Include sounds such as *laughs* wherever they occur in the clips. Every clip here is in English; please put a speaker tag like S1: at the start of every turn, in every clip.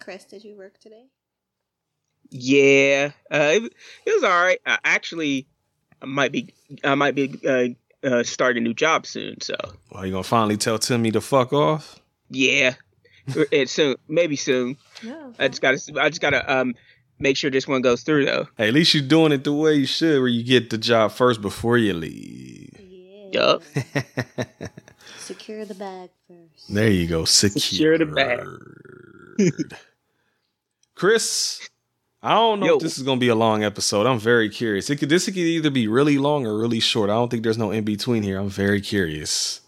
S1: Chris, did you work today?
S2: Yeah, uh, it, it was all right. Uh, actually, I might be I might be uh, uh, starting a new job soon. So,
S3: Are you gonna finally tell Timmy to fuck off?
S2: yeah, *laughs* it's soon, maybe soon.
S1: No.
S2: I just gotta I just gotta um make sure this one goes through though.
S3: Hey, at least you're doing it the way you should, where you get the job first before you leave.
S1: Yeah.
S2: Yup. *laughs*
S1: Secure the bag first.
S3: There you go. Secure,
S2: Secure the bag.
S3: Chris, I don't know
S2: Yo.
S3: if this is gonna be a long episode. I'm very curious. It could this could either be really long or really short. I don't think there's no in between here. I'm very curious.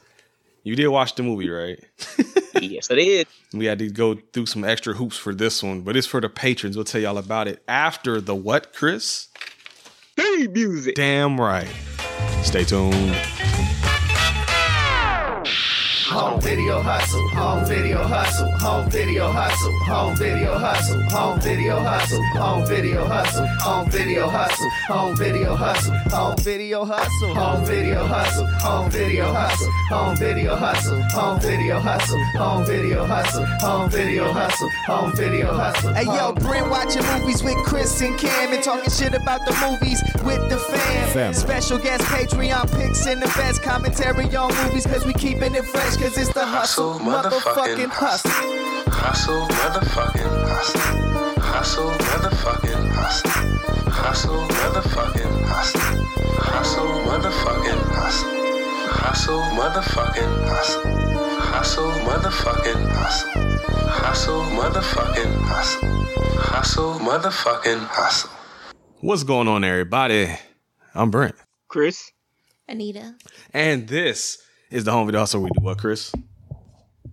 S3: You did watch the movie, right? *laughs*
S2: yes, I did.
S3: We had to go through some extra hoops for this one, but it's for the patrons. We'll tell y'all about it after the what, Chris?
S2: Hey, music.
S3: Damn right. Stay tuned.
S4: Home video hustle, home video hustle, home video hustle, home video hustle, home video hustle, home video hustle, home video hustle, home video hustle, home video hustle, home video hustle, home video hustle, home video hustle, home video hustle, home video hustle, home video hustle, home video hustle. Hey yo, Brent watching movies with Chris and Cam and talking shit about the movies with the fam. Special guest Patreon picks and the best commentary on movies cause we keeping it fresh cause it's the hustle, motherfucking hustle.
S5: Hustle, motherfucking hustle. Hustle, motherfucking hustle. Hustle, motherfucking hustle. Hustle, motherfucking hustle. Hustle, motherfucking hustle. Hustle, motherfucking hustle. Hustle, motherfucking hustle. Hustle, motherfucking hustle.
S3: What's going on, everybody? I'm Brent.
S2: Chris.
S1: Anita.
S3: And this is the home video hustle we do. What, Chris?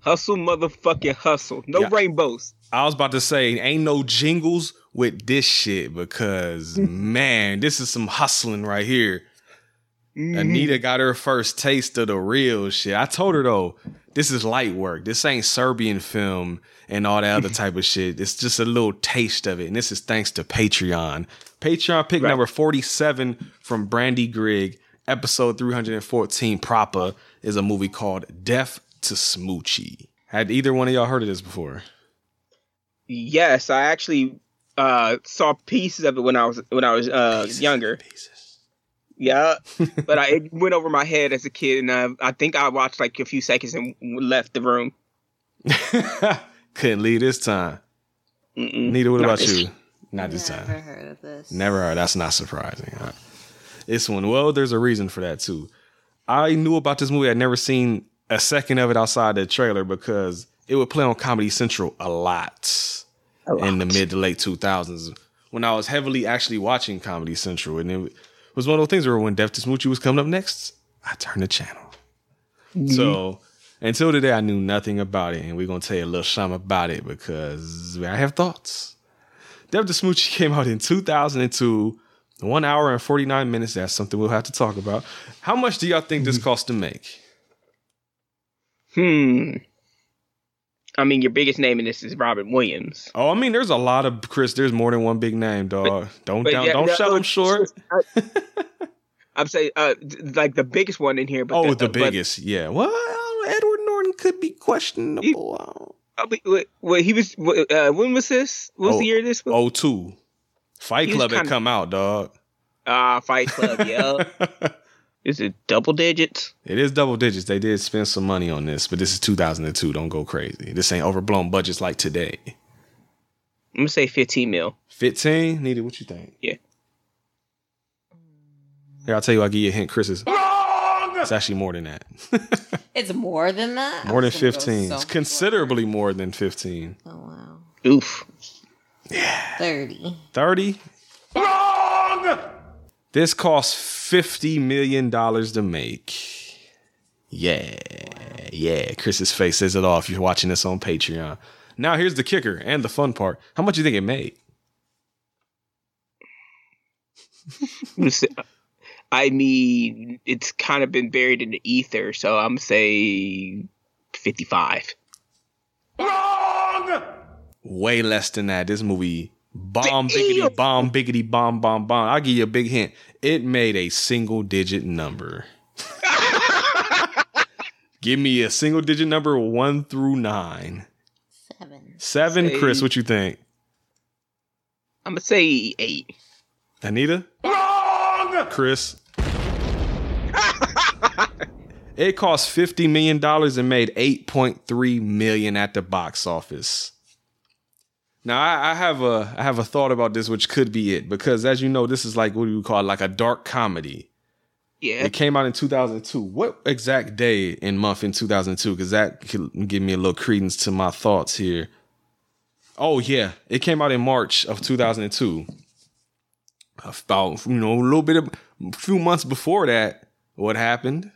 S2: Hustle, motherfucking hustle. No
S3: Yeah.
S2: rainbows.
S3: I was about to say, ain't no jingles with this shit because, *laughs* man, this is some hustling right here. Mm-hmm. Anita got her first taste of the real shit. I told her, though, this is light work. This ain't Serbian film and all that other *laughs* type of shit. It's just a little taste of it. And this is thanks to Patreon. Patreon pick
S2: Right.
S3: number 47 from Brandy Grigg, episode 314 proper, is a movie called Death to Smoochy. Had either one of y'all heard of this before?
S2: Yes, I actually uh saw pieces of it when I was when I was uh younger. Yeah, *laughs* but I it went over my head as a kid, and uh, I think I watched like a few seconds and left the room. *laughs*
S3: Couldn't leave this time.
S2: Mm-mm.
S3: Neither. What about
S2: this-
S3: you? Not this
S1: Never
S3: time.
S1: heard of this.
S3: Never heard. That's not surprising. Huh? This one. Well, there's a reason for that too. I knew about this movie. I'd never seen a second of it outside the trailer because it would play on Comedy Central a lot, in the mid to late 2000s when I was heavily actually watching Comedy Central, and it was one of those things where when Death to Smoochy was coming up next, I turned the channel. Mm-hmm. So until today, I knew nothing about it, and we're gonna tell you a little something about it because I have thoughts. Death to Smoochy *laughs* came out in 2002, one hour and 49 minutes. That's something we'll have to talk about. How much do y'all think this cost to make?
S2: Hmm. I mean, your biggest name in this is Robin Williams.
S3: Oh, I mean, there's a lot of Chris. There's more than one big name, dog. don't
S2: But
S3: don't,
S2: yeah,
S3: don't
S2: no,
S3: sell them short. *laughs*
S2: I'm saying, uh, like the biggest one in here. But
S3: Oh, the
S2: but-
S3: biggest, yeah. Well, Edward Norton could be questionable.
S2: uh, but- wait, wait, he was. Uh, when was this? What was
S3: Oh,
S2: the year this was?
S3: Oh, two. Fight Club had come out, dog.
S2: Ah, Fight Club. *laughs* Yeah. is it double digits?
S3: It is double digits. They did spend some money on this, but this is 2002. Don't go crazy. This ain't overblown budgets like today.
S2: I'm gonna say 15 mil.
S3: 15? Needed, what you think?
S2: Yeah.
S3: Here, I'll tell you, I'll give you a hint. Chris is. It's actually more than that. *laughs*
S1: It's more than that.
S3: more than
S1: was gonna go
S3: 15.
S1: so
S3: it's
S1: much
S3: considerably more than 15.
S1: Oh wow.
S2: Oof. Yeah.
S1: Thirty.
S3: 30? This cost $50 million to make. Yeah. Yeah. Chris's face says it all if you're watching this on Patreon. Now here's the kicker and the fun part. How much do you think it made? *laughs*
S2: I mean, it's kind of been buried in the ether, so I'm gonna say 55. Wrong.
S3: Way less than that. This movie bomb biggity bomb biggity bomb bomb bomb. I'll give you a big hint. It made a single digit number. *laughs* give me a single digit number one through nine.
S1: Seven.
S3: Seven,
S2: Say-
S3: Chris, what you think?
S2: I'm gonna say eight.
S3: Anita? Wrong! Chris? it cost $50 million and made 8.3 million at the box office. Now I, I have a I have a thought about this, which could be it, because as you know, this is like what do you call it? like a dark comedy.
S2: Yeah,
S3: It came out in 2002. What exact day and month in 2002? Because that could give me a little credence to my thoughts here. Oh yeah, it came out in March of 2002. About you know a little bit of a few months before that, what happened?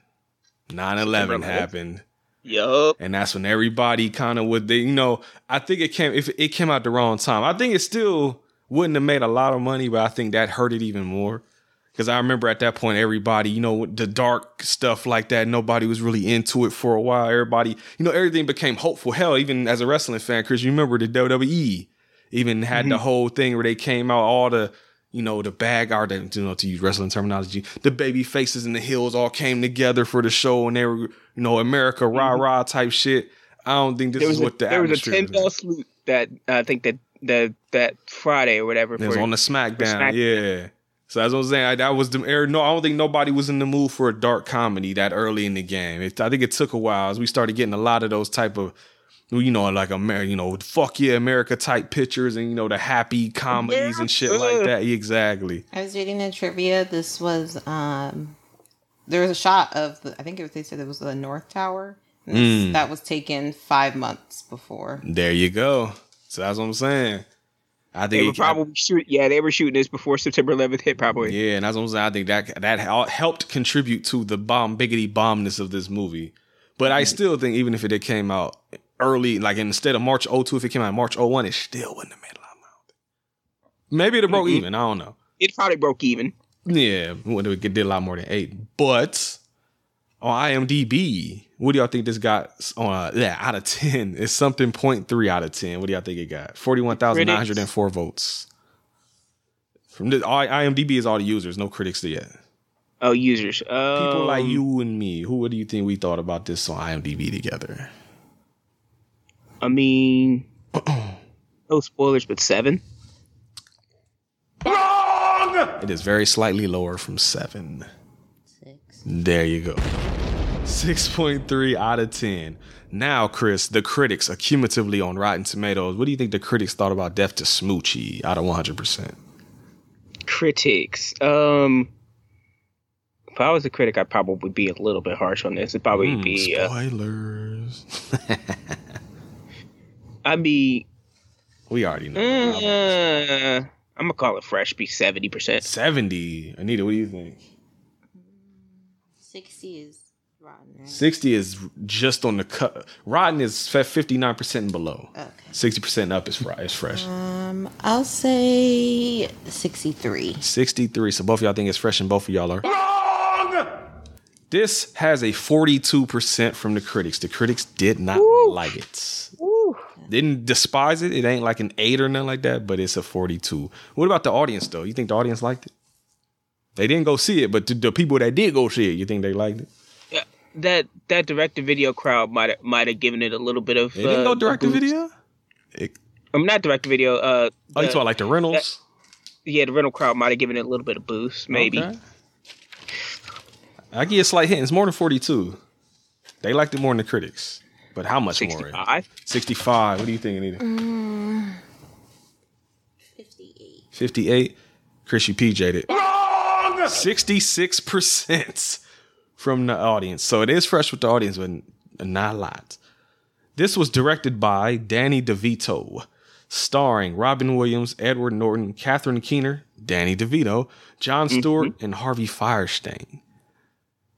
S3: 9/11
S2: 11th.
S3: happened,
S2: yup.
S3: and that's when everybody kind of would they you know I think it came if it came out the wrong time. I think it still wouldn't have made a lot of money, but I think that hurt it even more. Because I remember at that point, everybody, you know, the dark stuff like that, nobody was really into it for a while. Everybody, you know, everything became hopeful. Hell, even as a wrestling fan, Chris, you remember the WWE even had the mm-hmm. whole thing where they came out, all the, you know, the bag or the, you know, to use wrestling terminology, the baby faces and the heels all came together for the show and they were, you know, America rah mm-hmm. rah type shit. I don't think this is
S2: a,
S3: what the
S2: there was a ten bell salute that I think that that that Friday or whatever.
S3: It was on the SmackDown,
S2: Smack-
S3: yeah. So as I was saying, I, that was the era. No, I don't think nobody was in the mood for a dark comedy that early in the game. It, I think it took a while as we started getting a lot of those type of, you know, like America, you know, fuck yeah, America type pictures and you know the happy comedies and shit like that. Exactly.
S1: I was reading the trivia. This was um, there was a shot of the. I think it was, they said it was the North Tower. This-
S3: Mm.
S1: That was taken five months before.
S3: There you go. So that's what I'm saying. I
S2: They
S3: think
S2: were
S3: it-
S2: probably shoot. Yeah, they were shooting this before September 11th hit. Probably.
S3: Yeah, and that's what I'm saying. I think that that helped contribute to the bomb biggity bombness of this movie. But I still think even if it came out early, like instead of March 02, if it came out March 01, it still wouldn't have made a lot of money. Maybe it broke
S2: Mhm.
S3: even. I don't know.
S2: It probably broke even.
S3: Yeah, it did a lot more than eight. But on IMDb, what do y'all think this got on? Uh, yeah, out of ten, *laughs* it's something point three out of ten. What do y'all think it got? Forty one thousand nine hundred and four votes. From the IMDb is all the users, no critics yet.
S2: Oh, users. Um,
S3: People like you and me. Who? What do you think we thought about this on IMDb together?
S2: I mean, *clears throat* no spoilers, but seven. Wrong!
S3: It is very slightly lower from seven.
S1: Six.
S3: There you go. 6.3 out of 10. Now, Chris, the critics accumulatively on Rotten Tomatoes, what do you think the critics thought about Death to Smoochy out of 100%?
S2: Critics. Um, if I was a critic, I'd probably be a little bit harsh on this. It'd probably
S3: Hmm,
S2: be. Uh,
S3: spoilers. *laughs*
S2: I mean,
S3: we already know.
S2: uh, I'm gonna call it fresh. Be seventy percent.
S3: 70. Anita, what do you think?
S1: Sixty is rotten. Right?
S3: 60 is just on the cut. Rotten is 59% and below.
S1: Okay.
S3: 60% up is, fri- is fresh.
S1: Um, I'll say sixty-three.
S3: 63. So both of y'all think it's fresh and both of y'all are wrong. This has a 42% from the critics. The critics did not like it. Didn't despise it. It ain't like an 8 or nothing like that, but it's a 42. What about the audience though? You think the audience liked it? They didn't go see it, but the, the people that did go see it, you think they liked it?
S2: Yeah, That that direct to video crowd might have might have given it a little bit of.
S3: They didn't
S2: uh,
S3: go direct to video. It,
S2: I'm not direct to video. Uh,
S3: oh, you talking like the rentals?
S2: yeah, the rental crowd might have given it a little bit of boost, maybe.
S3: Okay. I give a slight hint. It's more than 42. They liked it more than the critics. But how much more?
S2: Sixty-five.
S3: 65. What do you think, Anita?
S1: Fifty-eight.
S3: 58. Chris, you PJ'd it. 66% from the audience. So it is fresh with the audience, but not a lot. This was directed by Danny DeVito, starring Robin Williams, Edward Norton, Catherine Keener, Danny DeVito, Jon mm-hmm. Stewart, and Harvey Fierstein.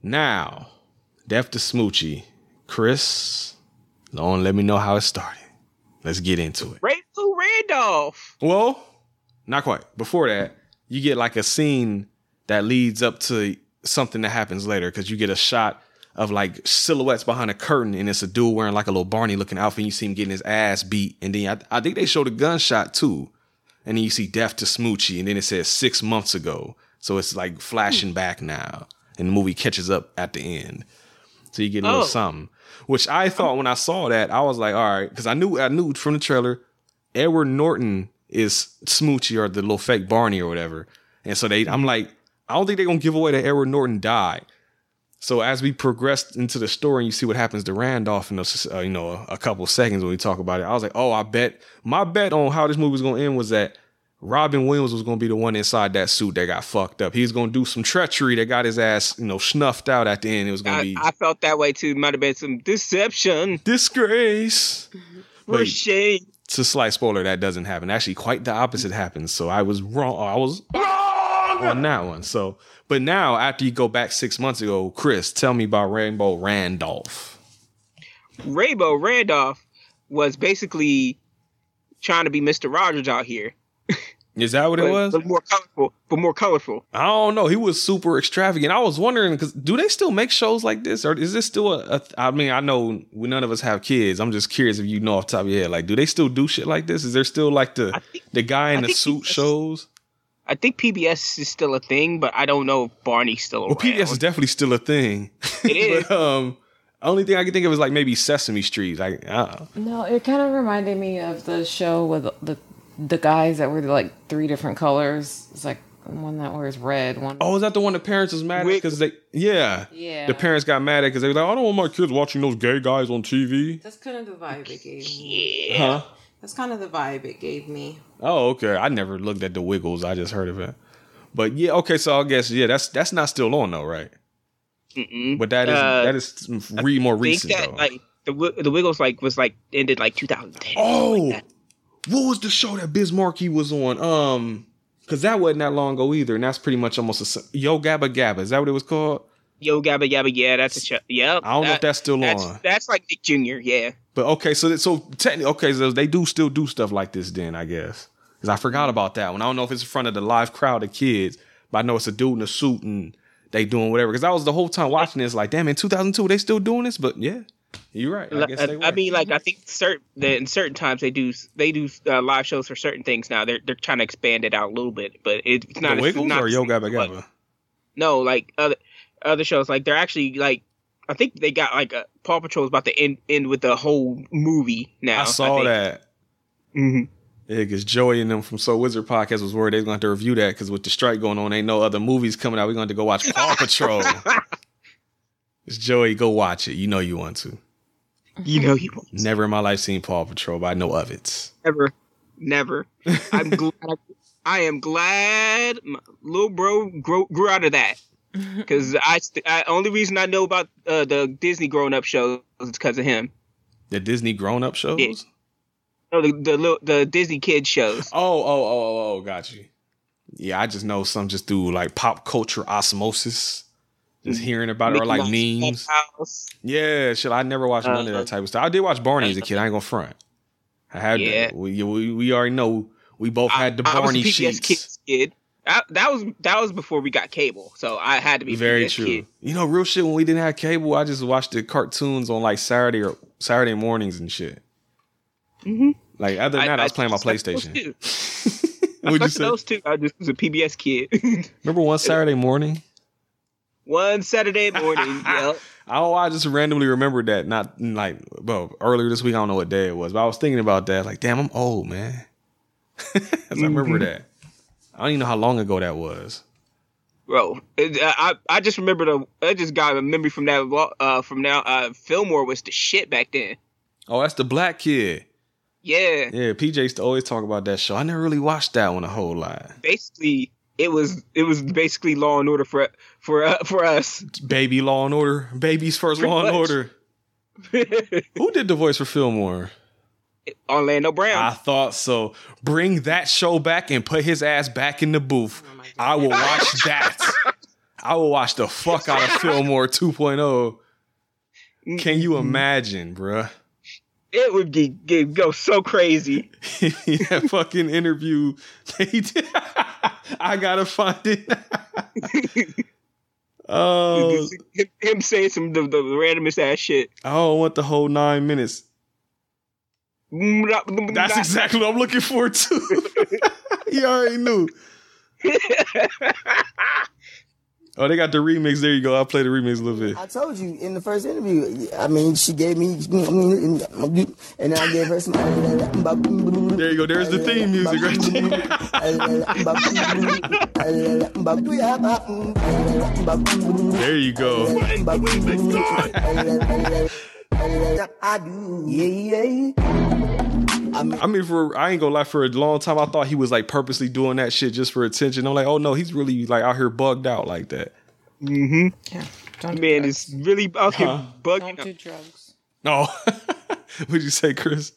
S3: Now, Death to Smoochy. Chris, don't let me know how it started. Let's get into it.
S2: Ray Lou Randolph.
S3: Well, not quite. Before that, you get like a scene that leads up to something that happens later because you get a shot of like silhouettes behind a curtain and it's a dude wearing like a little Barney looking outfit and you see him getting his ass beat. And then I, I think they showed a gunshot too. And then you see death to Smoochy and then it says six months ago. So it's like flashing hmm. back now and the movie catches up at the end. So you get a little
S2: Oh.
S3: something, which I thought when I saw that, I was like, all right, because I knew I knew from the trailer, Edward Norton is Smoochy or the little fake Barney or whatever, and so they, I'm like, I don't think they're gonna give away that Edward Norton died. So as we progressed into the story and you see what happens to Randolph in those, uh, you know, a, a couple seconds when we talk about it, I was like, oh, I bet my bet on how this movie was gonna end was that Robin Williams was gonna be the one inside that suit that got fucked up. He was gonna do some treachery that got his ass, you know, snuffed out at the end. It was gonna
S2: I,
S3: be
S2: I felt that way too. Might have been some deception
S3: disgrace. *laughs*
S2: for
S3: But
S2: shame.
S3: it's a slight spoiler that doesn't happen. Actually, quite the opposite happens. So I was wrong. I was wrong on that one. So, but now after you go back six months ago, Chris, tell me about Rainbow Randolph.
S2: Rainbow Randolph was basically trying to be Mr. Rogers out here. *laughs*
S3: Is that what it was?
S2: but more colorful. But more colorful.
S3: I don't know. He was super extravagant. I was wondering because do they still make shows like this, or is this still a? a I mean, I know we none of us have kids. I'm just curious if you know off the top of your head, like, do they still do shit like this? Is there still like the
S2: think-
S3: the guy in
S2: I
S3: the suit
S2: PBS
S3: shows?
S2: I think PBS is still a thing, but I don't know if Barney's still
S3: Well. PBS is definitely still a thing.
S2: It *laughs* is.
S3: but, um, only thing I can think of is like maybe Sesame Street. Like, uh,
S6: No, it kind of reminded me of the show with the the guys that were like three different colors. It's like one that wears red, one.
S3: oh, is that the one the parents was mad at because they? Yeah,
S6: Yeah.
S3: The parents got mad at because they were like, I don't want my kids watching those gay guys on TV.
S6: That's kind of the vibe it gave me.
S3: Huh?
S6: That's kind of the vibe it gave me.
S3: Oh, okay. I never looked at the Wiggles. I just heard of it. But yeah, okay. So I guess yeah, that's that's not still on though, right?
S2: Mm-mm.
S3: But that is
S2: Uh,
S3: that is re more
S2: I think
S3: recent
S2: that
S3: though.
S2: like the Wi- the Wiggles like was like ended like 2010.
S3: oh,
S2: that.
S3: What was the show that Biz Markie was on? Um, because that wasn't that long ago either, and that's pretty much almost a Yo Gabba Gabba. Is that what it was called?
S2: Yo Gabba Gabba, yeah, that's a show. Yep.
S3: I don't know if that's still
S2: that's,
S3: on.
S2: That's like Nick Jr. Yeah.
S3: But okay, so that- so technically, okay, so they do still do stuff like this then, I guess. Because I forgot about that one. I don't know if it's in front of the live crowd of kids, but I know it's a dude in a suit and they doing whatever. Because I was the whole time watching this, like, damn, in 2002 they still doing this. But yeah, you're right. I guess they
S2: I, I mean, like I think certain in certain times they do they do uh, live shows for certain things now. They're they're trying to expand it out a little bit, but it's
S3: the
S2: not.
S3: Wiggles
S2: not
S3: or
S2: the
S3: Yo
S2: same,
S3: Gabba Gabba.
S2: No, like other other shows. Like they're actually like I think they got like a, Paw Patrol is about to end end with the whole movie now.
S3: I saw
S2: think.
S3: that.
S2: hmm
S3: Yeah, because Joey and them from So Wizard podcast was worried they was going to have to review that because with the strike going on, ain't no other movies coming out. We're going to go watch Paw *laughs* Patrol. *laughs* it's Joey, go watch it. You know you want to. *laughs*
S2: You know you won't.
S3: Never in my life seen Paw Patrol, but I know of it.
S2: Never, never. I'm *laughs* glad. I am glad my little bro grew, grew out of that. *laughs* Because I, st- I, only reason I know about uh, the Disney grown up shows is because of him.
S3: The Disney grown up shows?
S2: Yeah. No, the the little, the Disney kids shows.
S3: Oh, oh, oh, oh, oh, got you. Yeah, I just know some just through like pop culture osmosis. Just hearing about it or like memes. Yeah, shit. I never watched none of that type of stuff. I did watch Barney as a kid. I ain't gonna front. I had
S2: Yeah.
S3: that. We, we we already know we both had the
S2: I, I
S3: Barney sheets.
S2: Kid. I, that was that was before we got cable, so I had to be
S3: Very
S2: PBS
S3: true.
S2: Kid.
S3: You know, real shit. When we didn't have cable, I just watched the cartoons on like Saturday or Saturday mornings and shit.
S2: Mhm.
S3: Like other than that, I, was playing my PlayStation. *laughs*
S2: I
S3: you say?
S2: those two. I just was a PBS kid. *laughs*
S3: Remember one Saturday morning?
S2: One Saturday *laughs* morning, yep.
S3: Oh, I just randomly remembered that. Not like, well, earlier this week. I don't know what day it was, but I was thinking about that. Like, damn, I'm old, man. *laughs* 'Cause I remember that. I don't even know how long ago that was.
S2: bro. It, I I just remembered a. I just got a memory from that. Uh, from now, uh, Fillmore was the shit back then.
S3: Oh, that's the black kid.
S2: Yeah,
S3: Yeah, PJ used to always talk about that show. I never really watched that one a whole lot.
S2: basically, it was it was basically Law and Order for for uh, for us.
S3: Baby Law and Order, Baby's first
S2: Pretty
S3: Law and
S2: much.
S3: Order. *laughs* Who did the voice for Fillmore?
S2: Orlando Brown.
S3: I thought so. Bring that show back and put his ass back in the booth. I will watch that. I will watch the fuck out of Fillmore 2.0. Can you imagine, bruh?
S2: it would be get, go so crazy. *laughs*
S3: yeah, fucking interview. He did. *laughs* I gotta find it. Oh,
S2: him, him saying some the, the randomest ass shit.
S3: Oh, I don't want the whole nine minutes. That's exactly what I'm looking for too. *laughs* you already knew. *laughs* Oh, they got the remix. There you go. I'll play the remix a little bit.
S7: I told you in the first interview. I mean, she gave me, and then I gave her some.
S3: There you go. There's the theme music right there. there you go. *laughs*
S7: I do, yeah, yeah.
S3: I mean, for I ain't gonna lie, for a long time I thought he was like purposely doing that shit just for attention. I'm like, oh no, he's really like out here bugged out like that.
S2: Mm-hmm.
S6: Yeah. Don't
S2: Man,
S6: drugs.
S2: it's really out here
S3: Huh?
S2: bugging.
S6: Don't do drugs.
S3: No, *laughs* what'd you say, Chris?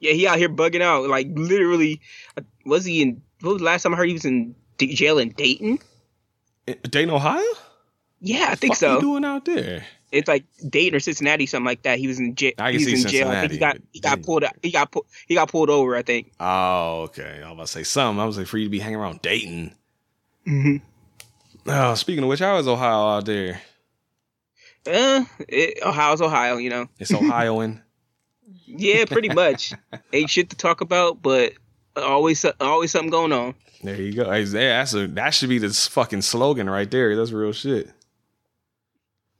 S2: Yeah, he out here bugging out. Like literally, uh, was he in? What was the last time I heard he was in d- jail in Dayton?
S3: Dayton, Ohio?
S2: Yeah, I think
S3: Fuck
S2: so.
S3: you doing out there?
S2: It's like Dayton or Cincinnati, something like that. He was in jail.
S3: I
S2: he
S3: can
S2: was
S3: see
S2: in jail. I think he got
S3: Cincinnati,
S2: he got pulled. He got pu- he got pulled over. I think.
S3: Oh, okay. I was about to say something. I was like, for you to be hanging around Dayton.
S2: Mm-hmm.
S3: Oh, speaking of which, how is Ohio out there?
S2: Uh, it, Ohio's Ohio. You know.
S3: It's Ohioan. *laughs* *laughs*
S2: Yeah, pretty much. Ain't shit to talk about, but always always something going on.
S3: There you go. Hey, that's a, that should be the fucking slogan right there. That's real shit.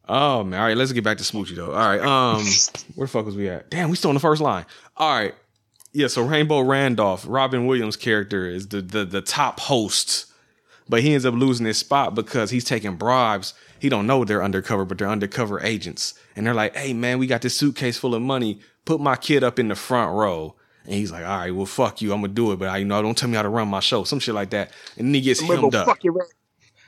S3: Oh man. All right, let's get back to Smoochy though. All right. Um, *laughs* where the fuck was we at? Damn, we still on the first line. All right. Yeah. So Rainbow Randolph, Robin Williams' character is the the the top host, but he ends up losing his spot because he's taking bribes. He don't know they're undercover, but they're undercover agents, and they're like, "Hey man, we got this suitcase full of money. Put my kid up in the front row." And he's like, "All right, well, fuck you. I'm gonna do it, but I, you know, don't tell me how to run my show, some shit like that." And then he gets
S2: I'm
S3: hemmed up.
S2: fuck your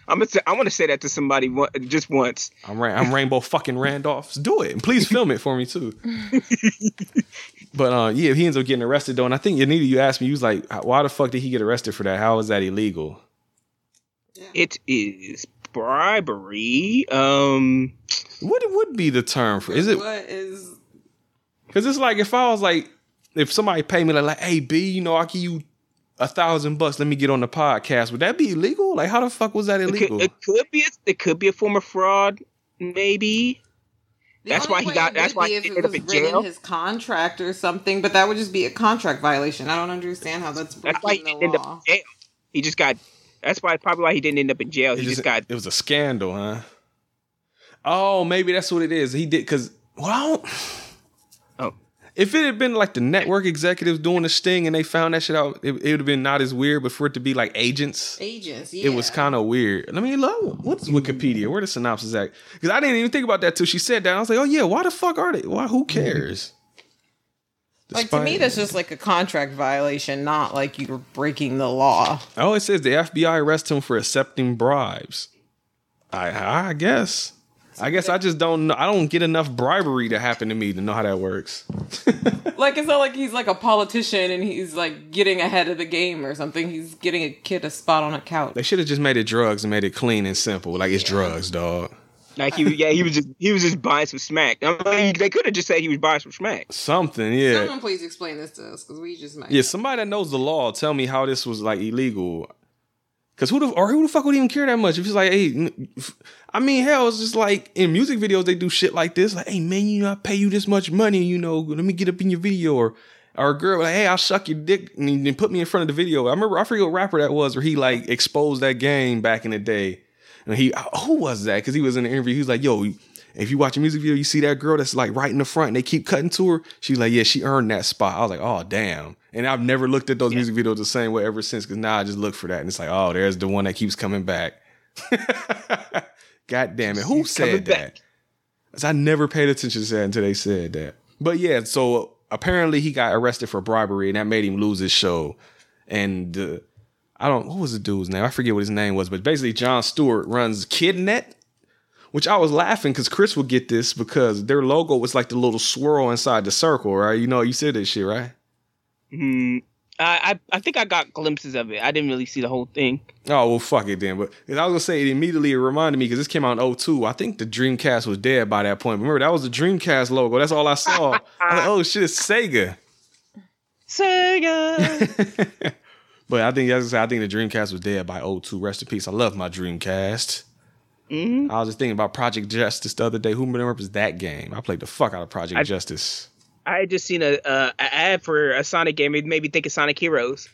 S2: I'm gonna say, I want to say that to somebody one, just once.
S3: I'm, Ra- I'm Rainbow fucking Randolph. Do it. And please film it for me too. *laughs* but uh, yeah, he ends up getting arrested though. And I think Anita, you asked me, you was like, why the fuck did he get arrested for that? How is that illegal?
S2: It is bribery. Um,
S3: What would be the term for? Is it?
S6: What is?
S3: Because it's like if I was like, if somebody paid me like, like, hey B, you know, I give you a thousand bucks, let me get on the podcast. Would that be illegal? Like, how the fuck was that
S2: it
S3: illegal?
S2: could, it could be. A, it could be a form of fraud. Maybe.
S6: The
S2: That's why he got- that's why he ended up in jail.
S6: his contract or something, but that would just be a contract violation. I don't understand how that's
S2: That's why he
S6: breaking
S2: didn't
S6: the
S2: end up
S6: law.
S2: in jail. He just got. That's why probably why he didn't end up in jail. He just,
S3: just-
S2: got.
S3: It was a scandal, huh? Oh, maybe that's what it is. He did because well,
S2: Oh.
S3: If it had been like the network executives doing the sting and they found that shit out, it, it would have been not as weird. But for it to be like agents,
S6: Agents, yeah.
S3: it was kind of weird. Let me look. What's mm. Wikipedia? Where the synopsis at? Because I didn't even think about that till she said that. I was like, oh yeah, why the fuck are they? Why? Who mm. cares?
S6: like to me, that's just like a contract violation, not like you're breaking the law.
S3: Oh, it says the FBI arrested him for accepting bribes. I I guess. I guess I just don't know. I don't get enough bribery to happen to me to know how that works. *laughs*
S6: Like it's not like he's like a politician and he's like getting ahead of the game or something. He's getting a kid a spot on a couch.
S3: They should have just made it drugs and made it clean and simple. Like it's drugs, dog.
S2: Like he, yeah, he was just he was just buying some smack. I mean, they could have just said he was buying some smack.
S3: Something, yeah.
S6: Someone please explain this to us because we just might.
S3: Yeah, somebody that knows the law, tell me how this was like illegal. Cause who the or who the fuck would even care that much if it's like, hey, I mean, hell, it's just like in music videos they do shit like this, like, hey man, you know, I pay you this much money, you know, let me get up in your video, or or a girl like, hey, I'll suck your dick and then put me in front of the video. I remember I forget what rapper that was where he like exposed that game back in the day, and he who was that? Because he was in the interview, he was like, yo. If you watch a music video, you see that girl that's like right in the front, and they keep cutting to her. She's like, "Yeah, she earned that spot." I was like, "Oh, damn!" And I've never looked at those music videos the same way ever since. Because now I just look for that, and it's like, "Oh, there's the one that keeps coming back." *laughs* God damn it! Who
S2: coming
S3: said that? 'Cause I never paid attention to that until they said that. But yeah, so apparently he got arrested for bribery, and that made him lose his show. And uh, I don't what was the dude's name? I forget what his name was, but basically Jon Stewart runs KidNet, which I was laughing because Chris would get this because their logo was like the little swirl inside the circle, right? You know, you said that shit, right?
S2: Hmm. I, I think I got glimpses of it. I didn't really see the whole thing.
S3: Oh well, fuck it then. But I was gonna say it immediately. It reminded me because this came out in 02. I think the Dreamcast was dead by that point. Remember that was the Dreamcast logo. That's all I saw. I like, oh shit, it's Sega.
S2: Sega. *laughs*
S3: But I think as I said, I think the Dreamcast was dead by 02. Rest in peace. I love my Dreamcast.
S2: Mhm.
S3: I was just thinking about Project Justice the other day. Who remembers that game? I played the fuck out of Project
S2: I-
S3: Justice.
S2: I had just seen a uh, ad for a Sonic game. It made me think of Sonic Heroes.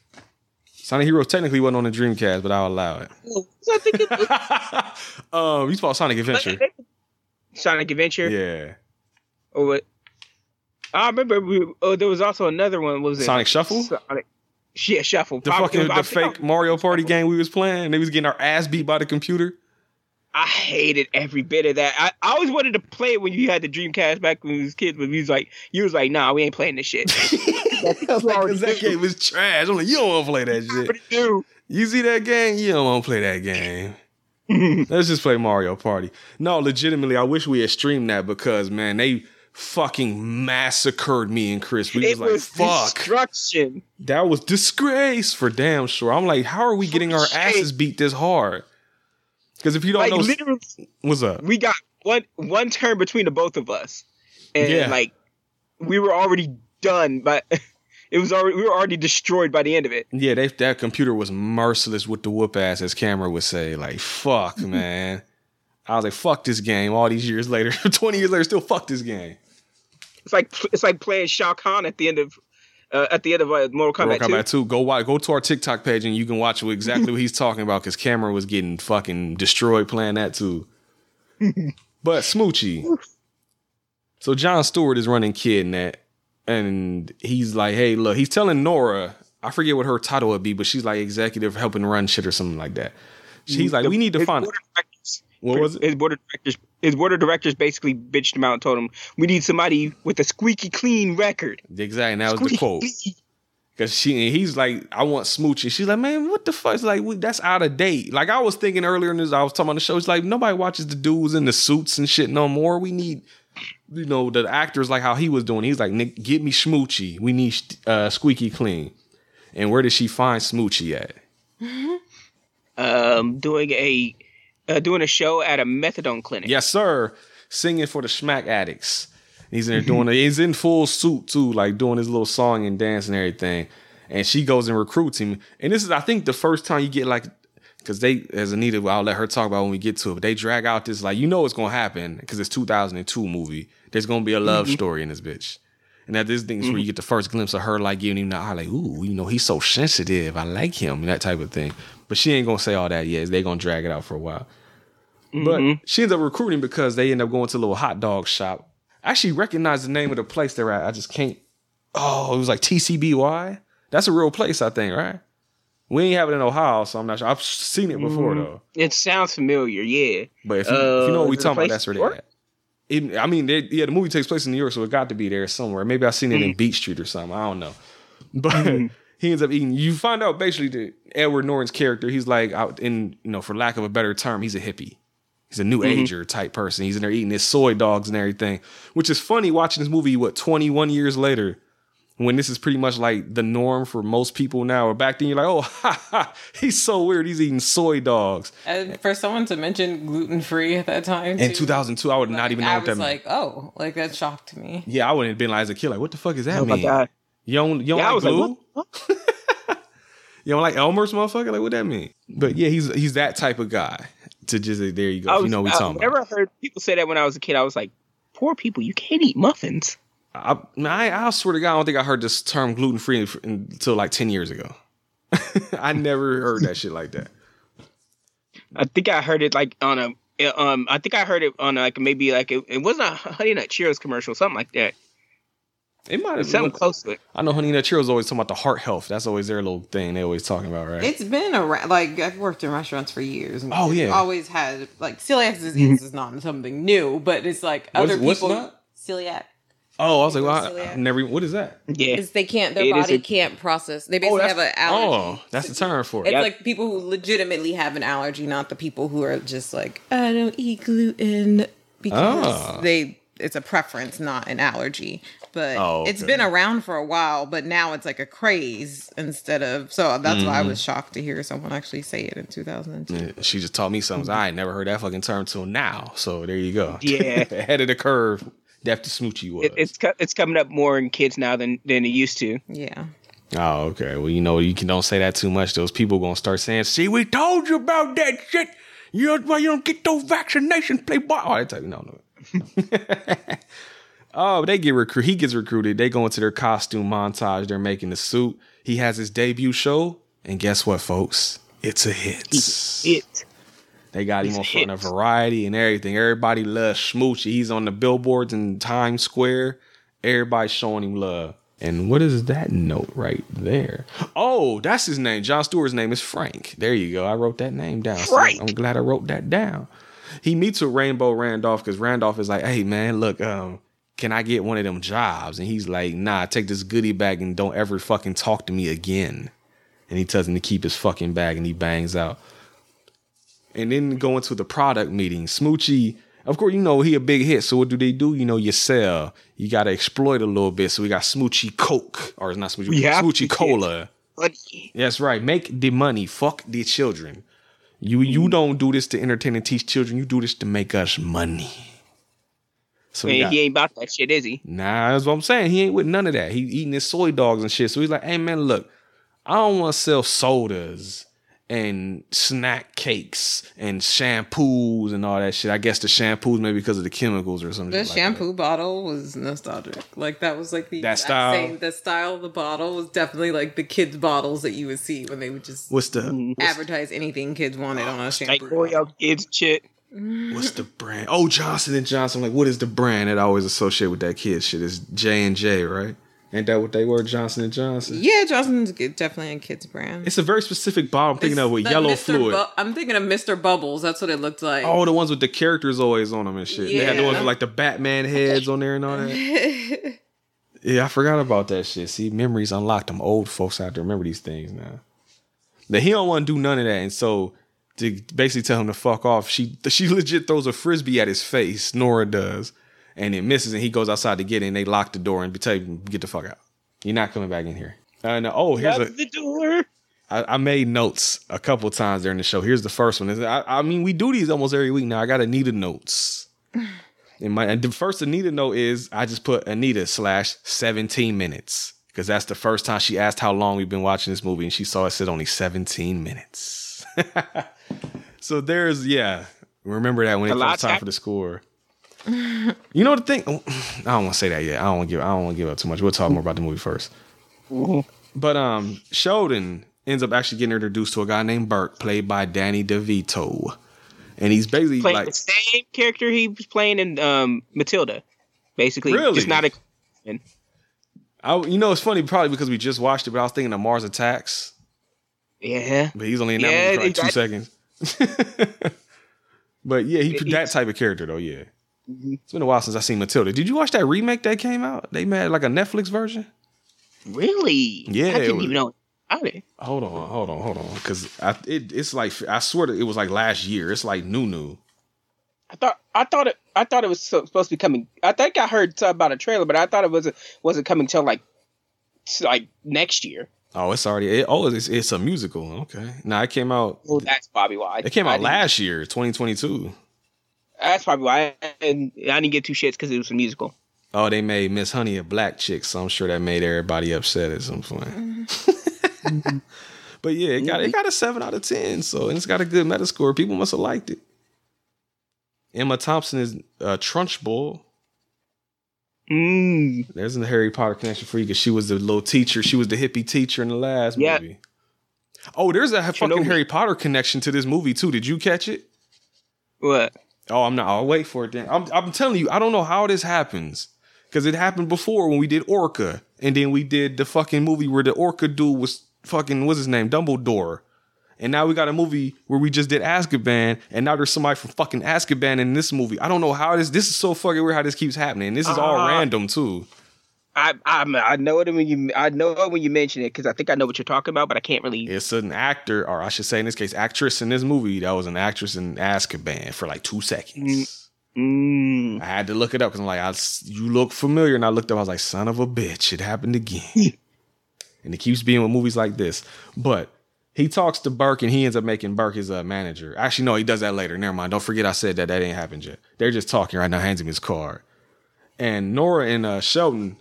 S3: Sonic Heroes technically wasn't on the Dreamcast, but I'll allow it.
S2: So I think it, *laughs*
S3: Um, you saw Sonic Adventure.
S2: Sonic Adventure.
S3: Yeah.
S2: Or what? I remember. We, oh, there was also another one. Was it?
S3: Sonic Shuffle?
S2: Sonic. Yeah, Shuffle.
S3: The fucking the fake Mario Party game we was playing. and They was getting our ass beat by the computer.
S2: I hated every bit of that. I, I always wanted to play it when you had the Dreamcast back when we was kids, but we was like, you was like, nah, we ain't playing this shit. *laughs*
S3: I was like, 'cause that game was trash. I'm like, you don't want to play that shit.
S2: do.
S3: You see that game? You don't want to play that game. *laughs* Let's just play Mario Party. No, legitimately, I wish we had streamed that because man, they fucking massacred me and Chris. We
S2: it
S3: was like,
S2: was
S3: fuck.
S2: destruction.
S3: That was disgrace for damn sure. I'm like, how are we getting our asses beat this hard? Because if you don't
S2: Like
S3: know,
S2: literally,
S3: what's up?
S2: we got one one turn between the both of us, and
S3: Yeah.
S2: like we were already done, but *laughs* it was already we were already destroyed by the end of it.
S3: Yeah, they, that computer was merciless with the whoop ass, as camera would say. Like, fuck, *laughs* man. I was like, fuck this game. All these years later, *laughs* 20 years later, still fuck this game.
S2: It's like it's like playing Shao Kahn at the end of uh, at the end of uh, Mortal Kombat,
S3: Mortal Kombat
S2: 2.
S3: 2. Go watch, go to our TikTok page and you can watch exactly what he's talking about because camera was getting fucking destroyed playing that too. *laughs* but Smoochy. So Jon Stewart is running Kidnet and he's like, hey, look, he's telling Nora, I forget what her title would be, but she's like executive helping run shit or something like that. She's like,
S2: The-
S3: we need to find
S2: board
S3: What was it?
S2: His board of directors. His board of directors basically bitched him out and told him, "We need somebody with a squeaky clean record."
S3: Exactly. And that was the quote. Cause she and he's like, I want smooch, and she's like, man, what the fuck? It's like we, that's out of date. Like I was thinking earlier in this, I was talking on the show. It's like nobody watches the dudes in the suits and shit no more. We need, you know, the actors like how he was doing. He's like, Nick, get me Smoochy. We need uh, squeaky clean. And where did she find Smoochy at?
S2: Um, doing a uh, doing a show at a methadone clinic.
S3: Yes, sir. Singing for the smack addicts. He's in there doing it. He's in full suit too, like doing his little song and dance and everything. And she goes and recruits him. And this is, I think, the first time you get like, because they, as Anita, I'll let her talk about when we get to it. But they drag out this like, you know it's gonna happen because it's 2002 movie. There's gonna be a love story in this bitch. And that this thing is where you get the first glimpse of her like giving him the eye, like, ooh, you know, he's so sensitive. I like him, and that type of thing. But she ain't gonna say all that yet. They gonna drag it out for a while. But she ends up recruiting because they end up going to a little hot dog shop. I actually recognize the name of the place they're at. I just can't. Oh, it was like TCBY. That's a real place, I think, right? We ain't have it in Ohio, so I'm not sure. I've seen it before though.
S2: It sounds familiar, yeah.
S3: But if you, if you know
S2: Uh,
S3: what we
S2: is it a
S3: talking about, that's where they
S2: New
S3: at. It, I mean, they, yeah, the movie takes place in New York, so it got to be there somewhere. Maybe I've seen it
S2: Mm.
S3: in Beach Street or something. I don't know. *laughs* But
S2: Mm-hmm.
S3: he ends up eating. You find out basically that Edward Norton's character, he's like out in, you know, for lack of a better term, he's a hippie. He's a new
S2: Mm-hmm.
S3: ager type person. He's in there eating his soy dogs and everything, which is funny watching this movie. What 21 years later, when this is pretty much like the norm for most people now. Or back then, you're like, oh, *laughs* ha ha, he's so weird. He's eating soy dogs.
S6: And for someone to mention gluten free at that time,
S3: In
S6: too,
S3: 2002, I would not even know
S6: I
S3: what that
S6: was
S3: meant.
S6: like, oh, like that shocked me.
S3: Yeah, I wouldn't have been like as a kid. Like, what the fuck is that
S2: Oh my
S3: mean?
S2: God.
S3: You don't, you don't
S2: Yeah, I
S3: like
S2: was like,
S3: glue? *laughs* you don't like Elmer's motherfucker? Like, what that mean? But yeah, he's he's that type of guy. To just there you go.
S2: I was,
S3: you know what we
S2: I
S3: talking
S2: never
S3: about.
S2: heard people say that when I was a kid. I was like, poor people, you can't eat muffins.
S3: I, I, I swear to God, I don't think I heard this term gluten free until like ten years ago. *laughs* I never heard that shit like that.
S2: I think I heard it like on a um. I think I heard it on like maybe like it, it wasn't a Honey Nut Cheerios commercial, something like that.
S3: It might have
S2: Something
S3: been.
S2: close to it.
S3: I know Honey Nut Cheerios always talking about the heart health. That's always their little thing they always talking about, right?
S1: It's been around. Like I've worked in restaurants for years. and
S3: Oh, yeah.
S1: always had like celiac disease is not something new, but it's like
S3: What's-
S1: other
S3: what's
S1: people.
S3: not?
S1: Celiac
S3: oh, I was like, well, I, I never. What is that?
S2: Yeah,
S6: Is they can't, their
S2: It is
S6: body
S2: a-
S6: can't process. They
S3: Oh,
S6: basically
S3: that's
S6: have an allergy.
S3: oh, that's the term for it.
S6: It's
S2: Yep.
S6: like people who legitimately have an allergy, not the people who are just like, I don't eat gluten because
S3: Ah.
S6: they it's a preference, not an allergy.
S1: But
S3: Oh,
S1: it's
S3: okay.
S1: been around for a while. But now it's like a craze instead of. So that's why I
S3: Mm.
S1: was shocked to hear someone actually say it in 2002.
S3: Yeah, She just taught me something. I ain't never heard that fucking term till now. So there you go.
S2: Yeah. *laughs*
S3: Ahead of the curve. Def Smoochy was.
S2: It, it's it's coming up more in kids now than than it used to.
S1: Yeah.
S3: Oh, okay. Well, you know, you can don't say that too much. Those people gonna start saying, "See, we told you about that shit. You know why you don't get those vaccinations, playboy." Oh, I tell you, no, no. *laughs* oh, they get recruited. He gets recruited. They go into their costume montage. They're making the suit. He has his debut show, and guess what, folks? It's a hit.
S2: It.
S3: They got him
S2: It's a
S3: on front of. Variety and everything. Everybody loves Smoochy. He's on the billboards in Times Square. Everybody's showing him love. And what is that note right there? Oh, that's his name. Jon Stewart's name is Frank. There you go. I wrote that name down. So I'm glad I wrote that down. He meets with Rainbow Randolph because Randolph is like, hey man, look, um, can I get one of them jobs? And he's like, nah, take this goodie bag and don't ever fucking talk to me again. And he tells him to keep his fucking bag and he bangs out and then go into the product meeting. Smoochy, of course, you know he a big hit. So what do they do? You know, you sell. You got to exploit a little bit. So we got Smoochy Coke, or it's not Smoochy,
S2: We Smoochy.
S3: Cola. That's right. Make the money. Fuck the children. You you don't do this to entertain and teach children. You do this to make us money. So we
S2: And
S3: got-
S2: he ain't about that shit, is he?
S3: Nah, that's what I'm saying. He ain't with none of that. He eating his soy dogs and shit. So he's like, hey man, look, I don't want to sell sodas and snack cakes and shampoos and all that shit. I guess the shampoos maybe because of the chemicals or something.
S1: The
S3: like that.
S1: shampoo bottle was nostalgic. Like that was like the
S3: That
S1: exact
S3: style?
S1: Same, the style of the bottle was definitely like the kids' bottles that you would see when they would just
S3: What's the mm.
S1: advertise anything kids wanted on a shampoo.
S2: Like Oreo kids shit.
S3: What's the brand? Oh, Johnson and Johnson. Like, what is the brand that I always associate with that kid shit? Is J and J, right? Ain't that what they were? Johnson and Johnson.
S1: Yeah, Johnson's definitely a kids brand.
S3: It's a very specific bottle. I'm thinking
S1: It's
S3: of with yellow
S1: Mr.
S3: fluid.
S1: Bu- I'm thinking of Mr. Bubbles. That's what it looked like.
S3: Oh, the ones with the characters always on them and shit. They had the ones with like the Batman heads on there and all that. *laughs* Yeah, I forgot about that shit. See, memories unlocked. Them old folks have to remember these things now. That he don't want to do none of that, and so to basically tell him to fuck off, she she legit throws a frisbee at his face. Nora does, and it misses, and he goes outside to get it, and they lock the door and tell him get the fuck out. You're not coming back in here. And uh, oh, here's a
S2: the door.
S3: I, I made notes a couple times during the show. Here's the first one. I, I mean, we do these almost every week now. I got Anita notes. *laughs* And my and the first Anita note is I just put Anita slash 17 minutes because that's the first time she asked how long we've been watching this movie, and she saw it said only 17 minutes. *laughs* so there's yeah. Remember that when it comes time for the score. You know the thing? oh, I don't want to say that yet. I don't want to give. I don't want to give up too much. We'll talk more about the movie 1st But um, Sheldon ends up actually getting introduced to a guy named Burke, played by Danny DeVito, and he's basically
S2: Playing
S3: like,
S2: the same character he was playing in um, Matilda. Basically,
S3: Really?
S2: just not a.
S3: I, you know, it's funny probably because we just watched it, but I was thinking of Mars Attacks,
S2: Yeah,
S3: but he's only in that
S2: Yeah,
S3: movie for like two
S2: exactly.
S3: seconds. *laughs* but yeah, he that type of character though. Yeah, mm-hmm. it's been a while since I seen Matilda. Did you watch that remake that came out? They made like a Netflix version.
S2: really.
S3: Yeah,
S2: I didn't
S3: was-
S2: even know about it.
S3: Hold on, hold on, hold on, because it, it's like I swear to, it was like last year. It's like new, new.
S2: I thought I thought it I thought it was supposed to be coming. I think I heard something about a trailer, but I thought it wasn't wasn't coming till like like next year.
S3: Oh, it's already. It, oh, it's, it's a musical. Okay, now it came out.
S2: Well, that's probably why.
S3: It came
S2: I
S3: out last year, 2022.
S2: That's probably why. I, and I didn't get two shits because it was a musical.
S3: Oh, they made Miss Honey a black chick, so I'm sure that made everybody upset at some point. *laughs* but yeah, it got it got a seven out of ten, so and it's got a good Metascore. People must have liked it. Emma Thompson is uh, Trunchbull.
S2: Mm.
S3: There's a Harry Potter connection for you because she was the little teacher. She was the hippie teacher in the last
S2: Yeah.
S3: movie. Oh, there's a fucking
S2: Chernobyl.
S3: Harry Potter connection to this movie too. Did you catch it?
S2: What?
S3: Oh, I'm not. I'll wait for it then. I'm, I'm telling you, I don't know how this happens because it happened before when we did Orca, and then we did the fucking movie where the Orca dude was fucking what's his name, Dumbledore, and now we got a movie where we just did Azkaban, and now there's somebody from fucking Azkaban in this movie. I don't know how this. This is so fucking weird how this keeps happening. This is all
S2: Uh,
S3: random too.
S2: I I I know it when you I know it when you mention it because I think I know what you're talking about, but I can't really.
S3: It's an actor, or I should say in this case, actress in this movie that was an actress in Azkaban for like two seconds.
S2: Mm.
S3: I had to look it up because I'm like, I, you look familiar, and I looked up. I was like, son of a bitch, it happened again. *laughs* and it keeps being with movies like this. But he talks to Burke, and he ends up making Burke his uh, manager. Actually, no, he does that later. Never mind. Don't forget I said that. That ain't happened yet. They're just talking right now. Hands him his card, and Nora and uh, Sheldon,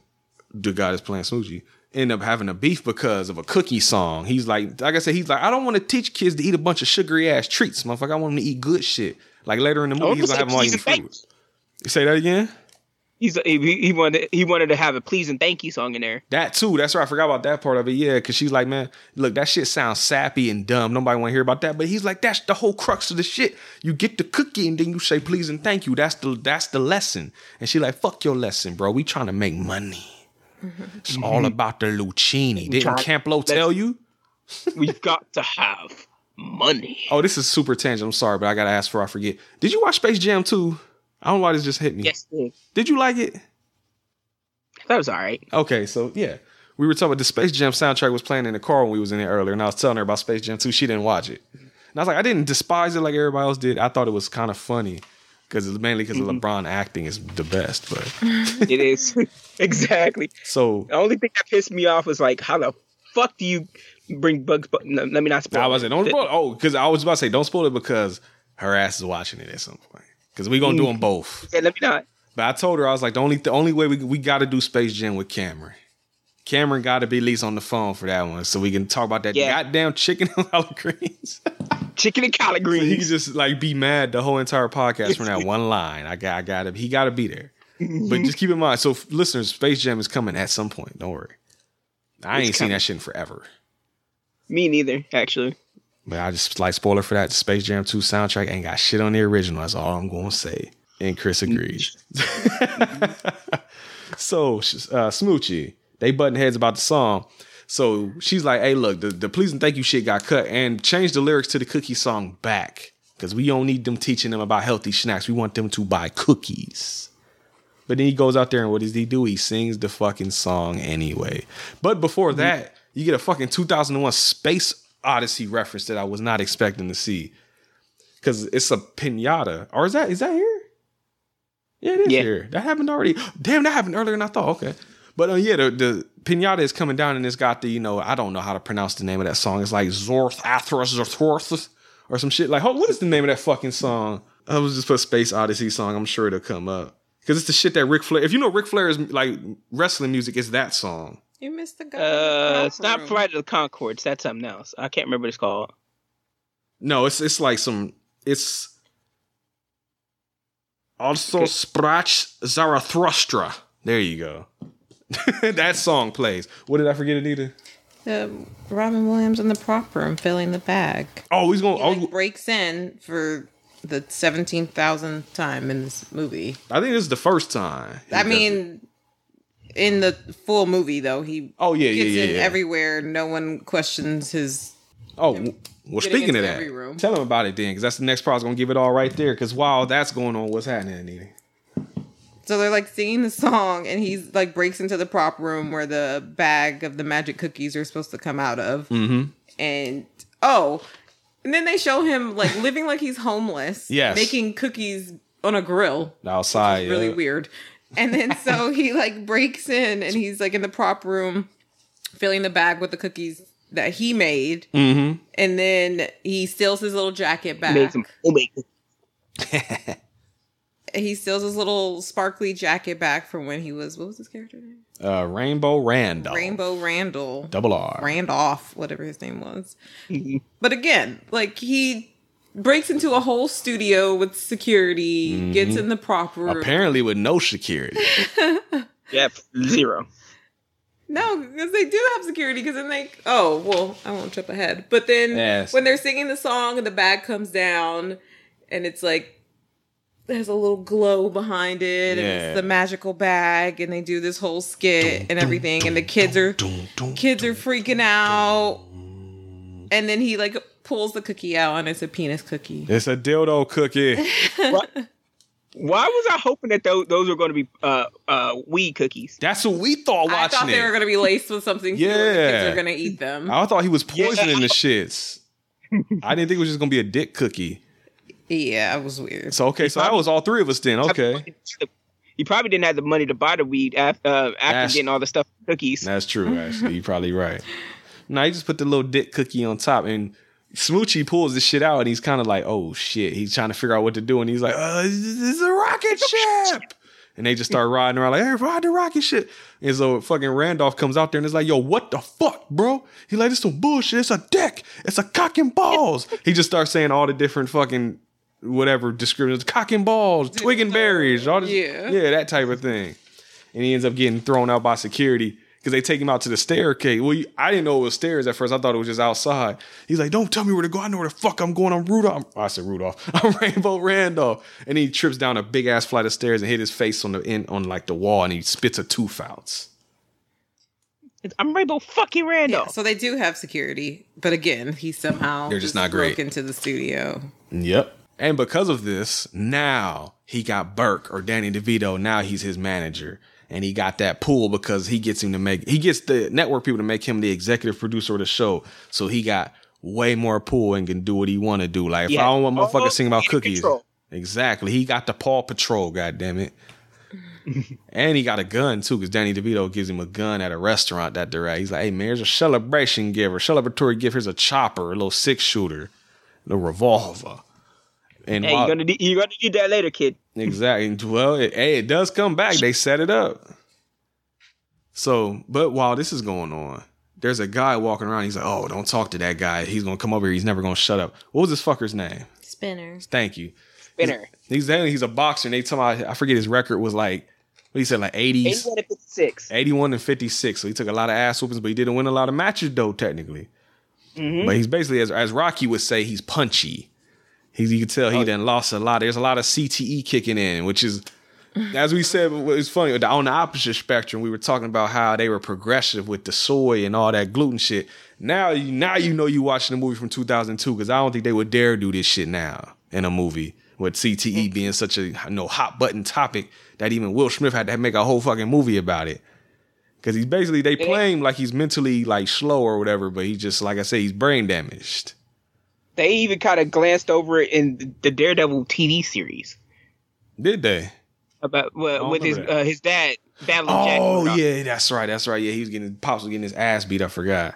S3: the guy that's playing Smoochy, end up having a beef because of a cookie song. He's like, like I said, he's like, I don't want to teach kids to eat a bunch of sugary ass treats, motherfucker. I want them to eat good shit. Like later in the movie,
S2: want
S3: he's gonna have them all eating fruit. You say that again?
S2: He's he, he wanted he wanted to have a please and thank you song in there.
S3: That too. That's right. I forgot about that part of it. Yeah, because she's like, man, look, that shit sounds sappy and dumb. Nobody want to hear about that. But he's like, that's the whole crux of the shit. You get the cookie and then you say please and thank you. That's the that's the lesson. And she like, fuck your lesson, bro. We trying to make money. It's mm-hmm. all about the Lucchini. Didn't
S2: trying-
S3: Camplo tell you?
S2: We've got to have money.
S3: Oh, this is super tangent. I'm sorry, but I gotta ask for I forget. Did you watch Space Jam 2? I don't know why this just hit me.
S2: Yes, dude.
S3: Did you like it?
S2: that was all right.
S3: Okay, so yeah. We were talking about the Space Jam soundtrack was playing in the car when we was in there earlier, and I was telling her about Space Jam 2. She didn't watch it. And I was like, I didn't despise it like everybody else did. I thought it was kind of funny because it's mainly because
S2: Mm-hmm.
S3: of LeBron acting is the best. But *laughs*
S2: It is *laughs* exactly.
S3: so
S2: The only thing that pissed me off was like, how the fuck do you bring Bugs? But no, let me not spoil.
S3: I was
S2: it.
S3: like, don't spoil it. Oh, because I was about to say, don't spoil it because her ass is watching it at some point. Because we're gonna do mm. them both.
S2: Yeah, let me not.
S3: But I told her I was like, the only the only way we we got to do Space Jam with Cameron. Cameron got to be at least on the phone for that one, so we can talk about that
S2: Yeah.
S3: goddamn chicken and *laughs* collard greens.
S2: Chicken and collard
S3: So he can just like be mad the whole entire podcast from that *laughs* one line. I got, I got to, he got to be there. Mm-hmm. But just keep in mind, so listeners, Space Jam is coming at some point. Don't worry. I
S2: It's
S3: ain't seen that shit in forever.
S2: Me neither, actually.
S3: But I just like spoiler for that. Space Jam 2 soundtrack ain't got shit on the original. That's all I'm gonna say. And Chris agrees. *laughs* so uh, Smoochy, they button heads about the song. So she's like, "Hey, look, the, the please and thank you shit got cut and change the lyrics to the cookie song back because we don't need them teaching them about healthy snacks. We want them to buy cookies." But then he goes out there and what does he do? He sings the fucking song anyway. But before that, you get a fucking 2001 Space Odyssey reference that I was not expecting to see. Cause it's a pinata. Or is that is that here? Yeah, it is
S2: Yeah.
S3: here. That happened already. Damn, that happened earlier than I thought. Okay. But uh, yeah, the, the pinata is coming down and it's got the, you know, I don't know how to pronounce the name of that song. It's like Zorth Athros Zorthorth or some shit. Like, what is the name of that fucking song? I was just put Space Odyssey song. I'm sure it'll come up. Because it's the shit that Ric Flair, if you know Ric Flair's like wrestling music, it's that song.
S6: You missed the guy.
S2: Uh, it's not Friday the Concords. That's something else. I can't remember what it's called.
S3: No, it's it's like some it's also
S2: Okay.
S3: Sprach Zarathustra. There you go. *laughs* that song plays. What did I forget, Anita?
S6: Um, Robin Williams in the prop room filling the bag.
S3: Oh, he's gonna.
S6: He
S3: Oh,
S6: like, breaks in for the seventeen thousandth time in this movie.
S3: I think this is the first time.
S6: I mean, in the full movie though, he
S3: Oh yeah, yeah,
S6: gets
S3: yeah,
S6: in
S3: yeah.
S6: everywhere. No one questions his.
S3: oh, well, speaking of that,
S6: room.
S3: tell him about it then, because that's the next part. I was gonna give it all right there. Because while that's going on, what's happening, Anita?
S6: So they're like singing the song, and he's like breaks into the prop room where the bag of the magic cookies are supposed to come out of.
S3: Mm-hmm.
S6: And oh, and then they show him like living like he's homeless.
S3: Yes.
S6: making cookies on a grill.
S3: Outside,
S6: really
S3: yeah.
S6: weird. And then *laughs* so he like breaks in and he's like in the prop room filling the bag with the cookies that he made.
S3: Mm-hmm.
S6: And then he steals his little jacket back.
S2: Made some homemade. *laughs*
S6: He steals his little sparkly jacket back from when he was what was his character name?
S3: Uh, Rainbow Randall.
S6: Rainbow Randall.
S3: Double R.
S6: Randolph, whatever his name was. *laughs* but again, like he breaks into a whole studio with security, gets in the proper room.
S3: Apparently with no security. *laughs*
S2: Yep, zero.
S6: No, because they do have security. Because then they, oh well, I won't jump ahead. But then
S3: Yes.
S6: when they're singing the song and the bag comes down, and it's like there's a little glow behind it, and it's the magical bag, and they do this whole skit and everything, and the kids are kids are freaking out, and then he like pulls the cookie out, and it's a penis cookie.
S3: It's a dildo cookie.
S2: Why was I hoping that those, those were going to be uh, uh, weed cookies?
S3: That's what we thought watching
S6: I thought they
S3: it.
S6: were gonna be laced with something. Yeah, the kids are gonna eat them.
S3: I thought he was poisoning the shits. I didn't think it was just gonna be a dick cookie.
S6: Yeah, it was weird.
S3: So okay, so that was all three of us then. Okay,
S2: He probably didn't have the money to buy the weed after, uh, after getting all the stuff cookies.
S3: that's true. Actually, you're probably right. *laughs* Now you just put the little dick cookie on top, and Smoochy pulls this shit out, and he's kind of like, "Oh shit!" He's trying to figure out what to do, and he's like, "Uh, this is a rocket *laughs* ship." And they just start riding around like, hey, ride the rocket ship. And so fucking Randolph comes out there and is like, yo, what the fuck, bro? He like, it's some bullshit. It's a deck. It's a cock and balls. *laughs* he just starts saying all the different fucking whatever descriptions, cock and balls, twig and berries, all this,
S6: Yeah.
S3: yeah, that type of thing. And he ends up getting thrown out by security because they take him out to the staircase. Well, you- I didn't know it was stairs at first. I thought it was just outside. He's like, "Don't tell me where to go. I know where the fuck I'm going. I'm Rudolph." I said Rudolph. *laughs* I'm Rainbow Randolph. And he trips down a big ass flight of stairs and hit his face on the end on like the wall, and he spits a tooth out.
S2: I'm Rainbow fucking Randolph.
S6: So they do have security, but again, he somehow
S3: They're just not great.
S6: broke into the studio.
S3: Yep. And because of this, now he got Burke or Danny DeVito. Now he's his manager. And he got that pull because he gets him to make, he gets the network people to make him the executive producer of the show. So he got way more pull and can do what he want to do. Like if I don't want
S2: Oh,
S3: motherfuckers singing about cookies.
S2: control.
S3: Exactly. He got the Paw Patrol, God damn it. *laughs* and he got a gun too, because Danny DeVito gives him a gun at a restaurant that they're at. He's like, hey man, here's a celebration giver, celebratory gift. Here's a chopper, a little six shooter, a revolver. And
S2: Hey,
S3: while-
S2: you're gonna need, you're gonna need that later, kid.
S3: Exactly. Well, it, hey, it does come back. They set it up. So, but while this is going on, there's a guy walking around. He's like, "Oh, don't talk to that guy. He's gonna come over here. He's never gonna shut up." What was this fucker's name?
S1: Spinner.
S3: Thank you.
S2: Spinner.
S3: He's he's a boxer. And they tell me I forget his record was like what he said like 80s,
S2: 81 to 56.
S3: 81 and 56. So he took a lot of ass whoopings, but he didn't win a lot of matches though technically.
S2: Mm-hmm.
S3: But he's basically as as Rocky would say, he's punchy. He's you can tell he oh. done lost a lot. There's a lot of CTE kicking in, which is as we said, it's funny. On the opposite spectrum, we were talking about how they were progressive with the soy and all that gluten shit. Now, you now you know you watching a movie from 2002 because I don't think they would dare do this shit now in a movie with CTE mm. being such a you know hot button topic that even Will Smith had to make a whole fucking movie about it. Because he's basically they play him like he's mentally like slow or whatever, but he's just like I say he's brain damaged.
S2: They even kind of glanced over it in the Daredevil TV series
S3: Did they?
S2: about well, with his uh, his dad battling
S3: Oh
S2: Murdock.
S3: yeah, that's right. That's right. Yeah, he was getting pops was getting his ass beat. I forgot.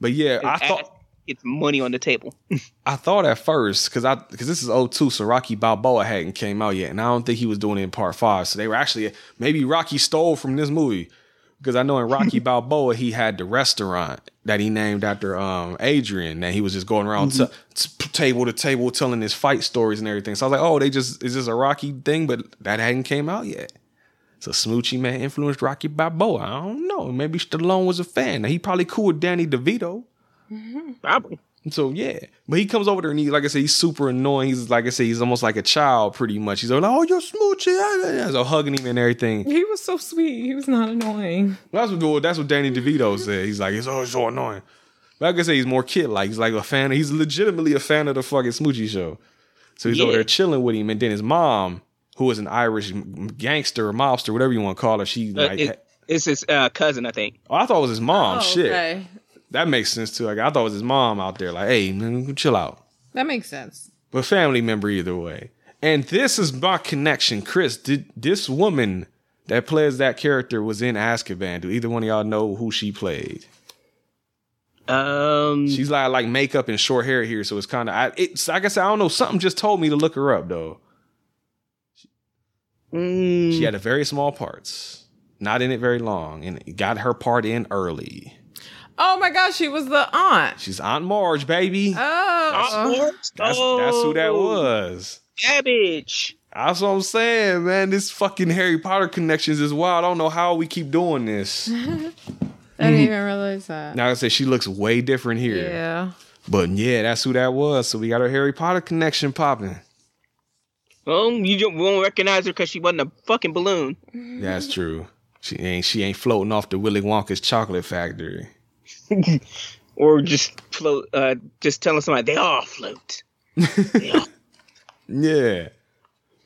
S3: But yeah, I
S2: His
S3: thought
S2: It's money on the table. *laughs*
S3: I thought at first because I because this is 02, so Rocky Balboa hadn't came out yet, and I don't think he was doing it in part five. So they were actually maybe Rocky stole from this movie because I know in Rocky Balboa he had the restaurant that he named after um Adrian, and he was just going around t- t- table to table telling his fight stories and everything. So I was like, oh, they just is this a Rocky thing? But that hadn't came out yet. So Smoochy man influenced Rocky Balboa. I don't know. Maybe Stallone was a fan. Now, he probably cool with Danny DeVito.
S2: Probably.
S3: So yeah, but he comes over there and he, like I said, he's super annoying. He's like I said, he's almost like a child, pretty much. He's like, "Oh, you're smoochy," so hugging him and everything.
S6: He was so sweet. He was not annoying.
S3: That's what that's what Danny DeVito said. He's like, "It's always so annoying." But like I say, he's more kid like. He's like a fan. He's legitimately a fan of the fucking Smoochy show. So he's over there chilling with him, and then his mom, who is an Irish gangster or mobster, whatever you want to call her, she
S2: Uh,
S3: like.
S2: it- it's his uh, cousin, I think.
S3: oh, I thought it was his mom.
S6: Oh,
S3: Shit,
S6: okay.
S3: That makes sense too. Like I thought it was his mom out there. Like, hey, man, chill out.
S6: That makes sense.
S3: but family member either way. And this is my connection, Chris. Did this woman that plays that character was in Azkaban? Do either one of y'all know who she played?
S2: Um,
S3: She's like like makeup and short hair here, so it's kind of. I. It's like I said, I don't know. Something just told me to look her up though.
S2: mm,
S3: She had a very small parts, not in it very long, and got her part in early.
S6: Oh my gosh, she was the aunt.
S3: She's Aunt Marge, baby.
S6: Oh,
S3: That's uh-huh. that's who that oh. was.
S2: Cabbage.
S3: That's what I'm saying, man. This fucking Harry Potter connections is wild. I don't know how we keep doing this. *laughs*
S6: I didn't mm-hmm. even realize that.
S3: Now I said she looks way different here.
S6: Yeah.
S3: But yeah, that's who that was. So we got our Harry Potter connection popping.
S2: Well, you don't, won't recognize her because she wasn't a fucking balloon.
S3: That's true. She ain't she ain't floating off the Willy Wonka's chocolate factory. *laughs*
S2: Or just float, uh, just telling somebody they all float. They all- *laughs*
S3: Yeah.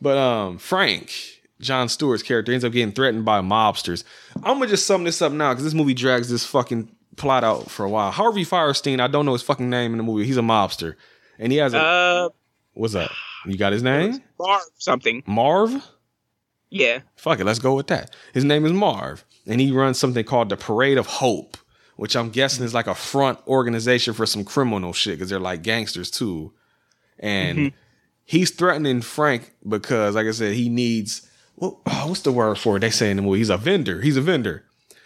S3: But um Frank, Jon Stewart's character, ends up getting threatened by mobsters. I'm gonna just sum this up now because this movie drags this fucking plot out for a while. Harvey Fierstein, I don't know his fucking name in the movie. He's a mobster. And he has a
S2: uh,
S3: what's up? You got his name?
S2: Marv something.
S3: Marv?
S2: Yeah.
S3: Fuck it, let's go with that. His name is Marv, and he runs something called the Parade of Hope, which I'm guessing is like a front organization for some criminal shit because they're like gangsters too. And
S2: Mhm.
S3: he's threatening Frank because, like I said, he needs what, oh, what's the word for it? They say in the movie he's a vendor. He's a vendor.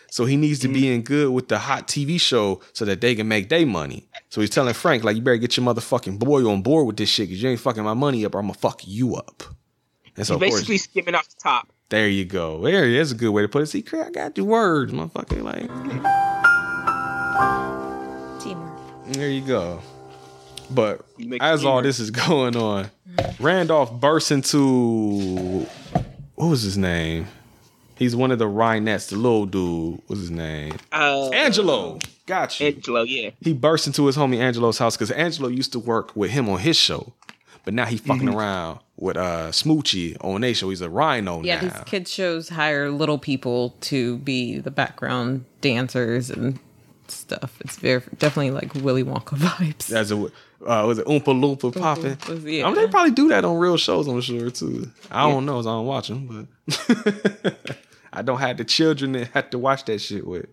S3: So he needs to be in good with the hot TV show so that they can make their money. So he's telling Frank, like, you better get your motherfucking boy on board with this shit because you ain't fucking my money up or I'm gonna fuck you up. And so
S2: He's
S3: of course,
S2: basically skimming off the top.
S3: there you go. There, that's a good way to put it. See, Craig, I got your words, motherfucker. Like,
S6: Teamwork.
S3: there you go. But
S2: You make
S3: as all this is going on, Randolph bursts into what was his name? He's one of the Rhinettes, the little dude. What's his name?
S2: Uh,
S3: Angelo. Got you.
S2: Angelo, yeah.
S3: He bursts into his homie Angelo's house because Angelo used to work with him on his show. But now he fucking
S2: Mm-hmm.
S3: around with uh Smoochy on their show. He's a rhino
S6: Yeah,
S3: now.
S6: these kids shows hire little people to be the background dancers and stuff. It's very definitely like Willy Wonka *laughs* vibes.
S3: As a uh, was it Oompa Loompa popping?
S6: yeah.
S3: I mean, they probably do that on real shows. I'm sure too. I don't know, 'cause I don't watch them, but *laughs* I don't have the children that have to watch that shit with.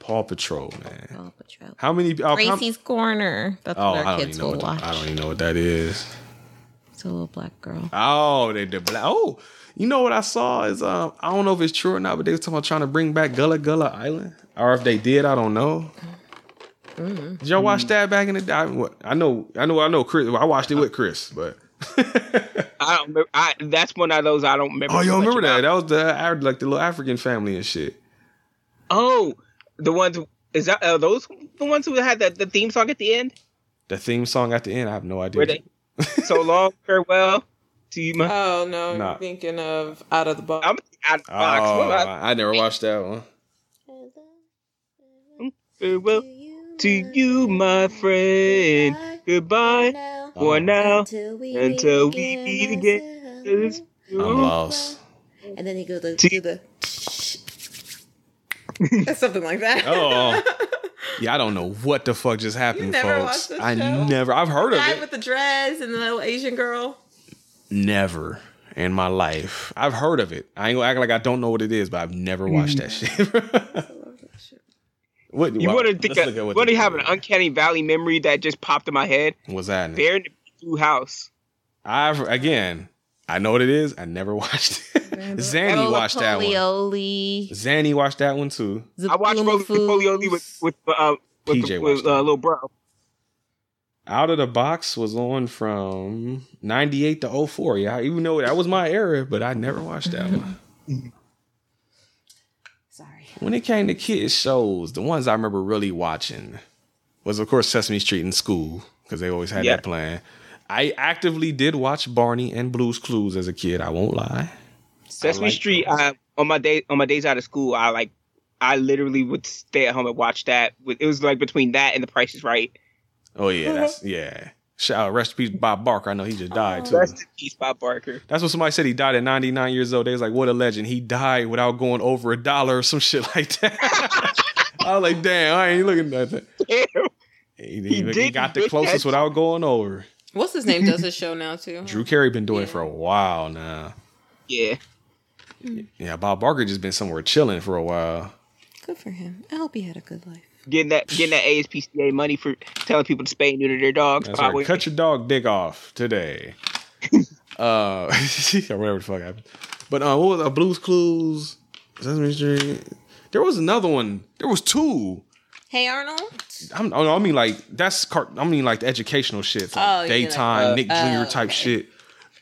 S3: Paw Patrol, man.
S6: Paw Patrol.
S3: How many? Uh, how-
S6: Corner. That's
S3: oh,
S6: what
S3: I
S6: our
S3: don't
S6: kids
S3: even know
S6: will
S3: what
S6: watch.
S3: I don't even know what that is.
S6: It's a little black girl.
S3: Oh, they did black. Oh, you know what I saw is um I don't know if it's true or not, but they were talking about trying to bring back Gullah Gullah Island, or if they did, I don't know. Did y'all watch that back in the day? I, what- I know, I know, I know. Chris, I watched it with Chris, but *laughs*
S2: I don't remember. I, that's one of those I don't remember.
S3: oh, you
S2: much
S3: remember that?
S2: about.
S3: That was the like the little African family and shit.
S2: Oh, the ones. is that uh, those the ones who had the, the theme song at the end?
S3: The theme song at the end, I have no idea.
S2: Where they so long farewell *laughs* to.
S6: Oh no,
S3: Nah.
S6: you're thinking of Out of the Box.
S2: I'm out of the box.
S3: Oh,
S2: What about
S3: I never watched that one.
S2: farewell to you, my friend. Goodbye for oh. now until we meet again.
S3: I'm lost.
S6: and then you go to,
S2: To-
S6: to the *laughs* something like that.
S3: Oh, *laughs* yeah, I don't know what the fuck just happened,
S6: never
S3: folks.
S6: this
S3: I
S6: show?
S3: never. I've heard of
S6: guy
S3: it.
S6: with the dress and the little Asian girl.
S3: Never in my life. I've heard of it. I ain't gonna act like I don't know what it is, but I've never watched that shit. what
S2: You
S3: well,
S2: want to think?
S3: let's
S2: Of,
S3: look what
S2: want to have an uncanny valley memory that just popped in my head?
S3: What's that?
S2: Bear in the Blue House.
S3: I've again. I know what it is. I never *laughs* watched it. Zanny watched that one. Zanny watched that one too.
S2: I watched Rolie Polie Olie with with uh with,
S3: PJ
S2: with
S3: watched
S2: uh, little bro.
S3: Out of the box was on from '98 to 04. Yeah, even though that was my era, but I never watched that one. *laughs*
S6: Sorry.
S3: when it came to kids shows, the ones I remember really watching was of course Sesame Street in school because they always had
S2: Yeah.
S3: that playing. I actively did watch Barney and Blue's Clues as a kid. I won't lie.
S2: Sesame
S3: like
S2: Street. I, um, on my day on my days out of school, I like I literally would stay at home and watch that. It was like between that and The Price is Right.
S3: Oh yeah, that's *laughs* yeah. Shout out, rest in peace, Bob Barker. I know he just oh, died too.
S2: Rest in peace, Bob Barker.
S3: That's what somebody said. He died at 99 years old. They was like, "What a legend!" He died without going over a dollar or some *laughs* shit like that. *laughs* I was like, "Damn, I ain't looking at that."
S2: Damn.
S3: He,
S2: He
S3: he- he got the closest without going over.
S6: What's his name? Does his show now too?
S3: Drew Carey been doing it for a while now.
S2: Yeah.
S3: Yeah, Bob Barker just been somewhere chilling for a while.
S6: Good for him. I hope he had a good life.
S2: Getting that getting that ASPCA money for telling people to spay and neuter their dogs.
S3: That's
S2: probably.
S3: right. Cut your dog dick off today. *laughs* uh, *laughs* or whatever the fuck happened. But uh, what was uh, Blue's Clues? Sesame Street. There was another one. There was two.
S6: Hey Arnold.
S3: I'm, oh, I mean, like that's. Car- I mean, like the educational shit, like
S6: Oh, you mean like-
S3: daytime
S2: Uh,
S3: Nick
S6: oh,
S3: Jr. type
S6: okay.
S3: shit.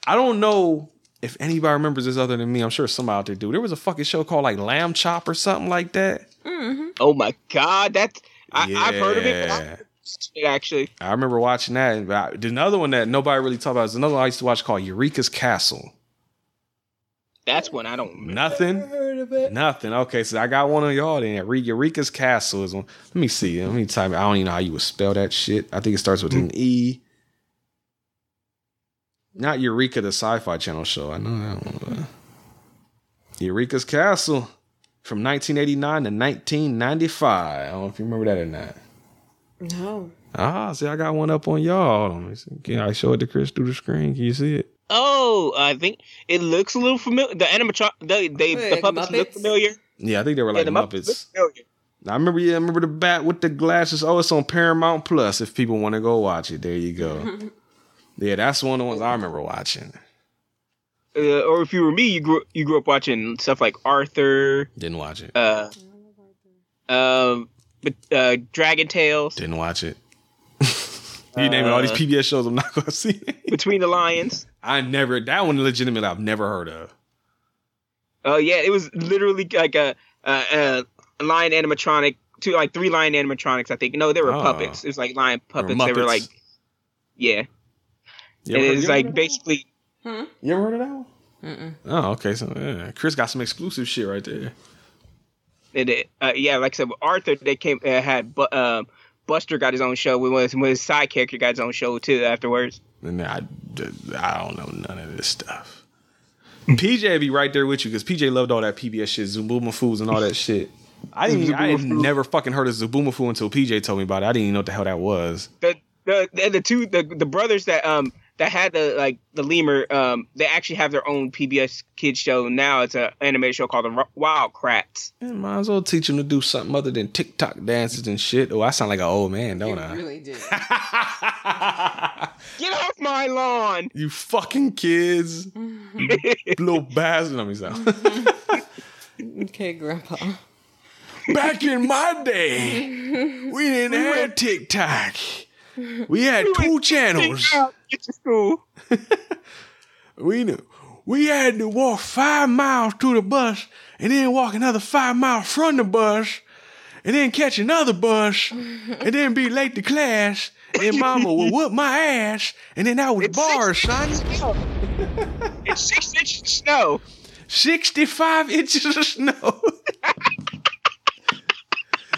S3: I don't know if anybody remembers this other than me. I'm sure somebody out there do. There was a fucking show called like Lamb Chop or something like that. Mm-hmm.
S2: Oh my god, that's I, I've heard of it. But I, actually,
S3: I remember watching that. But I, there's another one that nobody really talked about is another one I used to watch called Eureka's Castle.
S2: that's one I don't. remember.
S3: Nothing.
S6: Heard of it?
S3: Nothing. Okay, so I got one of y'all then. Re- Eureka's Castle is one. Let me see. Let me type. I don't even know how you would spell that shit. I think it starts with an E. Not Eureka, the Sci-Fi Channel show. I know that one. but- Eureka's Castle from 1989 to 1995. I don't know if you remember that or not.
S6: No.
S3: Ah, see, I got one up on y'all. Let me see. Can I show it to Chris through the screen? Can you see it?
S2: Oh, I think it looks a little familiar. The animatron, they, they the
S6: Like
S2: puppets look familiar.
S3: Yeah, I think they were
S2: Yeah,
S3: like
S2: the Muppets
S3: Muppets.
S2: familiar.
S3: I remember, yeah, I remember the bat with the glasses. Oh, it's on Paramount Plus. If people want to go watch it, there you go. *laughs* yeah, that's one of the ones I remember watching.
S2: Uh, or if you were me, you grew you grew up watching stuff like Arthur,
S3: Didn't watch it.
S2: uh, um, but uh, Dragon Tales,
S3: Didn't watch it. *laughs* you name naming all these
S2: Uh,
S3: PBS shows I'm not gonna *laughs* see.
S2: Between the Lions.
S3: I never that one legitimately I've never heard of.
S2: Oh yeah, it was literally like a, a, a lion animatronic, two like three lion animatronics. I think no, they were
S3: Oh.
S2: puppets. It was like lion puppets. They were
S3: Muppets.
S2: like, yeah,
S3: You
S2: and
S3: ever,
S2: it's like basically
S3: that? you ever heard of that one? Oh, okay. So yeah. Chris got some exclusive shit right there.
S2: it, it, uh, yeah, like I said, with Arthur, they came uh, had Bu- um, Buster got his own show. With his, with his side character got his own show too afterwards.
S3: And I, I don't know none of this stuff. PJ be right there with you because PJ loved all that PBS shit, Zoboomafoos and all that shit. I didn't. I had never fucking heard of Zoboomafoo until PJ told me about it. I didn't even know what the hell that was.
S2: The the the, the two the, the brothers that um that had the like the lemur um they actually have their own PBS kids show now. It's an animated show called the Ro- Wild Kratts.
S3: Yeah, might as well teach them to do something other than TikTok dances and shit. Oh, I sound like an old man, don't
S6: You
S3: I?
S6: really did. *laughs*
S2: Get off my lawn!
S3: You fucking kids, *laughs* little bastard. Let me sound. *laughs*
S6: okay, Grandpa.
S3: Back in my day, we didn't have TikTok. We had two channels.
S2: Get to school. *laughs*
S3: We knew we had to walk five miles to the bus and then walk another five miles from the bus and then catch another bus and then be late to class and mama would whoop my ass and then that was bars, son.
S2: It's six *laughs* inches of snow.
S3: 65 inches of snow. *laughs*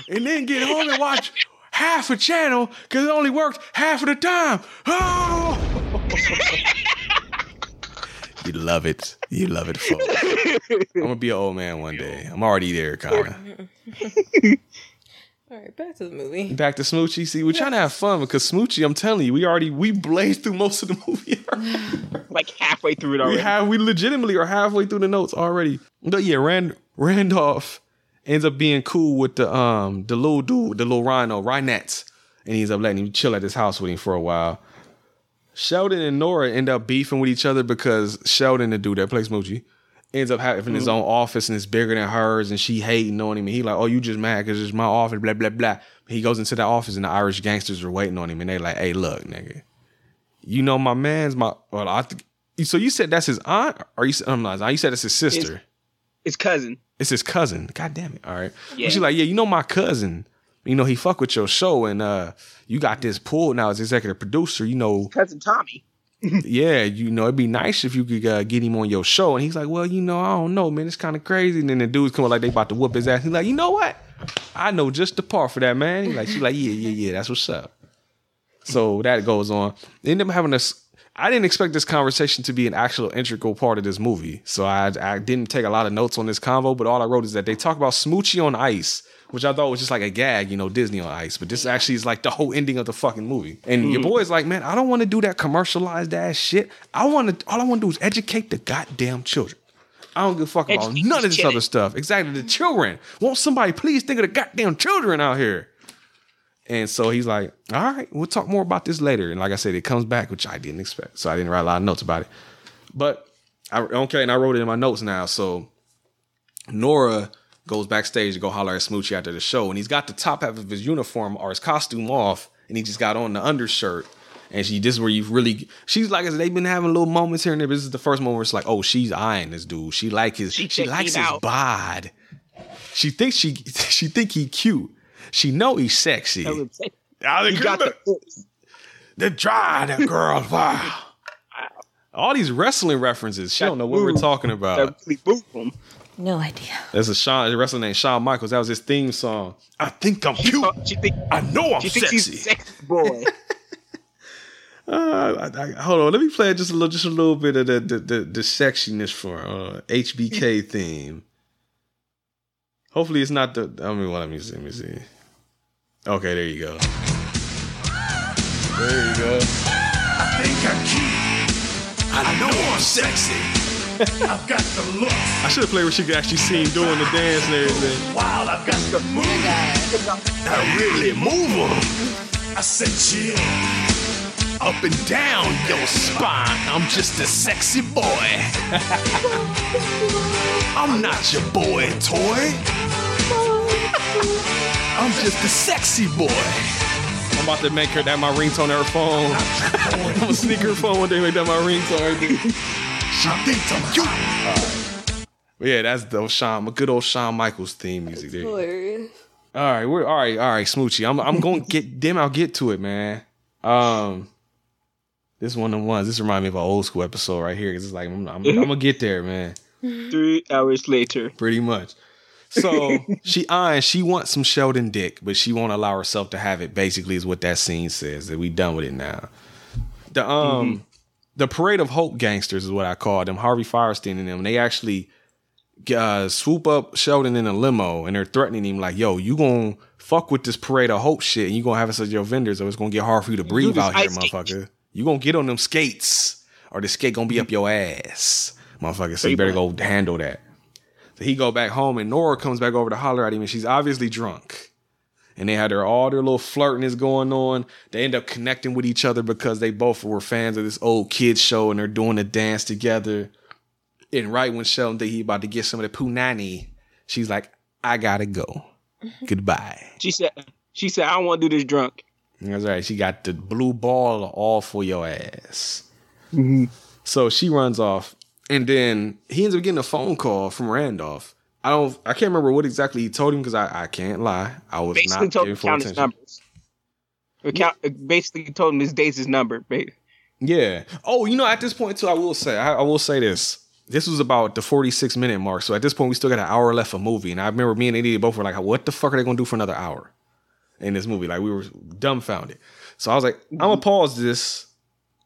S3: and then get home and watch half a channel because it only worked half of the time. Oh! *laughs* you love it. You love it, folks. *laughs* I'm gonna be an old man one day. I'm already there, kinda. *laughs*
S6: All right, back to the movie.
S3: Back to Smoochy. See, we're trying to have fun because Smoochy, I'm telling you, we already we blazed through most of the movie.
S2: Like halfway through it
S3: we
S2: already.
S3: have we legitimately are halfway through the notes already. But yeah, Rand Randolph ends up being cool with the um the little dude, the little rhino, Rhinette, and he ends up letting him chill at his house with him for a while. Sheldon and Nora end up beefing with each other because Sheldon, the dude that plays Moochie, ends up having his own office and it's bigger than hers, and she hating on him. And he like, oh, you just mad because it's my office, blah blah blah. He goes into that office and the Irish gangsters are waiting on him, and they like, hey, look, nigga, you know my man's my. Well, I think. So you said that's his aunt, or you? said- I'm not. You said it's his sister.
S2: His cousin.
S3: It's his cousin. God damn it. All right.
S2: Yeah.
S3: She's like, yeah, you know my cousin. You know, he fuck with your show and uh you got this pull now as executive producer, you know,
S2: Cousin Tommy. *laughs*
S3: yeah, you know, it'd be nice if you could uh, get him on your show. And he's like, well, you know, I don't know, man, it's kind of crazy. And then the dudes come up like they about to whoop his ass. He's like, you know what? I know just the part for that, man. He's like, she's like, yeah, yeah, yeah, that's what's up. So that goes on. They end up having this. I didn't expect this conversation to be an actual integral part of this movie. So I, I didn't take a lot of notes on this convo, but all I wrote is that they talk about Smoochy on ice, which I thought was just like a gag, you know, Disney on ice. But this actually is like the whole ending of the fucking movie. And your hmm. boy's like, man, I don't want to do that commercialized ass shit. I want to, all I want to do is educate the goddamn children. I don't give a fuck about
S2: Educate
S3: none of this
S2: children.
S3: other stuff. Exactly. The children. Won't somebody please think of the goddamn children out here? And so he's like, all right, we'll talk more about this later. And like I said, it comes back, which I didn't expect. So I didn't write a lot of notes about it. But I okay, and I wrote it in my notes now. So Nora goes backstage to go holler at Smoochy after the show, and he's got the top half of his uniform or his costume off, and he just got on the undershirt. And she, this is where you really, she's like, as they've been having little moments here and there. But this is the first moment where it's like, oh, she's eyeing this dude. She like his, she,
S2: checked
S3: likes his bod. She thinks she, *laughs* she think he cute. She know he's sexy.
S2: Tell him, say-
S3: I
S2: He got the voice.
S3: the dry that girl. Wow. All these wrestling references. She don't know what we're talking about.
S2: Really.
S6: No idea.
S3: There's a Shawn, a wrestler named Shawn Michaels. That was his theme song. I think I'm
S2: She,
S3: cute.
S2: thought- she think
S3: I know I'm
S2: she thinks he's a
S3: sexy.
S2: sexy boy. *laughs* *laughs*
S3: Uh, I, I, hold on, let me play just a little, just a little bit of the the, the, the sexiness for uh, HBK theme. Hopefully, it's not the. I mean, well, let me see. Let me see. Okay, there you go. There you go.
S4: I think I'm cute. I know I'm sexy. *laughs* I've got the look.
S3: I should have played where she could actually see him doing the dance and everything.
S4: Wild, I've got the move. I really move 'em. I said chill. Up and down your spine. I'm just a sexy boy. *laughs* I'm not your boy toy. Oh. I'm just a sexy boy.
S3: I'm about to make her that my ringtone on her phone. *laughs* I'm gonna sneak her phone one day, make that my ringtone. Right there.
S4: She thinks I'm cute.
S3: But yeah, that's the Shawn, good old Shawn Michaels theme music there.
S8: Hilarious.
S3: All right, we're all right, all right, Smoochy. I'm I'm gonna get them. I'll get to it, man. Um, this one of the ones. This reminds me of an old school episode right here. 'cause it's like I'm, I'm, I'm gonna get there, man.
S2: Three hours later.
S3: Pretty much. So *laughs* she eyeing, she wants some Sheldon dick, but she won't allow herself to have it. Basically, is what that scene says. That we done with it now. The um, the parade of hope gangsters is what I call them. Harvey Fierstein and them. They actually uh, swoop up Sheldon in a limo, and they're threatening him like, "Yo, you gonna fuck with this parade of hope shit, and you gonna have us as your vendors, or it's gonna get hard for you to breathe
S2: this
S3: out here,
S2: ice skate.
S3: motherfucker. You gonna get on them skates, or the skate gonna be up your ass, motherfucker. So you better go handle that." So he go back home, and Nora comes back over to holler at him, and she's obviously drunk. And they had their all their little flirting is going on. They end up connecting with each other because they both were fans of this old kids show, and they're doing a dance together. And right when Sheldon think he about to get some of the punani, she's like, "I gotta go. Mm-hmm. Goodbye."
S2: She said, "She said I don't want to do this drunk."
S3: That's right. She got the blue ball all for your ass. Mm-hmm. So she runs off, and then he ends up getting a phone call from Randolph. I don't. I can't remember what exactly he told him because I, I can't lie. I was
S2: Basically
S3: not
S2: told him to
S3: full
S2: his
S3: attention.
S2: numbers. Count- uh, Basically told him his days his number. ba-
S3: Yeah. Oh, you know, at this point too, I will say, I, I will say this. This was about the 46 minute mark. So at this point, we still got an hour left of movie. And I remember me and Eddie both were like, what the fuck are they going to do for another hour in this movie? Like, we were dumbfounded. So I was like, I'm going to pause this.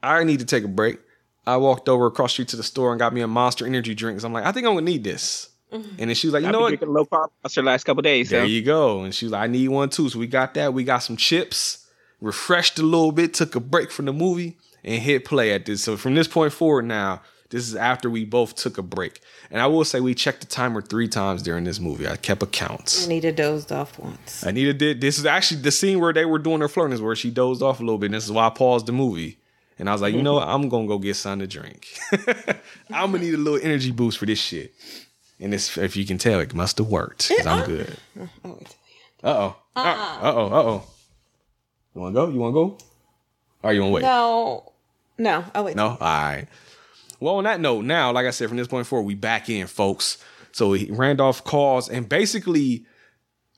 S3: I need to take a break. I walked over across the street to the store and got me a monster energy drink. 'cause I'm like, I think I'm going to need this. Mm-hmm. And then she was like, you
S2: I've
S3: know
S2: been
S3: what?
S2: drinking low carb monster the last couple days.
S3: There
S2: so.
S3: you go. And she was like, I need one too. So we got that. We got some chips, refreshed a little bit, took a break from the movie, and hit play at this. So from this point forward now, this is after we both took a break. And I will say we checked the timer three times during this movie. I kept accounts.
S6: Anita dozed off once.
S3: Anita did this is actually the scene where they were doing their flirting is where she dozed off a little bit. And this is why I paused the movie. And I was like, you know *laughs* what? I'm gonna go get something to drink. *laughs* I'm gonna need a little energy boost for this shit. And this, if you can tell, it must have worked because I'm good.
S6: Oh.
S3: Uh oh. Uh oh. Uh oh. You want to go? You want to go? Or you want to wait?
S6: No. No. Oh, wait.
S3: No? All right. Well, on that note, now, like I said, from this point forward, we back in, folks. So Randolph calls and basically,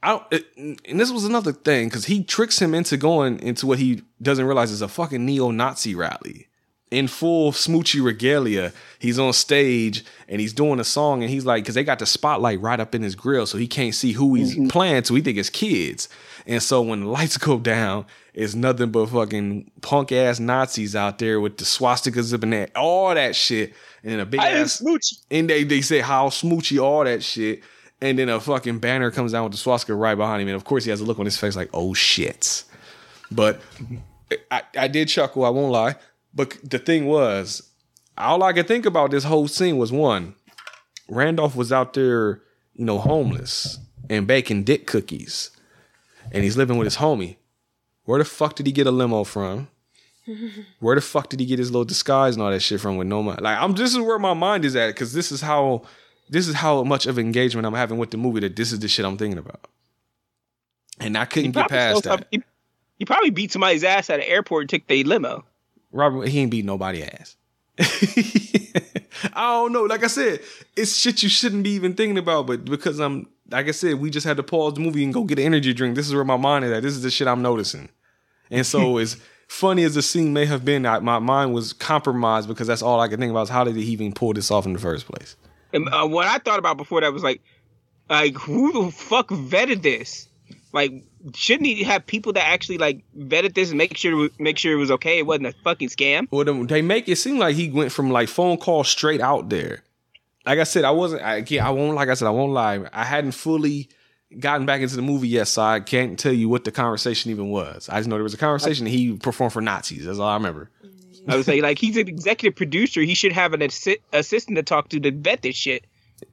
S3: I it- and this was another thing because he tricks him into going into what he doesn't realize is a fucking neo-Nazi rally. In full smoochy regalia, he's on stage and he's doing a song, and he's like, because they got the spotlight right up in his grill, so he can't see who he's mm-hmm. playing to. He think it's kids, and so when the lights go down, it's nothing but fucking punk ass Nazis out there with the swastikas up in there, all that shit, and a big
S2: I
S3: ass
S2: Smoochy.
S3: and they they say how smoochy all that shit. And then a fucking banner comes down with the swastika right behind him. And of course he has a look on his face like, oh shit. But I, I did chuckle, I won't lie. But the thing was, all I could think about this whole scene was one, Randolph was out there, you know, homeless and baking dick cookies. And he's living with his homie. Where the fuck did he get a limo from? Where the fuck did he get his little disguise and all that shit from with no mind? Like I'm this is where my mind is at because this is how this is how much of engagement I'm having with the movie that this is the shit I'm thinking about. And I couldn't get past that.
S2: He, he probably beat somebody's ass at an airport and took the limo.
S3: Robert, he ain't beat nobody ass. *laughs* I don't know. Like I said, it's shit you shouldn't be even thinking about. But because I'm, like I said, we just had to pause the movie and go get an energy drink. This is where my mind is at. This is the shit I'm noticing. And so, *laughs* as funny as the scene may have been, I, my mind was compromised because that's all I could think about is how did he even pull this off in the first place?
S2: And uh, what I thought about before that was like, like who the fuck vetted this? Like, shouldn't he have people that actually like vetted this and make sure make sure it was okay? It wasn't a fucking scam.
S3: Well, they make it seem like he went from like phone call straight out there. Like I said, I wasn't. I, again, I won't. Like I said, I won't lie. I hadn't fully gotten back into the movie yet, so I can't tell you what the conversation even was. I just know there was a conversation and he performed for Nazis. That's all I remember.
S2: I would say like he's an executive producer. He should have an assi- assistant to talk to to vet this shit.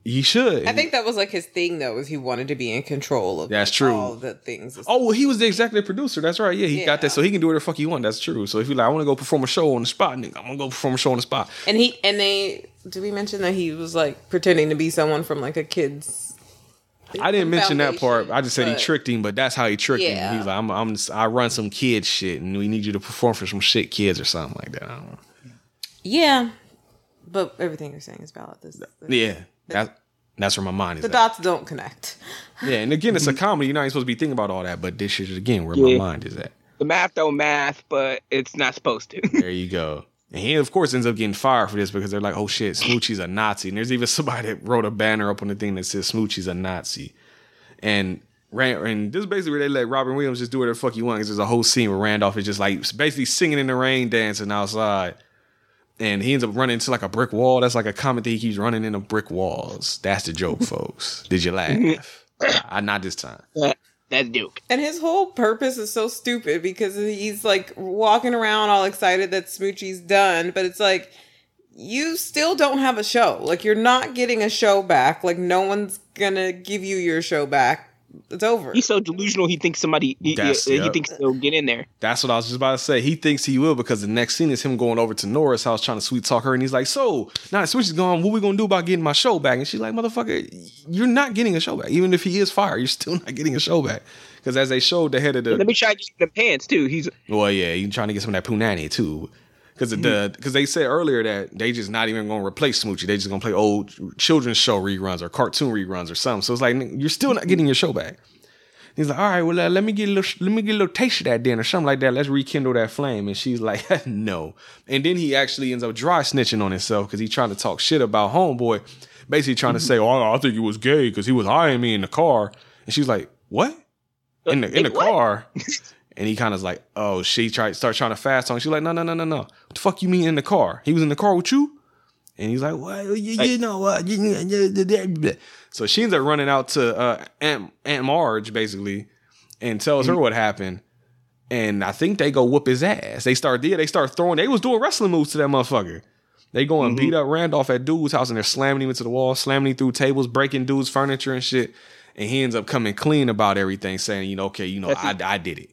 S3: He should.
S6: I think that was like his thing though, is he wanted to be in control of
S3: That's true.
S6: all the things.
S3: Oh well, he was the executive producer. That's right. Yeah, he got that, so he can do whatever the fuck he want. That's true. So if you like, I want to go perform a show on the spot, nigga, I'm gonna go perform a show on the spot.
S6: And he and they did we mention that he was like pretending to be someone from like a kid's
S3: I didn't mention that part. I just said he tricked him, but that's how he tricked him. He's like, I'm, I'm, I run some kid shit, and we need you to perform for some shit kids or something like that. I don't know.
S6: Yeah. But everything you're saying is valid. This,
S3: Yeah, that, that's where my mind is.
S6: the
S3: at.
S6: dots don't connect. *laughs*
S3: Yeah, and again, it's a *laughs* comedy. You're not even supposed to be thinking about all that, but this is again where
S2: Yeah.
S3: my mind is at.
S2: The math don't math, but it's not supposed to.
S3: There you go. *laughs* And he, of course, ends up getting fired for this because they're like, oh shit, Smoochy's a Nazi. And there's even *laughs* somebody that wrote a banner up on the thing that says Smoochy's a Nazi. And and this is basically where they let Robin Williams just do whatever the fuck he wants. 'cause There's a whole scene where Randolph is just like basically singing in the rain, dancing outside. And he ends up running into like a brick wall. That's like a comment that he keeps running into brick walls. That's the joke, folks. Did you laugh? *laughs* I not this time.
S2: That's Duke.
S6: And his whole purpose is so stupid because he's like walking around all excited that Smoochie's done, but it's like you still don't have a show. Like you're not getting a show back. Like no one's gonna give you your show back. It's over.
S2: He's so delusional. He thinks somebody. He,
S3: That's-
S2: he, he thinks he'll get in there.
S3: That's what I was just about to say. He thinks he will because the next scene is him going over to Nora's house trying to sweet talk her, and he's like, "So now that Switch is gone, what we gonna do about getting my show back?" And she's like, "Motherfucker, you're not getting a show back. Even if he is fired, you're still not getting a show back." Because as they showed the head of the, Let
S2: me try to get the pants too. He's
S3: well, yeah, you trying to get some of that punani too. Because the because they said earlier that they just not even gonna replace Smoochy. They just gonna play old children's show reruns or cartoon reruns or something. So it's like you're still not getting your show back. He's like, all right, well, uh, let me get a little, let me get a little taste of that then, or something like that. Let's rekindle that flame. And she's like, *laughs* no. And then he actually ends up dry snitching on himself because he's trying to talk shit about homeboy, basically trying to say, oh, I think he was gay because he was eyeing me in the car. And she's like, what? In the in the car. *laughs* And he kind of like, oh, she tried start trying to fast on. She's like, no, no, no, no, no. What the fuck you mean in the car? He was in the car with you? And he's like, well, you, you know what? So she ends up running out to uh, Aunt Aunt Marge basically, and tells her what happened. And I think they go whoop his ass. They start yeah, they start throwing. They was doing wrestling moves to that motherfucker. They go and beat up Randolph at dude's house, and they're slamming him into the wall, slamming him through tables, breaking dude's furniture and shit. And he ends up coming clean about everything, saying, you know, okay, you know, I, I did it.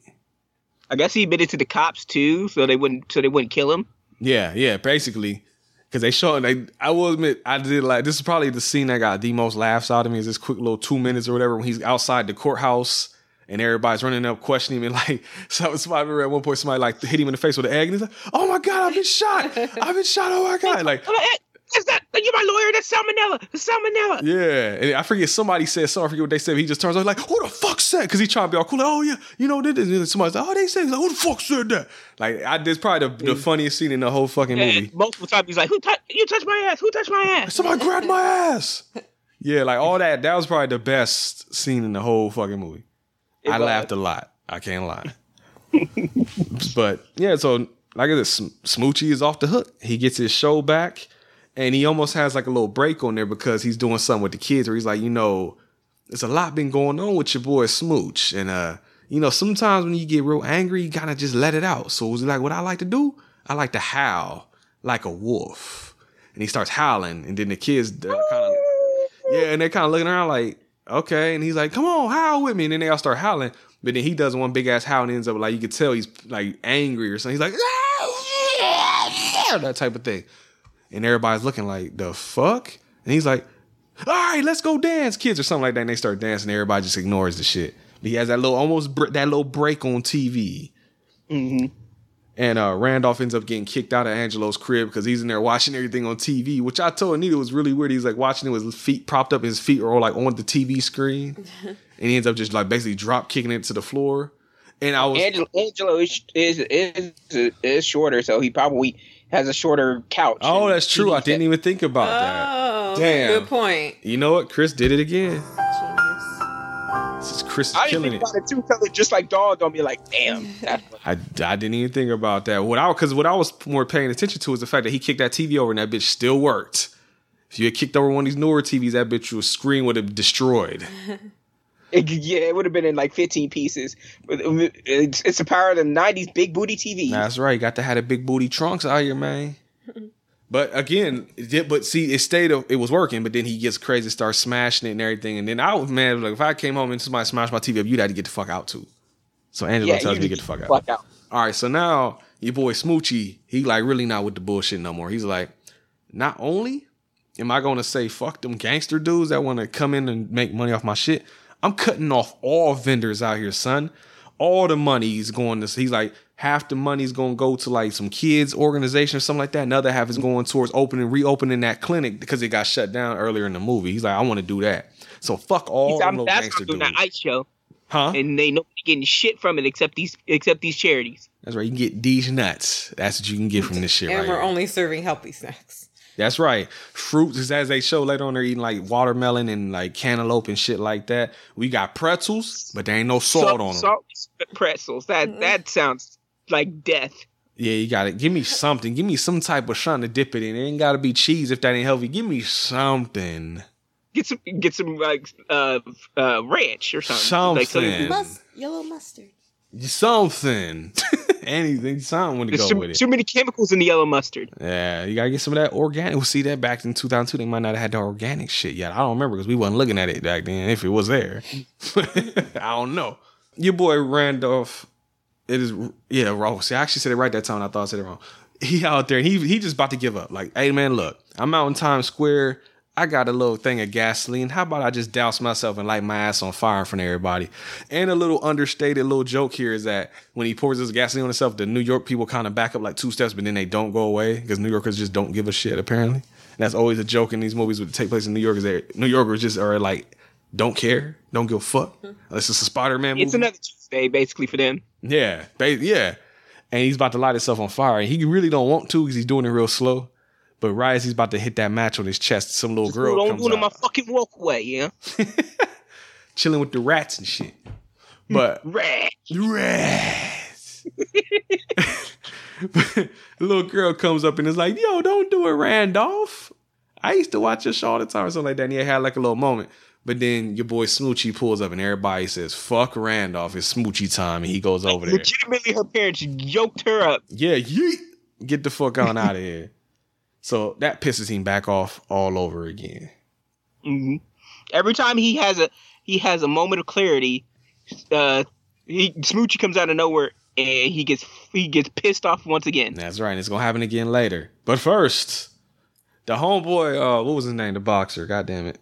S2: I guess he admitted to the cops too, so they wouldn't so they wouldn't kill him.
S3: Yeah, yeah, basically. Because they showed, they, I will admit, I did like, this is probably the scene that got the most laughs out of me is this quick little two minutes or whatever when he's outside the courthouse and everybody's running up questioning him. And *laughs* like, so somebody, I remember at one point, somebody like hit him in the face with an egg and he's like, oh my God, I've been shot. I've been shot. Oh my God. Like,
S2: I'm like, "Hey, That's not you're my lawyer. That's salmonella. That's salmonella.
S3: yeah. And I forget, somebody said something, I forget what they said. But he just turns out like, who the fuck said? Because he trying to be all cool. Like, oh yeah, you know, this is somebody's like, oh, they said, He's like, who the fuck said that? Like, I, this probably the, the funniest scene in the whole fucking movie.
S2: And multiple times he's like, "Who touched you? Touched my ass? Who touched my ass?"
S3: Somebody grabbed my ass. *laughs* Yeah, like all that. That was probably the best scene in the whole fucking movie.
S2: It
S3: I
S2: was.
S3: laughed a lot. I can't lie. *laughs* but yeah, so like I said, Sm- Smoochy is off the hook. He gets his show back, and he almost has like a little break on there because he's doing something with the kids, where he's like, you know, there's a lot been going on with your boy Smooch, and uh, you know, sometimes when you get real angry, you gotta just let it out. So was like, what I like to do? I like to howl like a wolf, and he starts howling, and then the kids kind of yeah, and they're kind of looking around like, okay. And he's like, come on, howl with me. And then they all start howling. But then he does one big ass howl and ends up like, you could tell he's like angry or something. He's like, that type of thing. And everybody's looking like, the fuck? And he's like, all right, let's go dance, kids, or something like that. And they start dancing. Everybody just ignores the shit. But he has that little, almost br- that little break on TV. And uh, Randolph ends up getting kicked out of Angelo's crib because he's in there watching everything on TV, which I told Anita was really weird. He's like watching it with his feet propped up, his feet are all like on the TV screen. *laughs* and he ends up just like basically drop kicking it to the floor. And I was
S2: Angelo, Angelo is, is is is shorter, so he probably has a shorter couch.
S3: Oh, that's true. I
S2: TV
S3: didn't even think about
S6: Oh,
S3: that. Damn.
S6: good point.
S3: You know what? Chris did it again. This is Chris is
S2: I didn't
S3: killing
S2: think
S3: it.
S2: about it too just like dawned on me. Like, damn, *laughs*
S3: I, I didn't even think about that. What I because what I was more paying attention to is the fact that he kicked that TV over and that bitch still worked. If you had kicked over one of these newer TVs, that bitch was screen would have destroyed. *laughs*
S2: It, yeah, it would have been in like 15 pieces. But um, It's, it's the power of the 90s big booty TV.
S3: That's right. You got to have the big booty trunks out here, man. *laughs* But again, it did- but see, it stayed. It was working, but then he gets crazy, starts smashing it and everything. And then I was man, like if I came home and somebody smashed my TV up, you'd have to get the fuck out too. So Angelo
S2: Yeah,
S3: tells me to get the fuck out.
S2: fuck out.
S3: All right, so now your boy Smoochy, he like really not with the bullshit no more. He's like, not only am I gonna say fuck them gangster dudes that want to come in and make money off my shit, I'm cutting off all vendors out here, son. All the money's going to. He's like half the money's gonna go to like some kids organization or something like that. Another half is going towards opening, reopening that clinic because it got shut down earlier in the movie. He's like, I want to do that. So fuck all
S2: He's,
S3: them
S2: I'm,
S3: little
S2: that's
S3: gangster
S2: I'm doing
S3: dudes.
S2: that ice show,
S3: Huh?
S2: and they nobody getting shit from it except these except these charities.
S3: That's right. You can get these nuts. That's what you can get from *laughs* this shit
S6: and
S3: right
S6: we're
S3: here.
S6: only serving healthy snacks.
S3: That's right. Fruits, as they show later on, they're eating like watermelon and like cantaloupe and shit like that. We got pretzels, but there ain't no salt, on them.
S2: Salt pretzels. That that sounds like death.
S3: Yeah, you got it. Give me something. Give me some type of something to dip it in. It ain't got to be cheese if that ain't healthy. Give me something.
S2: Get some get some like uh uh ranch or something. Like
S3: Something.
S6: Mus- yellow mustard.
S3: Something. *laughs* Anything. Something to go
S2: too,
S3: with it.
S2: too many chemicals in the yellow mustard.
S3: Yeah, you gotta get some of that organic. We'll see that back in 2002. They might not have had the organic shit yet. I don't remember because we wasn't looking at it back then. If it was there, *laughs* I don't know. Your boy Randolph, it is yeah. Wrong. See, I actually said it right that time. I thought I said it wrong. He out there and he he just about to give up. Like, hey man, look, I'm out in Times Square. I got a little thing of gasoline. How about I just douse myself and light my ass on fire in front of everybody? And a little understated little joke here is that when he pours his gasoline on himself, the New York people kind of back up like two steps, but then they don't go away because New Yorkers just don't give a shit. Apparently, and that's always a joke in these movies would take place in New York. Is that New Yorkers just are like don't care, don't give a fuck. Unless it's a Spider-Man movie.
S2: It's another Tuesday basically for them.
S3: Yeah, ba- yeah. And he's about to light himself on fire. And he really don't want to because he's doing it real slow. But right as he's about to hit that match on his chest, some little girl
S2: don't
S3: comes
S2: do my fucking walkway, yeah. *laughs*
S3: chilling with the rats and shit. But
S2: Rat. *laughs*
S3: rats. the *laughs* little girl comes up and is like, "Yo, don't do it, Randolph." I used to watch your show all the time or something like that. And he had like a little moment. But then your boy Smoochy pulls up and everybody says, "Fuck Randolph, it's Smoochy time," and he goes over there.
S2: Legitimately, her parents yoked her up.
S3: Yeah, yeet. Get the fuck on out of here. So that pisses him back off all over again.
S2: hmm Every time he has a he has a moment of clarity, uh, he Smoochy comes out of nowhere and he gets he gets pissed off once again.
S3: That's right. and It's gonna happen again later. But first, the homeboy, uh, what was his name? The boxer. God damn it.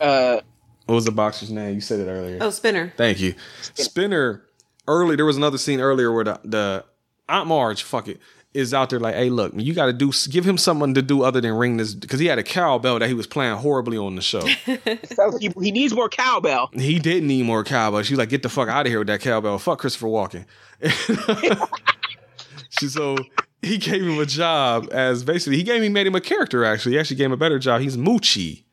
S2: Uh,
S3: What was the boxer's name? You said it earlier.
S6: Oh, spinner.
S3: Thank you. Spinner. Early, there was another scene earlier where the, the Aunt Marge, fuck it, is out there like, hey, look, you got to do, give him something to do other than ring this, because he had a cowbell that he was playing horribly on the show. *laughs*
S2: so he, he needs more cowbell.
S3: He didn't need more cowbell. She's like, get the fuck out of here with that cowbell. Fuck Christopher Walken. *laughs* she so he gave him a job as basically he gave he made him a character actually. He actually gave him a better job. He's Moochie.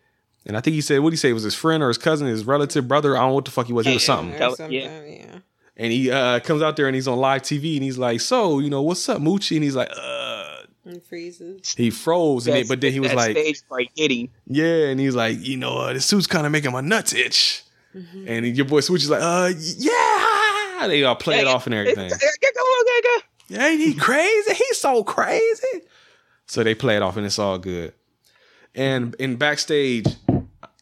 S3: And I think he said what did he say? It was his friend or his cousin, his relative, brother. I don't know what the fuck he was. He was something.
S6: Something,
S2: yeah.
S6: yeah.
S3: And he uh, comes out there and he's on live TV and he's like, So, you know, what's up, Moochie? And he's like, uh
S6: And freezes.
S3: he froze and it, but then he was
S2: that
S3: like,
S2: stage fright hitting.
S3: Yeah, and he's like, you know, uh, this suit's kind of making my nuts itch. And your boy Switch is like, uh, yeah. They all play it off and everything. Ain't he crazy? He's so crazy. So they play it off and it's all good. And in backstage,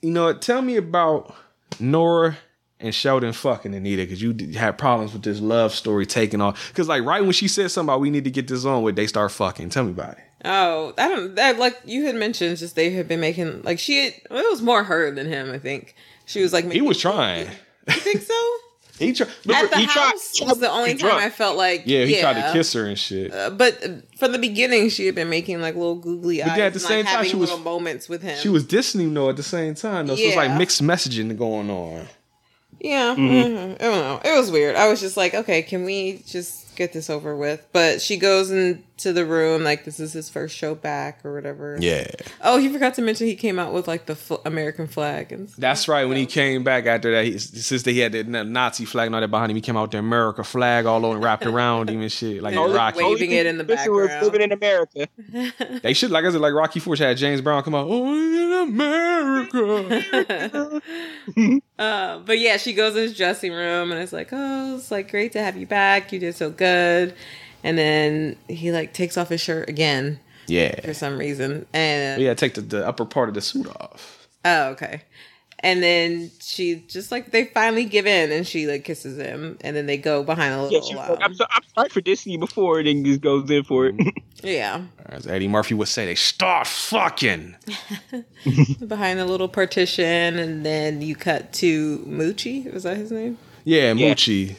S3: you know, tell me about Nora and Sheldon fucking Anita because you had problems with this love story taking off. Because like right when she said something about we need to get this on with, they start fucking. Tell me about it.
S6: Oh, I don't. That like you had mentioned, just they had been making like she. Had, well, it was more her than him. I think she was like.
S3: He was trying.
S6: You think so? *laughs*
S3: He tried.
S6: At the
S2: he tried-
S6: house was the only time
S2: drunk.
S6: I felt like.
S3: Yeah, he tried to kiss her and shit.
S6: Uh, but uh, from the beginning, she had been making like little googly eyes.
S3: But yeah, at the
S6: and,
S3: same
S6: like,
S3: time, she was-
S6: moments with him.
S3: She was dissing him though at the same time though. So it's like mixed messaging going on.
S6: Yeah,
S3: Mm-hmm.
S6: mhm. I don't know. It was weird. I was just like, okay, can we just get this over with. But she goes into the room like this is his first show back or whatever.
S3: Yeah.
S6: Oh, he forgot to mention he came out with like the fl- American flag and stuff.
S3: That's right. When he came back after that, he, since they had the Nazi flag and all that behind him, he came out with the America flag all over and wrapped around him and shit, like *laughs*
S6: Yeah,
S3: Rocky.
S6: waving it in the
S2: This was
S6: background.
S2: living in America. *laughs*
S3: They should, like I said, like Rocky Four had James Brown come out, oh, in America. *laughs*
S6: Uh, but yeah, she goes in his dressing room and it's like, oh, it's like great to have you back. You did so good. And then he like takes off his shirt again
S3: yeah.
S6: for some reason. And
S3: Yeah, take the, the upper part of the suit off.
S6: oh, okay. And then she just like they finally give in and she like kisses him and then they go behind a little
S2: she was
S6: while.
S2: like, I'm, so, I'm sorry for dissing you before, and then just goes in for it. Mm-hmm. *laughs*
S6: yeah.
S3: As Eddie Murphy would say, they start fucking. *laughs*
S6: Behind the little partition and then you cut to Moochie. Was that his name?
S3: Yeah,
S2: Yeah.
S3: Moochie.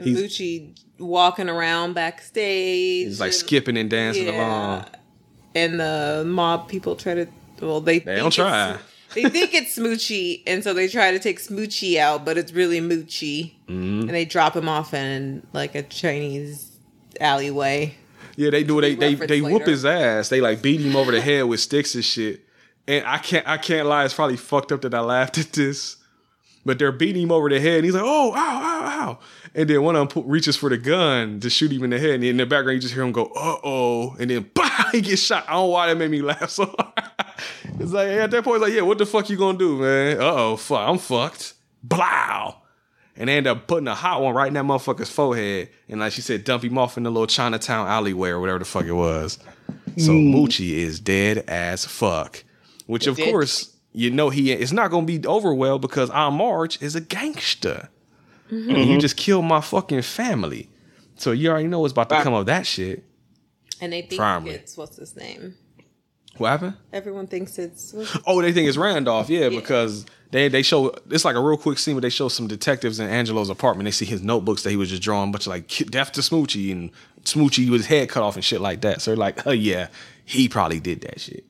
S6: Moochie walking around backstage.
S3: He's like
S6: and-
S3: skipping and dancing
S6: Yeah.
S3: along.
S6: and the mob people try to well they
S3: They don't try.
S6: they think it's Smoochy and so they try to take Smoochy out but it's really Moochie
S3: Mm-hmm.
S6: and they drop him off in like a Chinese alleyway
S3: Yeah, they do. They they they whoop his ass. They like beat him over the head with sticks and shit. And I can't I can't lie. It's probably fucked up that I laughed at this. But they're beating him over the head. And he's like, oh, ow, ow, ow. And then one of them pu- reaches for the gun to shoot him in the head. And in the background, you just hear him go, uh oh. And then, *laughs* bah, he gets shot. I don't know why that made me laugh so hard. *laughs* it's like, at that point, it's like, yeah, what the fuck you gonna do, man? Uh oh, fuck, I'm fucked. Blow. And they end up putting a hot one right in that motherfucker's forehead. And like she said, dump him off in the little Chinatown alleyway or whatever the fuck it was. So Moochie is dead as fuck. Which of
S2: Dead.
S3: course, you know he it's not gonna be over well because Aunt Marge is a gangster. Mm-hmm. And you mm-hmm. just killed my fucking family. So you already know what's about to come of that shit.
S6: and they think
S3: Primary.
S6: it's what's his name
S3: What happened?
S6: everyone thinks it's
S3: Oh, they think it's Randolph, yeah, because they they show it's like a real quick scene where they show some detectives in Angelo's apartment. They see his notebooks that he was just drawing a bunch of like ki- death to Smoochy and Smoochy with his head cut off and shit like that. So they're like, oh *laughs* yeah, he probably did that shit.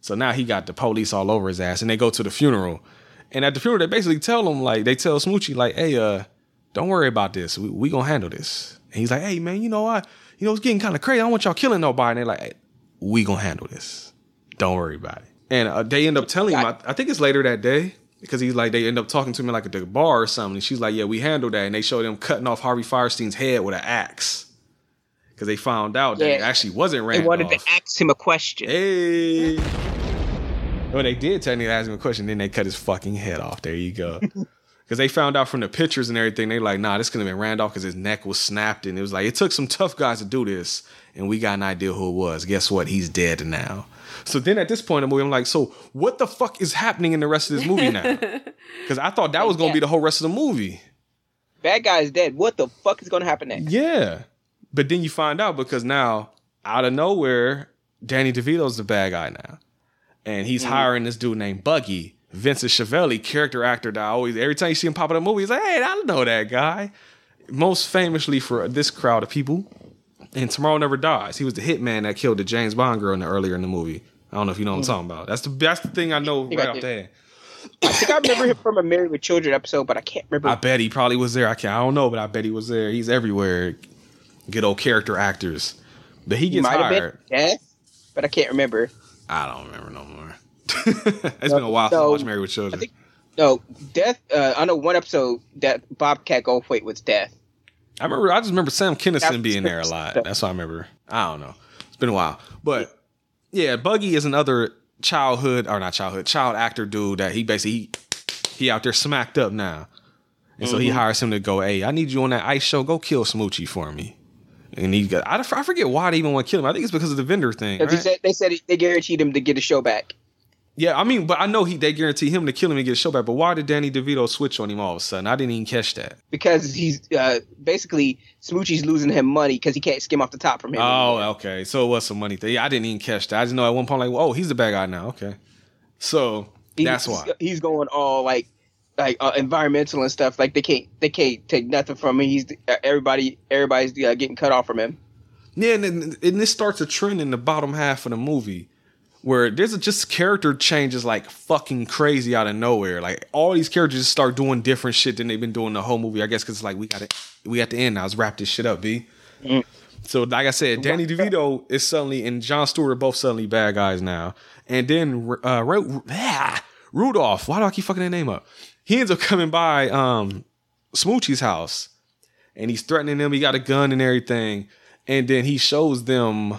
S3: So now he got the police all over his ass, and they go to the funeral. And at the funeral, they basically tell him like they tell Smoochy like, hey, uh, don't worry about this. We, we gonna handle this. And he's like, hey man, you know I, you know it's getting kind of crazy. I don't want y'all killing nobody. And they're like, hey, we gonna handle this. Don't worry about it. And uh, they end up telling him, I, I think it's later that day, because he's like, they end up talking to him like at the bar or something. And she's like, yeah, we handled that. And they show them cutting off Harvey Fierstein's head with an axe. Because they found out that it actually wasn't Randolph.
S2: They wanted to ask him a question.
S3: Hey. Well, they did technically ask him a question, then they cut his fucking head off. There you go. *laughs* Because they found out from the pictures and everything, they like, nah, this could have been Randolph because his neck was snapped. And it was like, it took some tough guys to do this. And we got an idea who it was. Guess what? He's dead now. So then at this point in the movie, I'm like, so what the fuck is happening in the rest of this movie now? *laughs* Because I thought that was going to be the whole rest of the movie.
S2: Bad guy is dead. What the fuck is going to happen next?
S3: Yeah. But then you find out because now, out of nowhere, Danny DeVito's the bad guy now. And he's mm-hmm. hiring this dude named Buggy, Vincent Schiavelli, character actor that I always, every time you see him pop up in a movie, he's like, hey, I know that guy. Most famously for this crowd of people. And Tomorrow Never Dies. He was the hitman that killed the James Bond girl in the, earlier in the movie. I don't know if you know what I'm mm. talking about. That's the that's the thing I know
S2: think
S3: right
S2: I
S3: off the head.
S2: I think I remember him from a Married with Children episode, but I can't remember.
S3: I bet he probably was there. I can't. I don't know, but I bet he was there. He's everywhere. Good old character actors. But he gets
S2: might
S3: hired.
S2: death, but I can't remember.
S3: I don't remember no more. *laughs* it's been a while since I
S2: No,
S3: watched Married with Children.
S2: think- No, death. Uh, I know one episode that Bobcat Goldthwait was death.
S3: I remember. I just remember Sam Kinison being there a lot. That's what I remember. I don't know. It's been a while, but yeah, Buggy is another childhood or not childhood child actor dude that he basically he, he out there smacked up now, and so he
S2: Mm-hmm.
S3: hires him to go. Hey, I need you on that ice show. Go kill Smoochy for me. And he got. I, I forget why they even want to kill him. I think it's because of the vendor thing. Right?
S2: they said they said they guaranteed him to get his show back.
S3: Yeah, I mean, but I know he they guarantee him to kill him and get a show back. But why did Danny DeVito switch on him all of a sudden? I didn't even catch that.
S2: because he's uh, basically Smoochy's losing him money because he can't skim off the top from him.
S3: Oh,
S2: anymore.
S3: okay. So it was some money thing. Yeah, I didn't even catch that. I just know at one point, like, oh, he's the bad guy now. Okay. So
S2: He-
S3: that's why.
S2: he's going all like like uh, environmental and stuff. Like they can't they can't take nothing from him. He's uh, everybody everybody's uh, getting cut off from him.
S3: Yeah, and, and this starts a trend in the bottom half of the movie where there's a, just character changes like fucking crazy out of nowhere. Like all these characters start doing different shit than they've been doing the whole movie. I guess because it's like we got it, we at the end now. Let's wrap this shit up, B. So, like I said, Danny DeVito is suddenly and Jon Stewart are both suddenly bad guys now. And then uh, Ru- ah, Rudolph, why do I keep fucking that name up? He ends up coming by um, Smoochy's house, and he's threatening them. He got a gun and everything, and then he shows them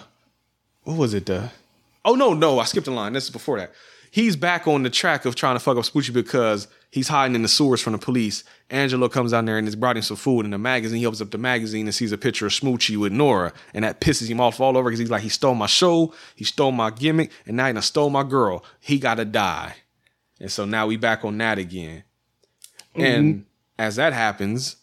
S3: what was it? The oh no no I skipped a line. This is before that. He's back on the track of trying to fuck up Smoochy because he's hiding in the sewers from the police. Angelo comes down there and has brought him some food in a magazine. He opens up the magazine and sees a picture of Smoochy with Nora, and that pisses him off all over because he's like, he stole my show, he stole my gimmick, and now he stole my girl. He gotta die. And so now we back on that again. And as that happens,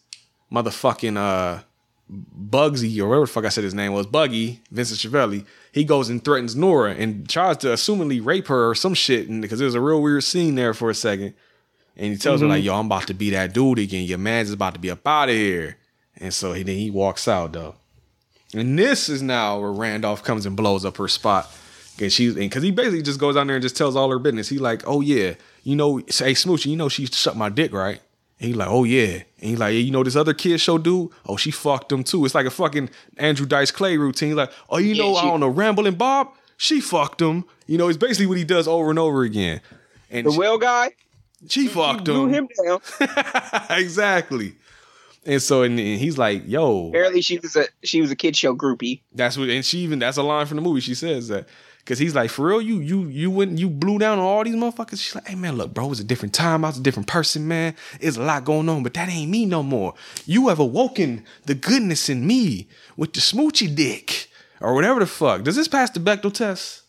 S3: motherfucking uh Bugsy or whatever the fuck I said his name was, Buggy, Vincent Schiavelli, he goes and threatens Nora and tries to assumingly rape her or some shit and because there's a real weird scene there for a second. And he tells her like, "Yo, I'm about to be that dude again. Your man's about to be up out of here." And so he then he walks out though. And this is now where Randolph comes and blows up her spot. And she's because he basically just goes down there and just tells all her business. He like, "Oh yeah, you know, say Smoochy, you know she sucked my dick, right?" And he like, "Oh yeah." And he like, yeah, "You know this other kid show dude? Oh, she fucked him too." It's like a fucking Andrew Dice Clay routine. Like, "Oh, you know, I don't know, Rambling Bob, she fucked him." You know, it's basically what he does over and over again. And
S2: The
S3: she-
S2: well guy
S3: she fucked
S2: blew
S3: him.
S2: him down. *laughs*
S3: exactly. And so and, and he's like, yo,
S2: Apparently, she was a she was a kid show groupie.
S3: that's what and she even that's a line from the movie. She says that. Cause he's like, for real, you you you went you blew down on all these motherfuckers. She's like, hey man, look, bro, it was a different time. I was a different person, man. It's a lot going on, but that ain't me no more. You have awoken the goodness in me with the smoochy dick. Or whatever the fuck. Does this pass the Bechdel test?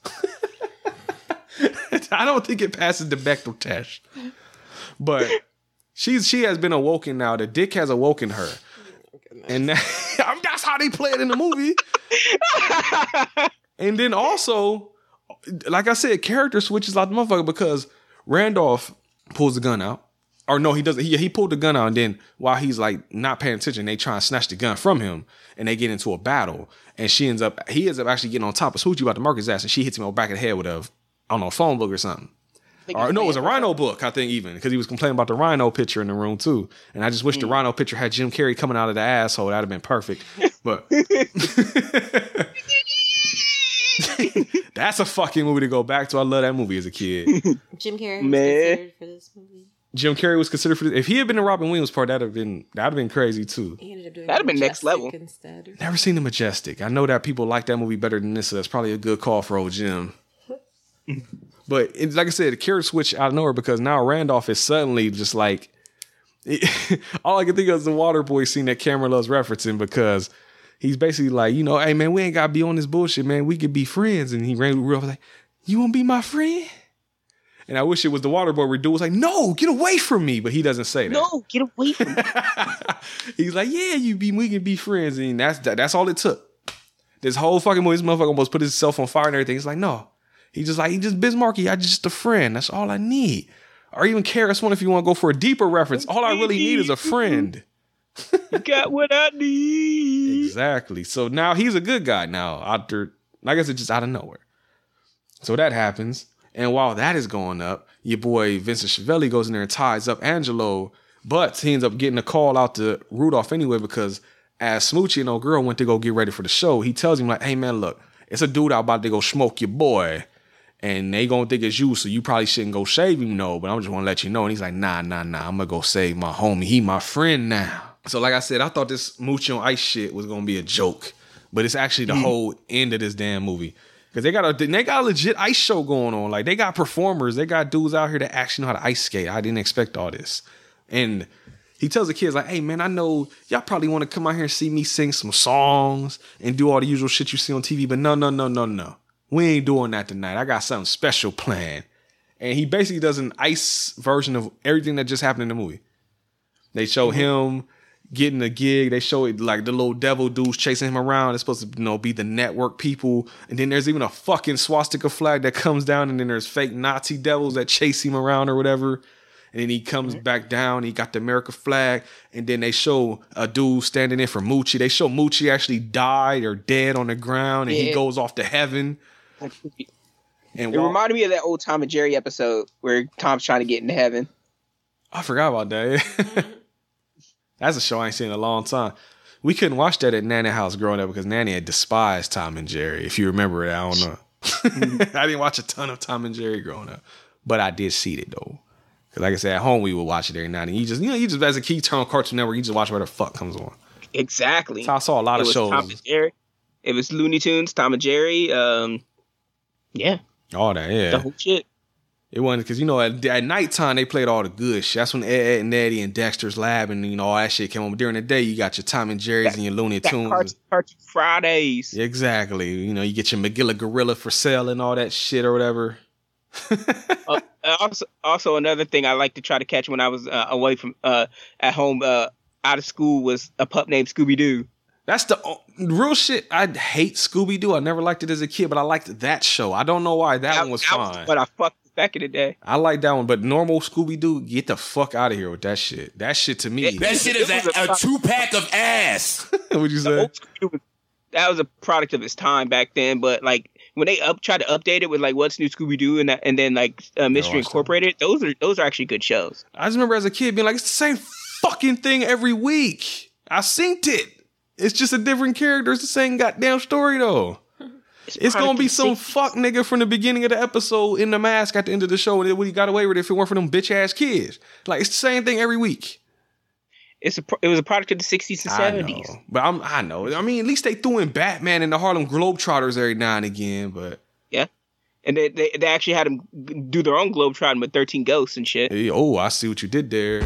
S3: *laughs* I don't think it passes the Bechdel test. But she's she has been awoken now. The dick has awoken her. And that, *laughs* that's how they play it in the movie. *laughs* and then also, like I said, character switches like the motherfucker because Randolph pulls the gun out. Or no, he doesn't. He, he pulled the gun out, and then while he's like not paying attention, they try and snatch the gun from him, and they get into a battle. And she ends up, he ends up actually getting on top of Smoochy about to mark his ass, and she hits him on the back of the head with a, I don't know, a phone book or something. Or no, it was a Rhino book, I think, even because he was complaining about the Rhino picture in the room too. And I just wish the mm. Rhino picture had Jim Carrey coming out of the asshole. That'd have been perfect. But *laughs* *laughs* that's a fucking movie to go back to. I love that movie as a kid. *laughs*
S1: Jim Carrey was
S2: Man.
S1: considered for this movie.
S3: Jim Carrey was considered for this. if he had been in Robin Williams part, that'd have been that'd have been crazy too.
S6: He ended up doing
S2: That'd have been next level.
S6: instead.
S3: Never seen the Majestic. I know that people like that movie better than this, so that's probably a good call for old Jim. But it's like I said, the carrot switch out of nowhere because now Randolph is suddenly just like *laughs* all I can think of is the Water Boy scene that Cameron loves referencing because he's basically like, you know, hey man, we ain't gotta be on this bullshit, man. We could be friends. And he ran real like, you wanna be my friend? And I wish it was the Water Boy where dude was like, no, get away from me. But he doesn't say that.
S2: No, get away from me. *laughs*
S3: He's like, yeah, you be, we can be friends, and that's that, that's all it took. This whole fucking movie, this motherfucker almost put himself on fire and everything. He's like, no, he just like he just Biz Markie. I just a friend. That's all I need. Or even Karis one if you want to go for a deeper reference. All I really need is a friend.
S2: You got what I *laughs* need.
S3: Exactly. So now he's a good guy now. After I guess it's just out of nowhere. So that happens. And while that is going up, your boy Vincent Schiavelli goes in there and ties up Angelo, but he ends up getting a call out to Rudolph anyway because as Smoochy and old girl went to go get ready for the show, he tells him like, "Hey man, look, it's a dude out about to go smoke your boy, and they gonna think it's you, so you probably shouldn't go shave him, no. But I'm just want to let you know." And he's like, "Nah, nah, nah, I'm gonna go save my homie. He my friend now." So like I said, I thought this Moochie on Ice shit was gonna be a joke, but it's actually the mm. whole end of this damn movie. Cause they got a they got a legit ice show going on. Like they got performers, they got dudes out here that actually know how to ice skate. I didn't expect all this. And he tells the kids like, "Hey man, I know y'all probably want to come out here and see me sing some songs and do all the usual shit you see on TV, but no, no, no, no, no. We ain't doing that tonight. I got something special planned." And he basically does an ice version of everything that just happened in the movie. They show mm-hmm. him getting a gig. They show it like the little devil dudes chasing him around. It's supposed to you know be the network people. And then there's even a fucking swastika flag that comes down, and then there's fake Nazi devils that chase him around or whatever. And then he comes mm-hmm. back down. He got the America flag, and then they show a dude standing in for Moochie. They show Moochie actually died or dead on the ground, and he goes off to heaven. *laughs* And
S2: It
S3: while-
S2: reminded me of that old Tom and Jerry episode where Tom's trying to get into heaven.
S3: I forgot about that. *laughs* That's a show I ain't seen in a long time. we couldn't watch that at Nanny house growing up because Nanny had despised Tom and Jerry. If you remember it, I don't know. *laughs* I didn't watch a ton of Tom and Jerry growing up, but I did see it though. Cause like I said, at home we would watch it every night, and you just you know you just as a kid turn on Cartoon Network, you just watch whatever the fuck comes on.
S2: Exactly.
S3: So I saw a lot
S2: it
S3: of shows.
S2: Tom and Jerry. It was Looney Tunes, Tom and Jerry. Um, yeah,
S3: All that, yeah.
S2: the whole shit.
S3: It wasn't because you know at, at nighttime they played all the good shit. That's when Ed, Edd n Eddy and Dexter's Lab and you know all that shit came on. But during the day you got your Tom and Jerry's and your Looney Tunes.
S2: Cartoon, Cartoon Fridays.
S3: Exactly. You know you get your Magilla Gorilla for sale and all that shit or whatever. *laughs*
S2: Uh, also, also another thing I like to try to catch when I was uh, away from uh, at home, uh, out of school, was a pup named Scooby Doo.
S3: That's the o- real shit. I hate Scooby Doo. I never liked it as a kid, but I liked that show. I don't know why that, one was fine.
S2: but I fucked with back in the day.
S3: I like that one, but normal Scooby Doo, get the fuck out of here with that shit. That shit to me.
S8: That shit is a,
S2: a
S8: a two pack of ass. *laughs*
S3: What'd you say?
S2: Was- that was a product of its time back then, but like when they up tried to update it with like what's new Scooby Doo and that, and then like uh, Mystery
S3: watched them.
S2: Incorporated, those are those are actually good shows.
S3: I just remember as a kid being like, it's the same fucking thing every week. I synced it. It's just a different character. It's the same goddamn story though. *laughs* It's gonna be some fuck nigga from the beginning of the episode in the mask at the end of the show, and he got away with it if it weren't for them bitch ass kids. Like it's the same thing every week.
S2: It's a pro- it was a product of the sixties and seventies.
S3: But I'm, I know. I mean, at least they threw in Batman and the Harlem Globetrotters every now and again. But
S2: Yeah, and they, they they actually had them do their own globetrotting with thirteen ghosts and shit.
S3: hey, oh, I see what you did there.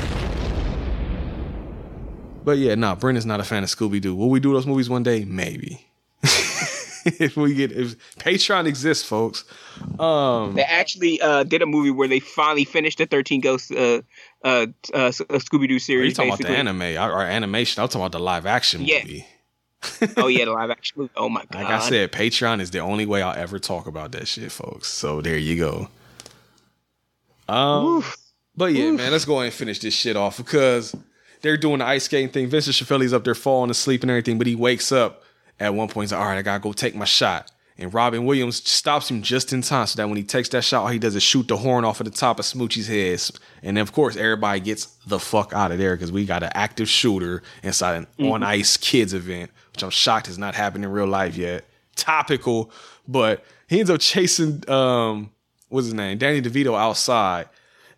S3: But yeah, nah, Brendan's not a fan of Scooby Doo. Will we do those movies one day? Maybe. *laughs* if we get if Patreon exists, folks. Um,
S2: They actually uh, did a movie where they finally finished the thirteen ghosts uh, uh, uh, Scooby Doo
S3: are you
S2: series.
S3: talking about the anime or, animation? I'm talking about the live action
S2: Yeah.
S3: movie. *laughs*
S2: oh yeah, the *laughs* live action movie. Oh my god!
S3: Like I said, Patreon is the only way I'll ever talk about that shit, folks. So there you go. Um, but yeah, man, let's go ahead and finish this shit off because they're doing the ice skating thing. Vincent Schiavelli's up there falling asleep and everything, but he wakes up at one point. He's like, "All right, I gotta go take my shot." And Robin Williams stops him just in time so that when he takes that shot, all he does is shoot the horn off of the top of Smoochy's head. And then, of course, everybody gets the fuck out of there because we got an active shooter inside an on ice kids event, which I'm shocked has not happened in real life yet. Topical, but he ends up chasing um what's his name? Danny DeVito outside.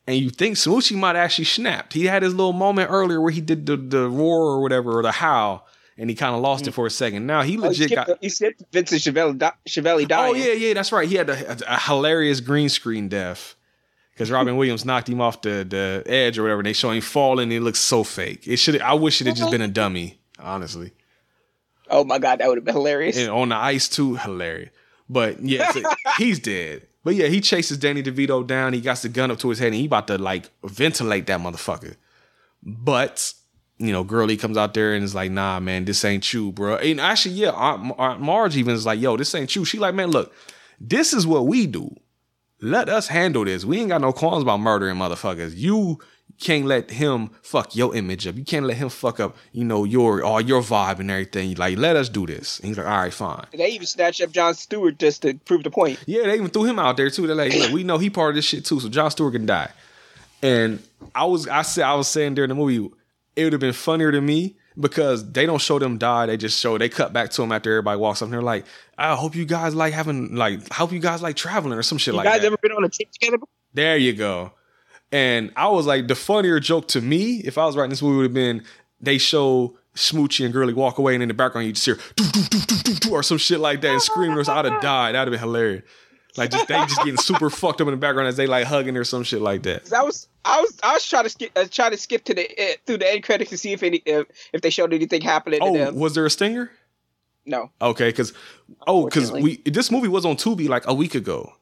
S3: And you think Smoochy might actually snapped. He had his little moment earlier where he did the, the roar or whatever, or the howl, and he kind of lost it mm. for a second. Now he
S2: Oh,
S3: legit
S2: skipped,
S3: got.
S2: you skipped Vincent Schiavelli, di- Schiavelli oh, dying.
S3: Oh yeah, yeah, that's right. He had a, a, a hilarious green screen death because Robin *laughs* Williams knocked him off the the edge or whatever. And they show him falling. And it looks so fake. It should. I wish it had just uh-huh. been a dummy. Honestly,
S2: Oh my god, that would have been hilarious.
S3: and on the ice too, hilarious. But yeah, so *laughs* he's dead. But yeah, he chases Danny DeVito down. He got the gun up to his head, and he about to like ventilate that motherfucker. But you know, girlie comes out there and is like, "Nah, man, this ain't you, bro." And actually, yeah, Aunt, Aunt Marge even is like, "Yo, this ain't you." She like, "Man, look, this is what we do. Let us handle this. We ain't got no qualms about murdering motherfuckers. You can't let him fuck your image up. You can't let him fuck up, you know, your all your vibe and everything. Like, let us do this." And he's like, "All right, fine."
S2: They even snatched up Jon Stewart just to prove the point.
S3: Yeah, they even threw him out there too. They're like, look, we know he part of this shit too, so Jon Stewart can die. And I was, I said, I was saying during the movie, it would have been funnier to me because they don't show them die. They just show they cut back to him after everybody walks up. And they're like, I hope you guys like having like, I hope you guys like traveling or some shit like that.
S2: You
S3: like
S2: guys
S3: that.
S2: ever been on a trip together? before?
S3: There you go. And I was like, the funnier joke to me, if I was writing this movie, would have been they show Smoochy and Girly walk away, and in the background you just hear doo, doo, doo, doo, doo, doo, or some shit like that, and screaming. I'd have *laughs* died. That'd have been hilarious. Like just they just getting super fucked up in the background as they like hugging or some shit like that.
S2: I was, I was, I was trying to skip, uh, trying to skip to the uh, through the end credits to see if any, if, if they showed anything happening to
S3: Oh,
S2: them.
S3: was there a stinger?
S2: No,
S3: Okay, because oh, because we this movie was on Tubi like a week ago,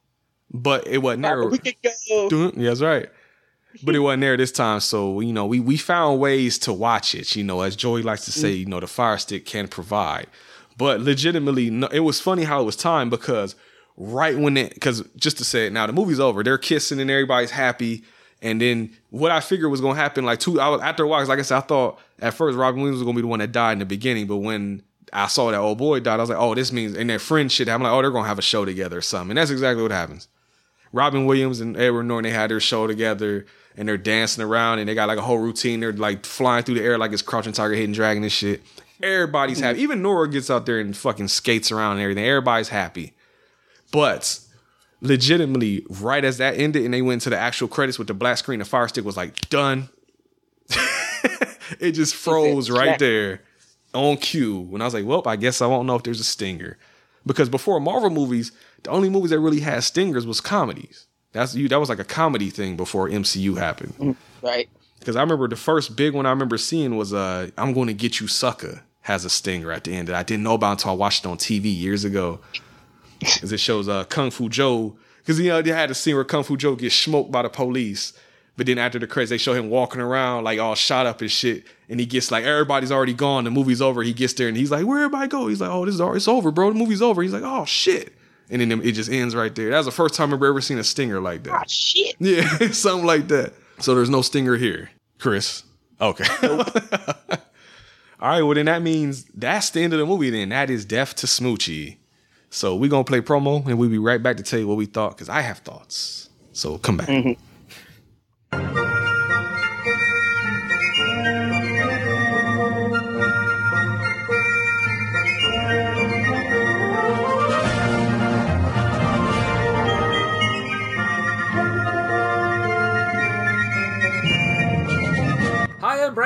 S3: but it wasn't there.
S2: we could go.
S3: Dun- Yeah, that's right. But it wasn't there this time, so you know we we found ways to watch it. You know, as Joey likes to say, mm. you know, the Fire Stick can provide. But legitimately, no, it was funny how it was timed because right when it, because just to say it now, the movie's over. They're kissing and everybody's happy. And then what I figured was gonna happen, like two, I was after a while, like I said, I thought at first Robin Williams was gonna be the one that died in the beginning, but when I saw that old boy died, I was like, oh, this means and their friend shit. I'm like, oh, they're gonna have a show together or something. And that's exactly what happens. Robin Williams and Edward Norton, they had their show together and they're dancing around and they got like a whole routine. They're like flying through the air like it's Crouching Tiger, Hidden Dragon and shit. Everybody's happy. Even Nora gets out there and fucking skates around and everything. Everybody's happy. But legitimately, right as that ended and they went to the actual credits with the black screen, the fire stick was like done. *laughs* it just froze right there on cue. When I was like, well, I guess I won't know if there's a stinger. Because before Marvel movies, the only movies that really had stingers was comedies. That's you. That was like a comedy thing before MCU happened.
S2: Right.
S3: Because I remember the first big one I remember seeing was uh, "I'm Going to Get You, Sucker" has a stinger at the end that I didn't know about until I watched it on TV years ago. Because it shows uh, Kung Fu Joe. Because you know they had a scene where Kung Fu Joe gets smoked by the police, but then after the credits they show him walking around like all shot up and shit, and he gets like everybody's already gone, the movie's over. He gets there and he's like, "Where everybody go?" He's like, "Oh, this is all, it's over, bro. The movie's over." He's like, "Oh shit." And then it just ends right there. That was the first time I've ever seen a stinger like that.
S2: Ah, shit. *laughs*
S3: Yeah, *laughs* something like that. So there's no stinger here, Chris. Okay. *laughs* All right, well then that means that's the end of the movie. Then that is death to Smoochy. So we're gonna play promo and we'll be right back to tell you what we thought because I have thoughts. So come back.
S9: Hi,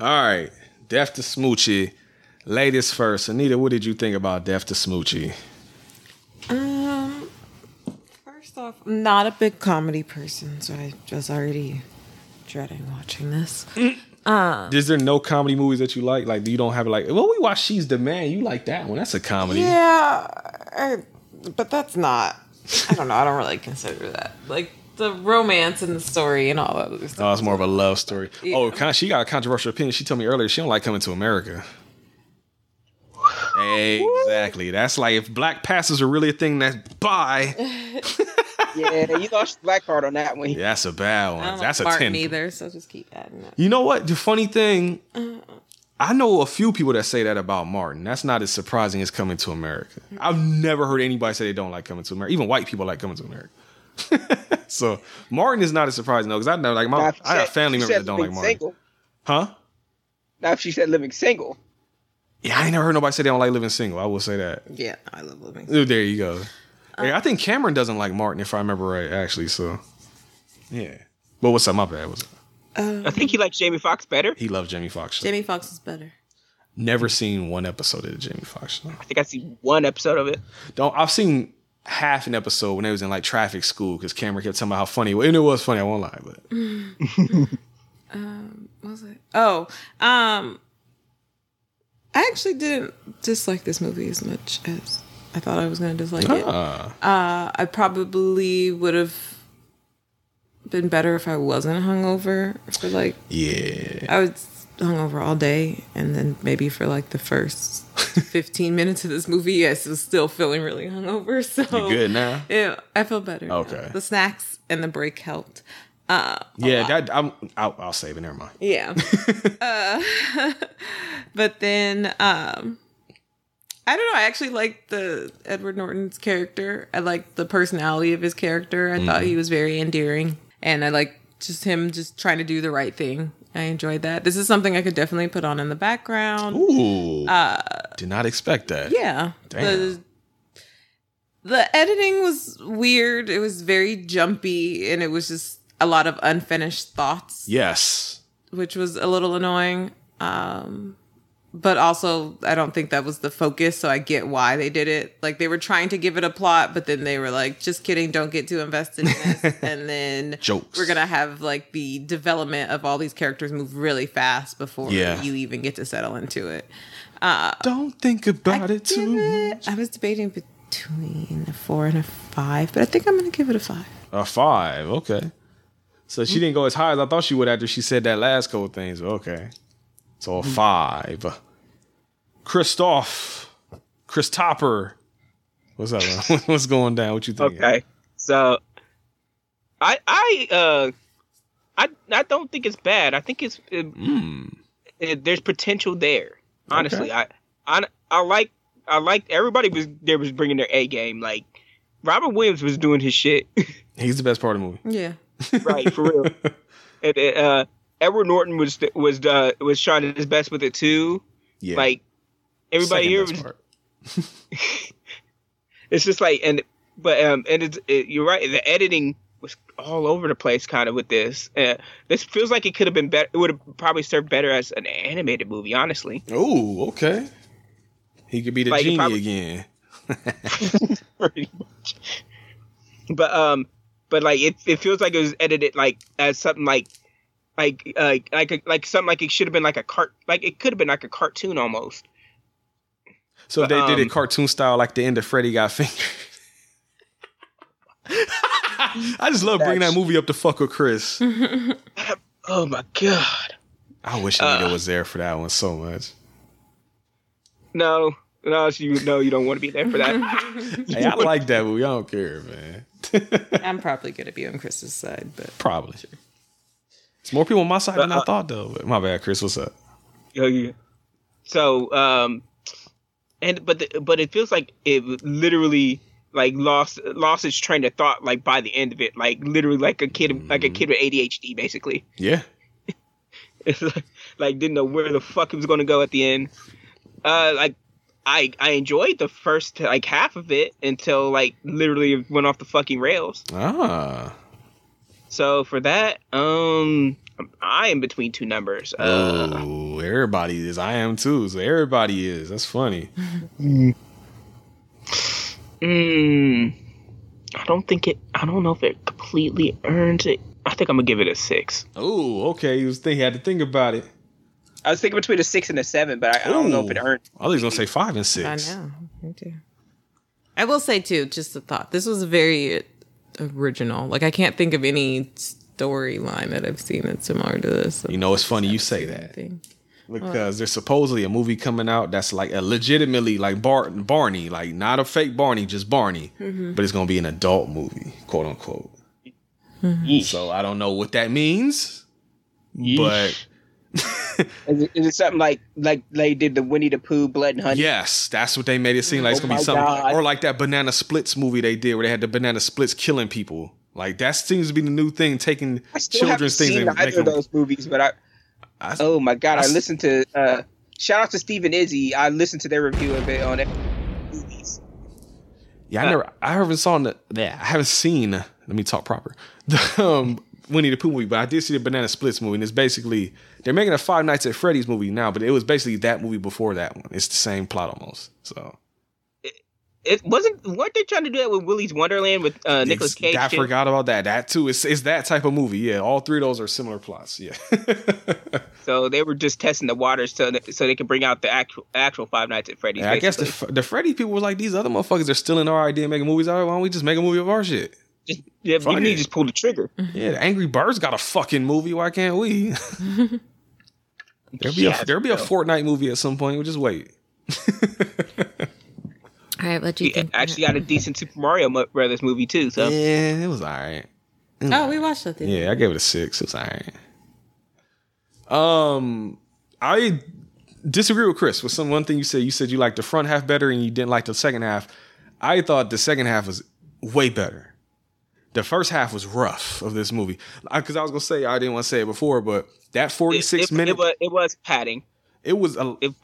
S3: All right, death to Smoochy. Ladies first. Anita, what did you think about death to Smoochy?
S6: Um, first off, I'm not a big comedy person, so I was already dreading watching this. *clears throat*
S3: Um, Is there no comedy movies that you like? Like, you don't have like, well, we watch She's the Man. You like that one? That's a comedy.
S6: Yeah, I, but that's not. I don't know. I don't really consider that like the romance and the story and all that other stuff.
S3: Oh, it's more of a love story.
S6: Yeah.
S3: Oh, she got a controversial opinion. She told me earlier she don't like coming to America. Exactly. That's like if black passes are really a thing. That's bye. *laughs*
S2: Yeah, you lost the black card on that one.
S3: Yeah, that's a bad
S6: I
S3: one.
S6: don't
S3: That's
S6: like
S3: a
S6: Martin
S3: ten.
S6: Neither. so just keep adding it.
S3: You know what? The funny thing, uh-uh. I know a few people that say that about Martin. That's not as surprising as coming to America. I've never heard anybody say they don't like coming to America. Even white people like coming to America. *laughs* so Martin is not as surprising though, because I know like my
S2: if she
S3: I have family members that don't like Martin.
S2: Single.
S3: Huh?
S2: Now, if she said living single,
S3: Yeah, I ain't never heard nobody say they don't like living single. I will say that.
S6: Yeah, I love living.
S3: Oh, there you go. Yeah, I think um, Cameron doesn't like Martin, if I remember right, actually. So, yeah. But what's up? My bad. What's up?
S2: Um, I think he likes Jamie Foxx better.
S3: He loved Jamie Foxx.
S6: Jamie Foxx is better.
S3: Never seen one episode of the Jamie Foxx show.
S2: I think I see one episode of it.
S3: Don't. I've seen half an episode when they was in like traffic school because Cameron kept telling me how funny. it was. And it was funny. I won't lie, but *laughs*
S6: What was it? Oh, um, I actually didn't dislike this movie as much as I thought I was going to dislike it.
S3: Ah.
S6: Uh, I probably would have been better if I wasn't hungover for like
S3: yeah.
S6: I was hungover all day, and then maybe for like the first *laughs* fifteen minutes of this movie, yes, was still feeling really hungover. So
S3: You good now? *laughs*
S6: Yeah, I feel better. now.
S3: Okay.
S6: the snacks and the break helped. Uh,
S3: Yeah, that I'm. I'll, I'll save it. Never mind.
S6: Yeah. *laughs* uh, but then um I don't know, I actually liked the Edward Norton's character. I liked the personality of his character. I thought he was very endearing and I like just him just trying to do the right thing. I enjoyed that. This is something I could definitely put on in the background.
S3: Ooh. Did not expect that.
S6: Yeah.
S3: Damn.
S6: The the editing was weird. It was very jumpy and it was just a lot of unfinished thoughts.
S3: Yes.
S6: which was a little annoying. Um, but also, I don't think that was the focus, so I get why they did it. Like they were trying to give it a plot, but then they were like, "Just kidding, don't get too invested in this." *laughs* and then
S3: Jokes.
S6: we're gonna have like the development of all these characters move really fast before
S3: Yeah.
S6: you even get to settle into it.
S3: Don't think about it too.
S6: it- I was debating between a four and a five, but I think I'm gonna give it a five.
S3: A five. Okay. So she didn't go as high as I thought she would after she said that last couple things. Okay. So a five. Christoph, Chris Topper. What's up? *laughs* What's going down? What you think?
S2: Okay, so I I uh I I don't think it's bad. I think it's it, it- there's potential there. Honestly, I I I like I like everybody was there was bringing their A game. Like Robert Williams was doing his shit. *laughs*
S3: He's the best part of the movie.
S6: Yeah.
S2: right for real. *laughs* and uh, Edward Norton was was uh, was trying his best with it too.
S3: Yeah.
S2: Like everybody
S3: Second
S2: here was. *laughs* It's just like and but um and it's it, you're right. The editing was all over the place, kind of with this. Uh, this feels like it could have been better. It would have probably served better as an animated movie, honestly.
S3: Oh, okay. He could be the
S2: Like,
S3: genie
S2: probably-
S3: again. *laughs*
S2: Pretty much. But um, but like it, it feels like it was edited like as something like like uh, like a, like something like it should have been like a cart like it could have been like a cartoon almost.
S3: So if they
S2: But,
S3: did
S2: um,
S3: it cartoon style, like the end of Freddy Got Fingered. *laughs* I just love bringing that movie up to fuck with Chris. *laughs*
S2: Oh my god.
S3: I wish
S2: Uh.
S3: Anita was there for that one so much.
S2: No, no, you no, you don't want to be there for that. *laughs*
S3: Hey, I like that movie. I don't care, man.
S6: I'm probably gonna be on Chris's side, but
S3: Probably. It's more people on my side than I
S2: Uh, uh,
S3: thought, though. My bad, Chris. What's up?
S2: Oh yeah. So um, and but the, but it feels like it literally like lost lost its train of thought like by the end of it like literally like a kid like a kid with ADHD basically.
S3: Yeah. *laughs*
S2: It's like, like didn't know where the fuck it was going to go at the end. Uh, like I I enjoyed the first like half of it until like literally went off the fucking rails.
S3: Ah.
S2: So for that, um, I am between two numbers. Uh,
S3: oh, everybody is. I am too. So everybody is. That's funny. *laughs*
S2: mm, I don't think it. I don't know if it completely earns it. I think I'm gonna give it a six.
S3: Oh, okay. You was think had to think about it.
S2: I was thinking between a six and a seven, but I, I don't know if it
S3: Ooh.
S2: earned.
S3: I was gonna say five and six.
S6: I know. Me too. I will say too, just a thought. This was very original. Like I can't think of any storyline that I've seen that's similar to this.
S3: You know, it's funny you say that
S6: Thing.
S3: because there's supposedly a movie coming out that's like a legitimately like Bar- Barney, like not a fake Barney, just Barney,
S6: Mhm.
S3: but it's gonna be an adult movie, quote unquote. So I don't know what that means, but *laughs*
S2: Is it, is it something like like they did the Winnie the Pooh Blood and Honey?
S3: yes, that's what they made it seem like. It's
S2: Oh
S3: gonna be something,
S2: God.
S3: or like that Banana Splits movie they did where they had the Banana Splits killing people. Like that seems to be the new thing, taking
S2: I still haven't
S3: children's things
S2: seen
S3: and
S2: either
S3: making
S2: of those movies, but I. oh my god! I,
S3: I-
S2: listened to. uh Shout out to Stephen Izzy. I listened to their review of it on it.
S3: Yeah, I never, I haven't saw the, yeah, I haven't seen. Let me talk proper. *laughs* The um, Winnie the Pooh movie, but I did see the Banana Splits movie, and it's basically they're making a Five Nights at Freddy's movie now, but it was basically that movie before that one. It's the same plot almost. So
S2: It wasn't. weren't they trying to do that with Willy's Wonderland with uh, Nicolas Cage?
S3: I forgot about that. That too. It's it's that type of movie. Yeah, all three of those are similar plots. Yeah. *laughs*
S2: So they were just testing the waters so that, so they could bring out the actual actual Five Nights at Freddy's.
S3: Yeah, I guess the the Freddy people were like these other motherfuckers are stealing our idea, making movies. Why don't we just make a movie of our shit?
S2: Just, yeah,
S3: Fuck
S2: you need to just pull the trigger.
S3: Yeah, the Angry Birds got a fucking movie. Why can't we? there'll be
S2: Yeah,
S3: a there'll be a. Fortnite movie at some point. We'll just wait. *laughs*
S6: All right, let you
S2: We
S6: think.
S2: actually got a decent Super Mario Brothers movie too. So
S3: Yeah, it was alright.
S6: Oh, we watched that.
S3: Yeah, I gave it a six. It was alright. Um, I disagree with Chris with some one thing you said. You said you liked the front half better and you didn't like the second half. I thought the second half was way better. The first half was rough of this movie because I was gonna say I didn't want to say it before, but that forty six
S2: it,
S3: minute
S2: it was it was padding.
S3: it was a
S2: It,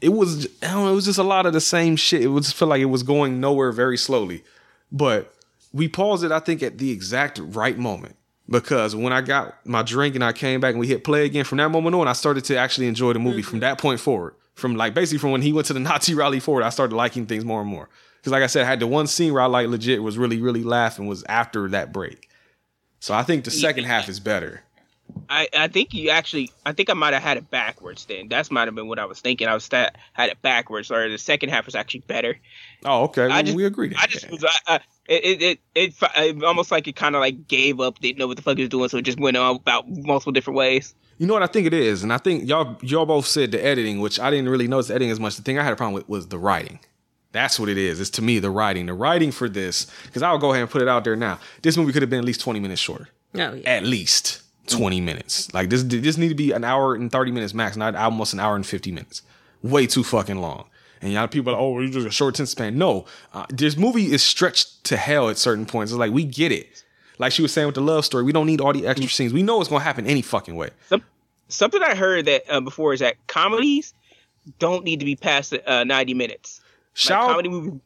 S3: it was I don't know, it was just a lot of the same shit. It was felt like it was going nowhere very slowly. But we paused it, I think, at the exact right moment. Because when I got my drink and I came back and we hit play again, from that moment on, I started to actually enjoy the movie from mm-hmm. that point forward. From like basically from when he went to the *laughs* Nazi rally forward, I started liking things more and more. Because like I said, I had the one scene where I like legit was really, really laughing was after that break. So I think the second half is better.
S2: I, I think you actually I think I might have had it backwards then. That's might have been what I was thinking. I was that had it backwards, or the second half was actually better.
S3: Oh, okay.
S2: I just-
S3: we agree. then.
S2: I just was I, I, it, it it it it almost like it kind of like gave up, didn't know what the fuck it was doing, so it just went on about multiple different ways.
S3: You know what I think it is, and I think y'all y'all both said the editing, which I didn't really notice the editing as much. The thing I had a problem with was the writing. That's what it is. It's to me the writing. The writing for this, because I'll go ahead and put it out there now. This movie could have been at least twenty minutes shorter.
S6: No, yeah.
S3: At least twenty minutes. Like this, this need to be an hour and thirty minutes max, not almost an hour and fifty minutes. Way too fucking long. And y'all people are like, oh, you just a short attention span. No, uh, this movie is stretched to hell at certain points. It's like we get it. Like she was saying with the love story, we don't need all the extra scenes. We know it's gonna happen any fucking way.
S2: Something I heard that uh, before is that comedies don't need to be past uh, ninety minutes. Like,
S3: Shout
S2: comedy movies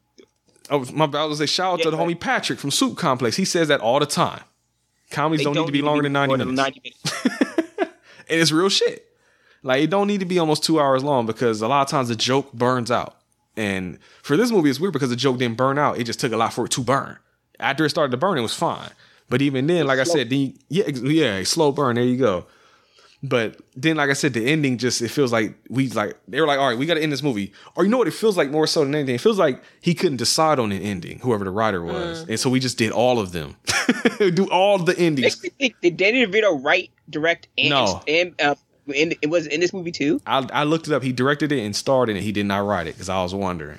S3: Oh, my. I was going to say shout out to the homie Patrick from Soup Complex. He says that all the time. Comedies
S2: They
S3: don't, need to be longer than ninety minutes,
S2: than 90 minutes. *laughs*
S3: and it's real shit. Like it don't need to be almost two hours long because a lot of times the joke burns out. And for this movie, it's weird because the joke didn't burn out. It just took a lot for it to burn. After it started to burn, it was fine. But even then, like I said, the yeah, yeah, slow burn. There you go. But then, like I said, the ending just it feels like we like they were like, all right, we got to end this movie. Or you know what? It feels like more so than anything. It feels like he couldn't decide on an ending, whoever the writer was, and so we just did all of them, *laughs* do all the endings.
S2: Makes me think, did Danny DeVito write, direct, and
S3: No.
S2: and uh, in, it was in this movie too?
S3: I, I looked it up. He directed it and starred in it. He did not write it because I was wondering.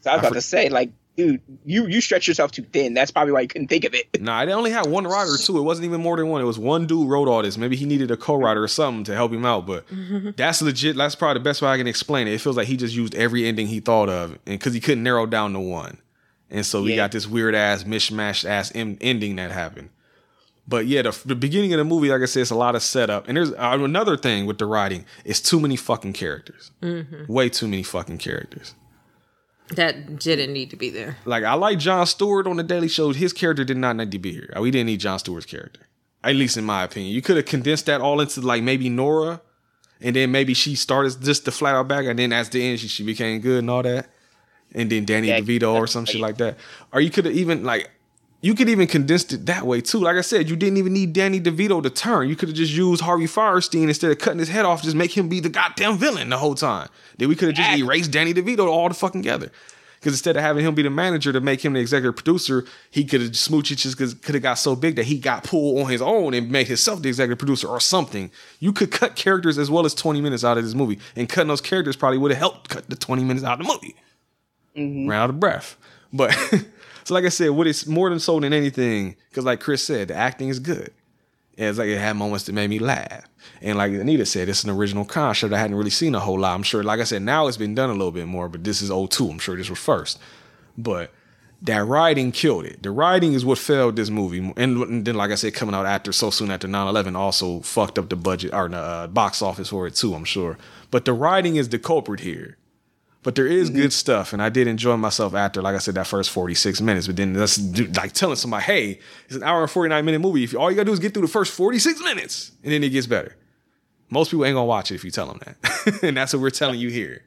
S2: So I was
S3: I
S2: about to say, like, dude, you you stretch yourself too thin. That's probably why you couldn't think of it.
S3: Nah, they only had one writer too. It wasn't even more than one. It was one dude wrote all this. Maybe he needed a co-writer or something to help him out. But that's legit. That's probably the best way I can explain it. It feels like he just used every ending he thought of, and because he couldn't narrow down to one, and so we
S2: Yeah.
S3: got this weird ass mishmash ass em- ending that happened. But yeah, the, the beginning of the movie, like I said, it's a lot of setup. And there's uh, another thing with the writing: it's too many fucking characters.
S6: Mhm.
S3: Way too many fucking characters.
S6: That didn't need to be there.
S3: Like I like Jon Stewart on the Daily Show. His character did not need to be here. We didn't need Jon Stewart's character. At least in my opinion. You could have condensed that all into like maybe Nora, and then maybe she started just the flat out back, and then at the end she, she became good and all that. And then Danny
S2: Yeah,
S3: DeVito or some shit like that. Or you could have even like you could even condensed it that way too. Like I said, you didn't even need Danny DeVito to turn. You could have just used Harvey Fierstein instead of cutting his head off, just make him be the goddamn villain the whole time. Then we could have just erased Danny DeVito all the fucking together. Because instead of having him be the manager to make him the executive producer, he could have Smoochy just could have got so big that he got pulled on his own and made himself the executive producer or something. You could cut characters as well as 20 minutes out of this movie. And cutting those characters probably would have helped cut the 20 minutes out of the movie. Mm-hmm. Ran out of breath. But *laughs* so like I said, what it's more than so than anything, because like Chris said, the acting is good. And it's like it had moments that made me laugh. And like Anita said, it's an original concept I hadn't really seen a whole lot. I'm sure, like I said, now it's been done a little bit more, but this is 02. I'm sure this was first. But that writing killed it. The writing is what failed this movie. And then, like I said, coming out after so soon after 9 11 also fucked up the budget or the uh, box office for it too, I'm sure. But the writing is the culprit here. But there is mm-hmm. good stuff, and I did enjoy myself after, like I said, that first 46 minutes. But then that's like telling somebody, hey, it's an hour and 49 minute movie. If all you gotta do is get through the first 46 minutes, and then it gets better. Most people ain't gonna watch it if you tell them that. *laughs* and that's what we're telling you here.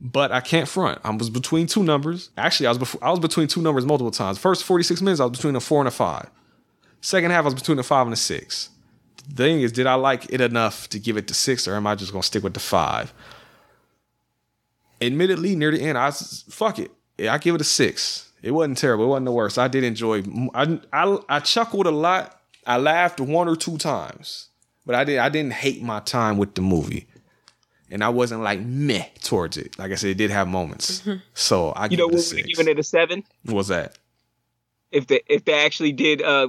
S3: But I can't front. I was between two numbers. Actually, I was before, I was between two numbers multiple times. First 46 minutes, I was between a four and a five. Second half, I was between a five and a six. The thing is, did I like it enough to give it the six, or am I just gonna stick with the five? Admittedly, near the end, I was fuck it. Yeah, I give it a six. It wasn't terrible. It wasn't the worst. I did enjoy. I I, I chuckled a lot. I laughed one or two times, but I did. I didn't hate my time with the movie, and I wasn't like meh towards it. Like I said, it did have moments. So I
S2: You
S3: give
S2: know
S3: it a
S2: what?
S3: six.
S2: Giving it a seven.
S3: What was that?
S2: If they if they actually did uh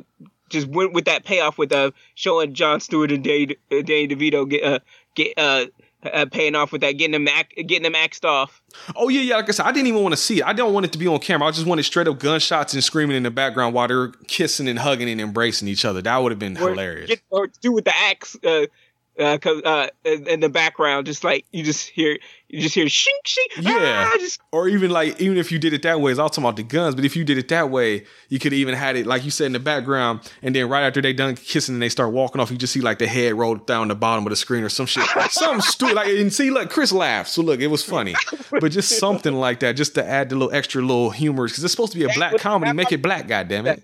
S2: just went with that payoff with uh showing Jon Stewart and Danny, uh, Danny DeVito get uh get uh, uh paying off with that getting them act, getting them axed off.
S3: Oh yeah, yeah. Like I said, I didn't even want to see it. I don't want it to be on camera. I just wanted straight up gunshots and screaming in the background while they're kissing and hugging and embracing each other. That would have been
S2: Or
S3: hilarious.
S2: Get, or do with the axe uh uh, 'cause, uh in in the background, just like you just hear you just hear shink shink.
S3: Yeah.
S2: ah, just
S3: or even like even if you did it that way, it's all talking about the guns. But if you did it that way, you could even had it like you said in the background, and then right after they done kissing and they start walking off, you just see like the head rolled down the bottom of the screen or some shit, *laughs* something stupid. Like and see, look, Chris laughed, so look, it was funny, but just *laughs* something like that, just to add the little extra little humor because it's supposed to be a black comedy. Make it black, goddamn it.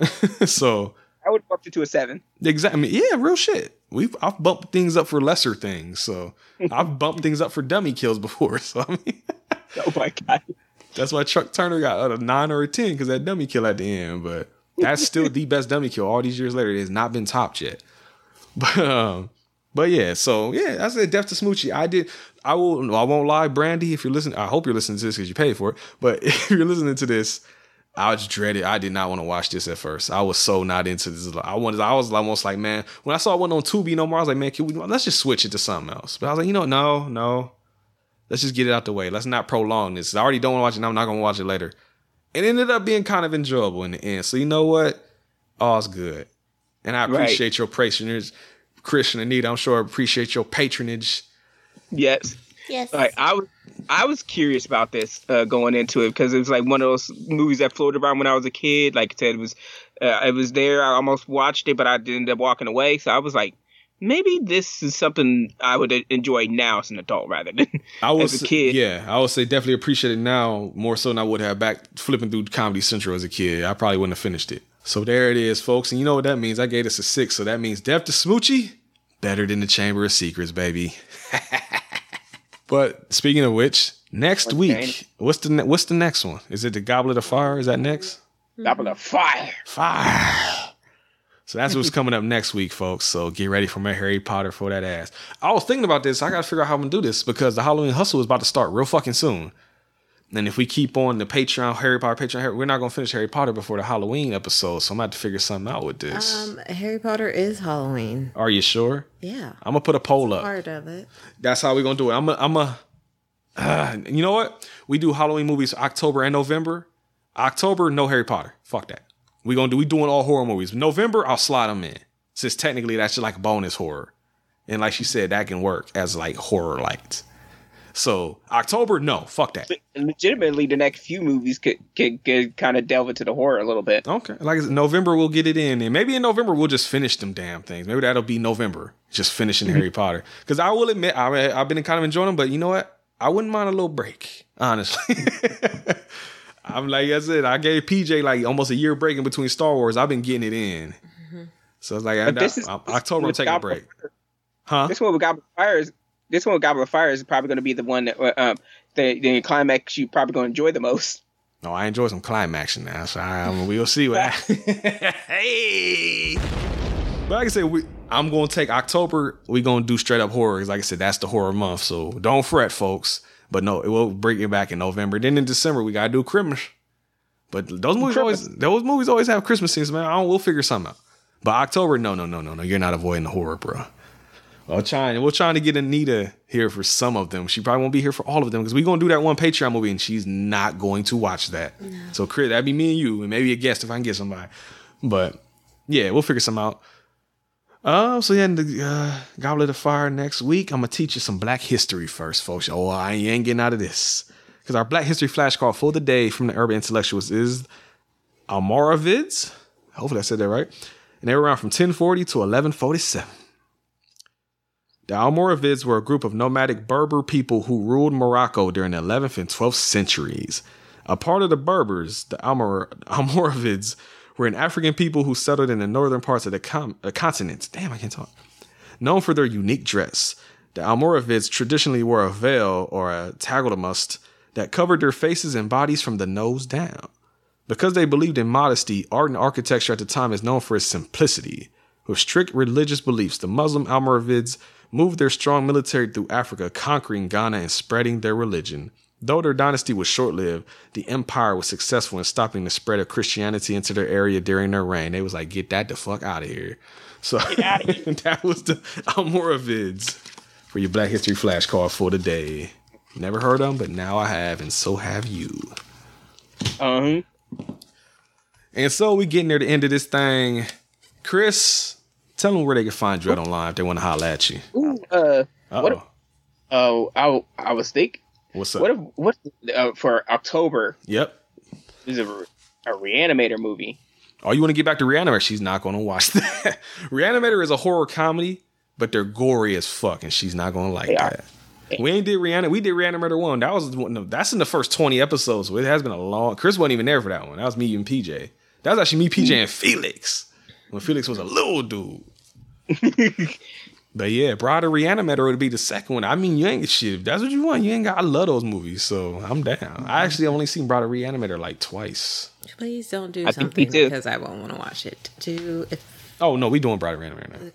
S3: *laughs* so
S2: I would bump it to a seven.
S3: Exactly. yeah, real shit. We've I've bumped things up for lesser things. So I've bumped *laughs* things up for dummy kills before. *laughs* So I mean,
S2: oh my god,
S3: that's why Chuck Turner got a nine or a ten because that dummy kill at the end. But that's still the best dummy kill. All these years later, it has not been topped yet. *laughs* But um, but yeah, so yeah, I said death to Smoochy. I did. I will. I won't lie, Brandy. If you're listening, I hope you're listening to this because you paid for it. But if you're listening to this, I was dreaded. I did not want to watch this at first. I was so not into this. I wanted. I was almost like, man, when I saw it went on Tubi no more, I was like, man, can we? Let's just switch it to something else. But I was like, you know, no, no. Let's just get it out the way. Let's not prolong this. I already don't want to watch it. Now I'm not gonna watch it later. It ended up being kind of enjoyable in the end. So you know what? All's good. And I
S2: Right.
S3: appreciate your patronage, Christian Anita. I'm sure I appreciate your patronage.
S2: Yes.
S10: Yes.
S2: Like I was, I was curious about this uh, going into it because it was like one of those movies that floated around when I was a kid. Like I said, it was, uh, it was there. I almost watched it, but I did end up walking away. So I was like, maybe this is something I would enjoy now as an adult rather than
S3: I would
S2: as a kid.
S3: Yeah, I would say definitely appreciate it now more so than I would have back flipping through Comedy Central as a kid. I probably wouldn't have finished it. So there it is, folks. And you know what that means? I gave this a six, so that means Death to Smoochy, better than the Chamber of Secrets, baby. *laughs* but speaking of which, next week, what's the ne- what's the next one? Is it the Goblet of Fire? Is that next? Mm-hmm.
S2: Goblet of Fire.
S3: Fire. So that's what's coming up next week, folks. So get ready for my Harry Potter for that ass. I was thinking about this. I got to figure out how I'm gonna do this because the Halloween hustle is about to start real fucking soon. And if we keep on the Patreon Harry Potter Patreon, Harry, we're not gonna finish Harry Potter before the Halloween episode. So I'm gonna have to figure something out with this.
S6: Um, Harry Potter is Halloween.
S3: Are you sure?
S6: Yeah.
S3: I'm gonna put a poll up.
S6: Part of it.
S3: That's how we're gonna do it. I'm a, I'm a. Uh, you know what? We do Halloween movies October and November. October, no Harry Potter. Fuck that. We gonna do. We doing all horror movies. November, I'll slide them in. Since technically that's just like bonus horror, and like she said, that can work as like horror lights. So October, no, fuck that.
S2: Legitimately, the next few movies could could, could kind of delve into the horror a little bit.
S3: Okay, like I said, November we'll get it in, and maybe in November we'll just finish them damn things. Maybe that'll be November, just finishing mm-hmm. Harry Potter. Because I will admit, I, I've been kind of enjoying them, but you know what? I wouldn't mind a little break, honestly. *laughs* I'm like I said, I gave PJ like almost a year break in between Star Wars. I've been getting it in, mm-hmm. so it's like I,
S2: But this is-
S3: I- October. I'm
S2: with
S3: taking a break. Huh?
S2: This one with Goblet of Fire is this one with Goblet of Fire is probably going to be the one that uh, um the the climax you probably going to enjoy the most.
S3: No, I enjoy some climaxing now, so I, mean, we'll see what. *laughs* *laughs* hey, but like I said, we, I'm going to take October. We're going to do straight up horror. like I said, that's the horror month. So don't fret, folks. But no, it will bring it back in November. Then in December, we gotta do Christmas. But those movies always those movies always have Christmas scenes, man. I don't, we'll figure something out. But October, no, no, no, no, no. You're not avoiding the horror, bro. We're trying, we're trying to get Anita here for some of them. She probably won't be here for all of them because we're gonna do that one Patreon movie, and she's not going to watch that. So, Chris, that'd be me and you, and maybe a guest if I can get somebody. But yeah, we'll figure some out. Uh, so yeah, in the uh, Goblet of Fire next week, I'm gonna teach you some Black history first, folks. Oh, I ain't getting out of this because our Black History flashcard for the day from the Urban Intellectuals is Almoravids. Hopefully, I said that right. And they were around from 1040 to 1147. The Almoravids were a group of nomadic Berber people who ruled Morocco during the 11th and 12th centuries. A part of the Berbers, the Almor- *laughs* Almoravids, were an African people who settled in the northern parts of the com- uh, continent. Damn, I can't talk. Known for their unique dress, the Almoravids traditionally wore a veil or a tagelmust that covered their faces and bodies from the nose down. Because they believed in modesty, art and architecture at the time is known for its simplicity. With strict religious beliefs, the Muslim Almoravids moved their strong military through Africa, conquering Ghana and spreading their religion. Though their dynasty was short lived, the empire was successful in stopping the spread of Christianity into their area during their reign. They was like, get that the fuck out of here. So *laughs* that was the Almoravids for your Black History flashcard for the day. Never heard of them, but now I have, and so have you.
S2: Uh-huh.
S3: And so we getting near the end of this thing. Chris, tell them where they can find Dread online if they want to holler at you.
S2: Ooh, uh, what?
S3: Uh-oh.
S2: Oh, I I was thinking.
S3: What's up?
S2: What if what uh, for October
S3: Yep.
S2: This is a, a reanimator movie?
S3: Oh, you want to get back to Reanimator? She's not going to watch *laughs* that. Reanimator is a horror comedy, but they're gory as fuck, and she's not going to like that. We ain't did Reanimator. We did Reanimator one. That was one of- that's in the first twenty episodes. So it has been a long. Chris wasn't even there for that one. That was me and PJ. That was actually me, PJ, and Felix. when Felix was a little dude. *laughs* but yeah, Bride of Reanimator would be the second one. I mean, you ain't shit. If that's what you want, you ain't got. I love those movies, so I'm down. I mm-hmm. actually only seen Bride of Reanimator like twice.
S6: Please don't do
S2: I think
S6: something
S2: too.
S6: because I won't want to watch it. Do if
S3: Oh no, we doing Bride of Reanimator.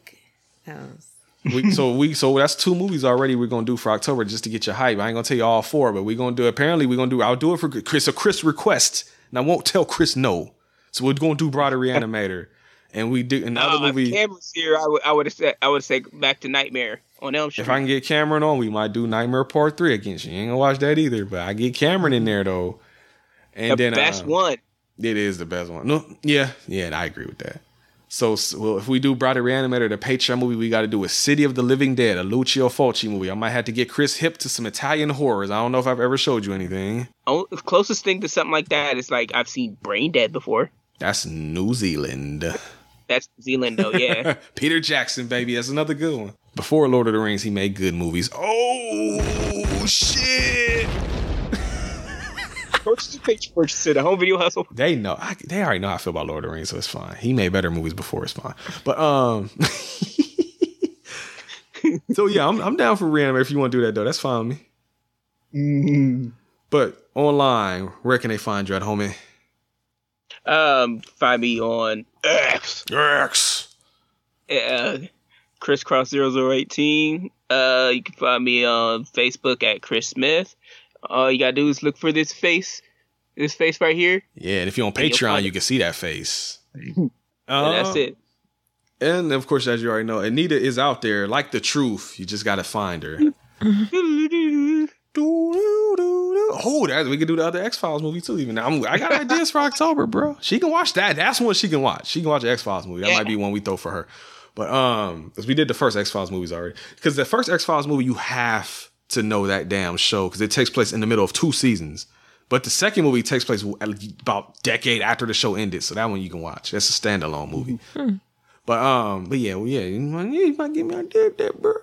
S3: now.
S6: else.
S3: we, so we so that's two movies already we're gonna do for October just to get your hype. I ain't gonna tell you all four, but we're gonna do apparently we're gonna do I'll do it for Chris a Chris request. And I won't tell Chris no. So we're gonna do Bride of Reanimator. *laughs* And we do another
S2: Uh,
S3: movie.
S2: If Cameron's here, I would I would have said I would say back to Nightmare on Elm Street.
S3: If I can get Cameron on, we might do Nightmare Part Three again. She ain't gonna watch that either, but I get Cameron in there though. And
S2: the
S3: then
S2: best
S3: uh,
S2: one.
S3: It is the best one. No, yeah, yeah, I agree with that. So, well, if we do of Reanimator, the Patreon movie we got to do a City of the Living Dead, a Lucio Fulci movie. I might have to get Chris hip to some Italian horrors. I don't know if I've ever showed you anything.
S2: Oh, closest thing to something like that is like I've seen Brain Dead before.
S3: That's New Zealand.
S2: That's New Zealand though, yeah. *laughs*
S3: Peter Jackson, baby, that's another good one. Before Lord of the Rings, he made good movies. Oh shit!
S2: Purchase purchase to the home video hustle.
S3: They know. I, they already know how I feel about Lord of the Rings, so it's fine. He made better movies before, it's fine. But um, *laughs* so yeah, I'm I'm down for reanimate if you want to do that though. That's fine with me. But online, where can they find you at, homie?
S2: Um, find me on X.
S3: X.
S2: Uh, crisscross 0018. Uh, you can find me on Facebook at Chris Smith. All you gotta do is look for this face, this face right here,
S3: Yeah, and if you're on Patreon, you can see that face. *laughs*
S2: and that's
S3: Uh,
S2: it.
S3: And of course, as you already know, Anita is out there like the truth. You just gotta find her. *laughs* Oh, that we could do the other X Files movie too. Even now, I'm, I got ideas for October, bro. She can watch that. That's one she can watch. She can watch the X Files movie. That might be one we throw for her. But um, because we did the first X Files movies already. Because the first X Files movie, you have to know that damn show because it takes place in the middle of two seasons. But the second movie takes place about decade after the show ended, so that one you can watch. That's a standalone movie. But um, but yeah, well, yeah, you might, yeah, you might give me an idea there, bro.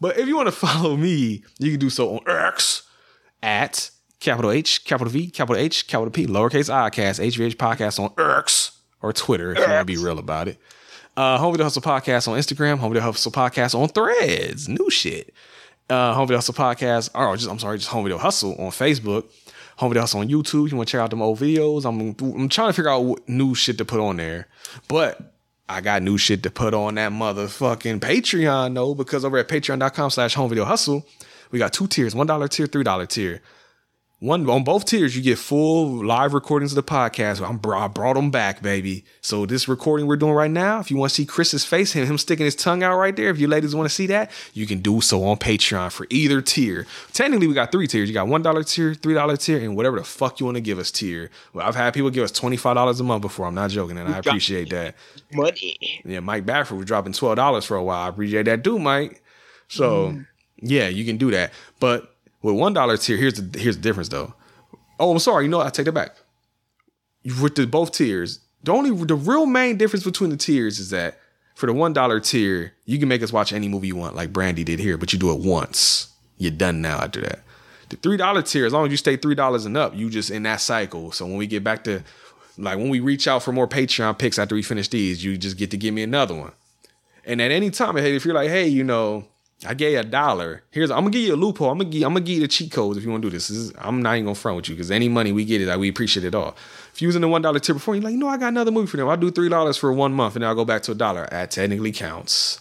S3: But if you want to follow me, you can do so on X at capital H, capital V, capital H, capital P, lowercase i cast, HVH podcast on X or Twitter if you want to be real about it. Uh, Home Video Hustle Podcast on Instagram, Home Video Hustle Podcast on Threads, new shit. Uh, Home Video Hustle Podcast, or just I'm sorry, just Home Video Hustle on Facebook. Home Video Hustle on YouTube. You want to check out them old videos? I'm I'm trying to figure out what new shit to put on there, but I got new shit to put on that motherfucking Patreon though, because over at patreon.com slash home video hustle, we got two tiers, one dollar tier, three dollar tier. One on both tiers, you get full live recordings of the podcast. I'm I brought them back, baby. So this recording we're doing right now, if you want to see Chris's face, him him sticking his tongue out right there, if you ladies want to see that, you can do so on Patreon for either tier. Technically, we got three tiers. You got one dollar tier, three dollar tier, and whatever the fuck you want to give us tier. Well, I've had people give us twenty five dollars a month before. I'm not joking, and I appreciate that.
S2: Money.
S3: Yeah, Mike Bafford was dropping twelve dollars for a while. I appreciate that too, Mike. So mm. yeah, you can do that. But with one dollar tier, here's the here's the difference though. Oh, I'm sorry. You know? I take that back. With the both tiers, the only the real main difference between the tiers is that for the one dollar tier, you can make us watch any movie you want, like Brandy did here, but you do it once. You're done now after that. The three dollar tier, as long as you stay three dollars and up, you just in that cycle. So when we get back to like when we reach out for more Patreon picks after we finish these, you just get to give me another one. And at any time, hey, if you're like, hey, you know, I gave you a dollar. Here's I'm gonna give you a loophole. I'm gonna give I'm gonna give you the cheat codes if you want to do this. this is, I'm not even gonna front with you because any money we get it, like, we appreciate it all. If you using the one dollar tier before, you're like, you know, I got another movie for them. I'll do three dollars for one month and then I'll go back to a dollar. That technically counts.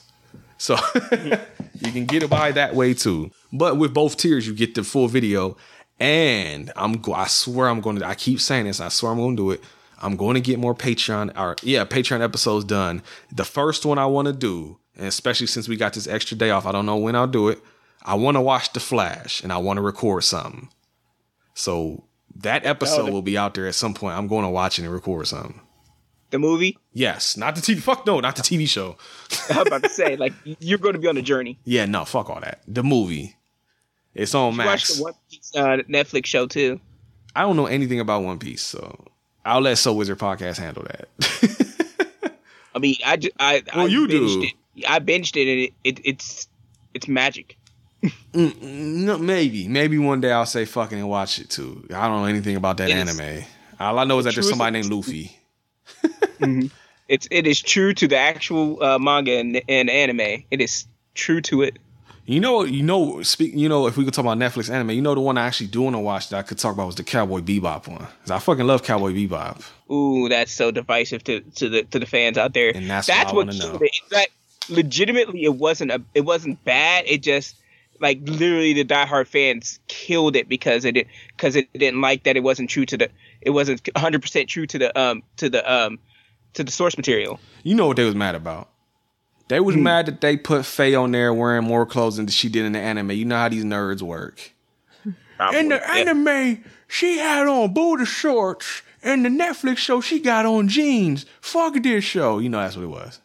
S3: So *laughs* you can get it by that way too. But with both tiers, you get the full video. And I'm I swear I'm to I keep saying this, I swear I'm to do it. I'm going to get more Patreon or yeah, Patreon episodes done. The first one I want to do, and especially since we got this extra day off, I don't know when I'll do it. I want to watch The Flash and I want to record something. So that episode
S2: the-
S3: will be out there at some point. I'm going to watch it and record something.
S2: The movie.
S3: Yes, not the TV. Fuck no, not the TV show. *laughs*
S2: I was about to say, like, you're going to be on a journey.
S3: Yeah, no, fuck all that. The movie. It's on
S2: You watch the One Piece uh, Netflix show too.
S3: I don't know anything about One Piece, so I'll let So Wizard Podcast handle that. *laughs*
S2: I mean, I just, I,
S3: Well,
S2: I
S3: you do.
S2: It. I binged it, and it, it it's it's magic.
S3: Mm, mm, no, maybe, maybe one day I'll say fucking and watch it too. I don't know anything about that
S2: It is-
S3: anime. All I know is that there's somebody named Luffy. *laughs*
S2: It's it is true to the actual uh, manga and, and anime. It is true to it.
S3: You know, you know, speak. You know, if we could talk about Netflix anime, you know, the one I actually do want to watch that I could talk about was the Cowboy Bebop one. 'Cause I fucking love Cowboy Bebop.
S2: Ooh, that's so divisive to, to the to the fans out there.
S3: And that's what I wanna know.
S2: killed it. It's That legitimately, it wasn't a it wasn't bad. It just like literally the diehard fans killed it because it because it didn't like that it wasn't true to the it wasn't 100 percent true to the um to the um to the source material.
S3: You know what they was mad about? They was mad that they put Faye on there wearing more clothes than she did in the anime. You know how these nerds work. In the anime, she had on booty shorts. In the Netflix show, she got on jeans. Fuck this show. You know that's what it was.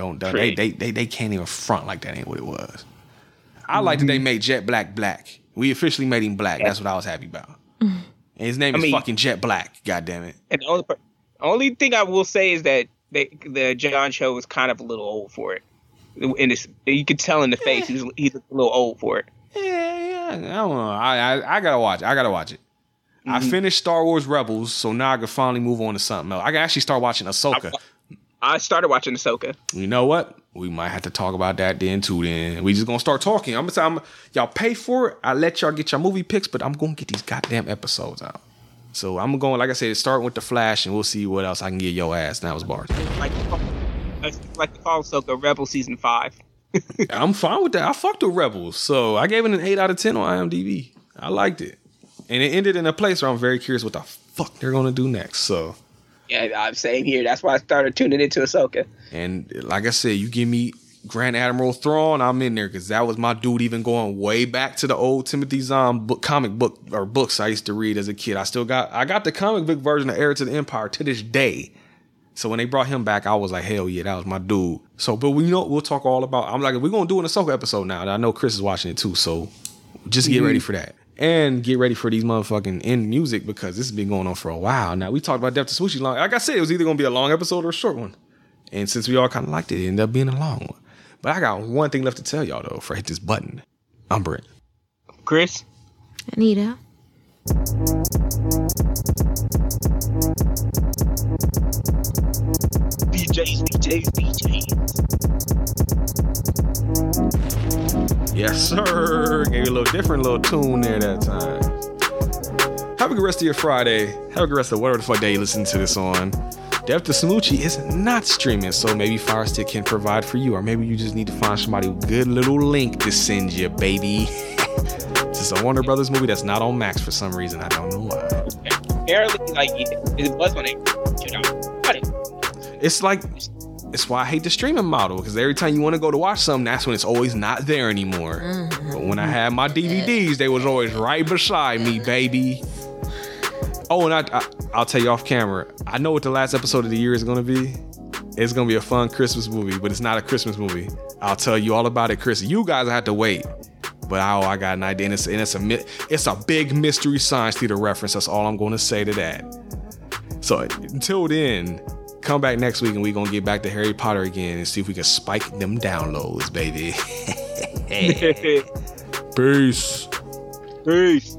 S3: Don't, don't they, they they they can't even front like that ain't what it was. I like that they mm-hmm. made Jet Black black. We officially made him black. That's what I was happy about. And his name
S2: I
S3: is
S2: mean-
S3: fucking Jet Black. God damn it.
S2: And the only only thing I will say is that they, the John Cho was kind of a little old for it. And it's, you could tell in the face he's he's a little old for it.
S3: Yeah, yeah. I don't know. I I, I gotta watch. it. I gotta watch it. I mm-hmm. finished Star Wars Rebels, so now I can finally move on to something else. I can actually start watching Ahsoka.
S2: I started watching Ahsoka.
S3: You know what? We might have to talk about that then too. Then we just gonna start talking. I'm gonna tell I'm, y'all pay for it. I let y'all get your movie picks, but I'm gonna get these goddamn episodes out. So I'm going, like I said, start with the Flash, and we'll see what else I can get your ass. That was bars.
S2: Like like the call Ahsoka Rebel season five. *laughs*
S3: I'm fine with that. I fucked with Rebels, so I gave it an eight out of ten on IMDb. I liked it, and it ended in a place where I'm very curious what the fuck they're gonna do next. So,
S2: Yeah, I'm saying here. That's why I started tuning into Ahsoka.
S3: and like I said, you give me Grand Admiral Thrawn, I'm in there because that was my dude. Even going way back to the old Timothy Zahn book, comic book or books I used to read as a kid. I still got I got the comic book version of Heir to the Empire to this day. So when they brought him back, I was like, hell yeah, that was my dude. So, but we know we'll talk all about. I'm like, we're gonna do an Ahsoka episode now. I know Chris is watching it too, so just get
S2: Mhm.
S3: ready for that. And get ready for these motherfucking end music because this has been going on for a while. Now we talked about Depth to Swooshie long. Like I said, it was either gonna be a long episode or a short one. And since we all kind of liked it, it ended up being a long one. But I got one thing left to tell y'all though before I hit this button. I'm Brent.
S2: Chris.
S10: Anita.
S2: BJ's, BJ's, BJ's.
S3: Yes, sir. Gave you a little different little tune there that time. Have a good rest of your Friday. Have a good rest of whatever the fuck day you listen to this on. Death to Smoochy is not streaming, so maybe Firestick can provide for you, or maybe you just need to find somebody with a good little link to send you, baby. *laughs* this is a Warner Brothers movie that's not on Max for some reason. I don't know why.
S2: Apparently, like it, was on a you know, cut it.
S3: It's like it's why I hate the streaming model because every time you want to go to watch something, that's when it's always not there anymore. Mm-hmm. But when I had my DVDs, they was always right beside me, mm-hmm. baby. Oh, and I, I I'll tell you off camera. I know what the last episode of the year is gonna be. It's gonna be a fun Christmas movie, but it's not a Christmas movie. I'll tell you all about it, Chris. You guys have to wait. But oh, I got an idea, and it's, and it's a it's a big mystery science theater reference. That's all I'm going to say to that. So until then, come back next week and we're gonna get back to Harry Potter again and see if we can spike them downloads, baby. *laughs* Peace.
S2: Peace.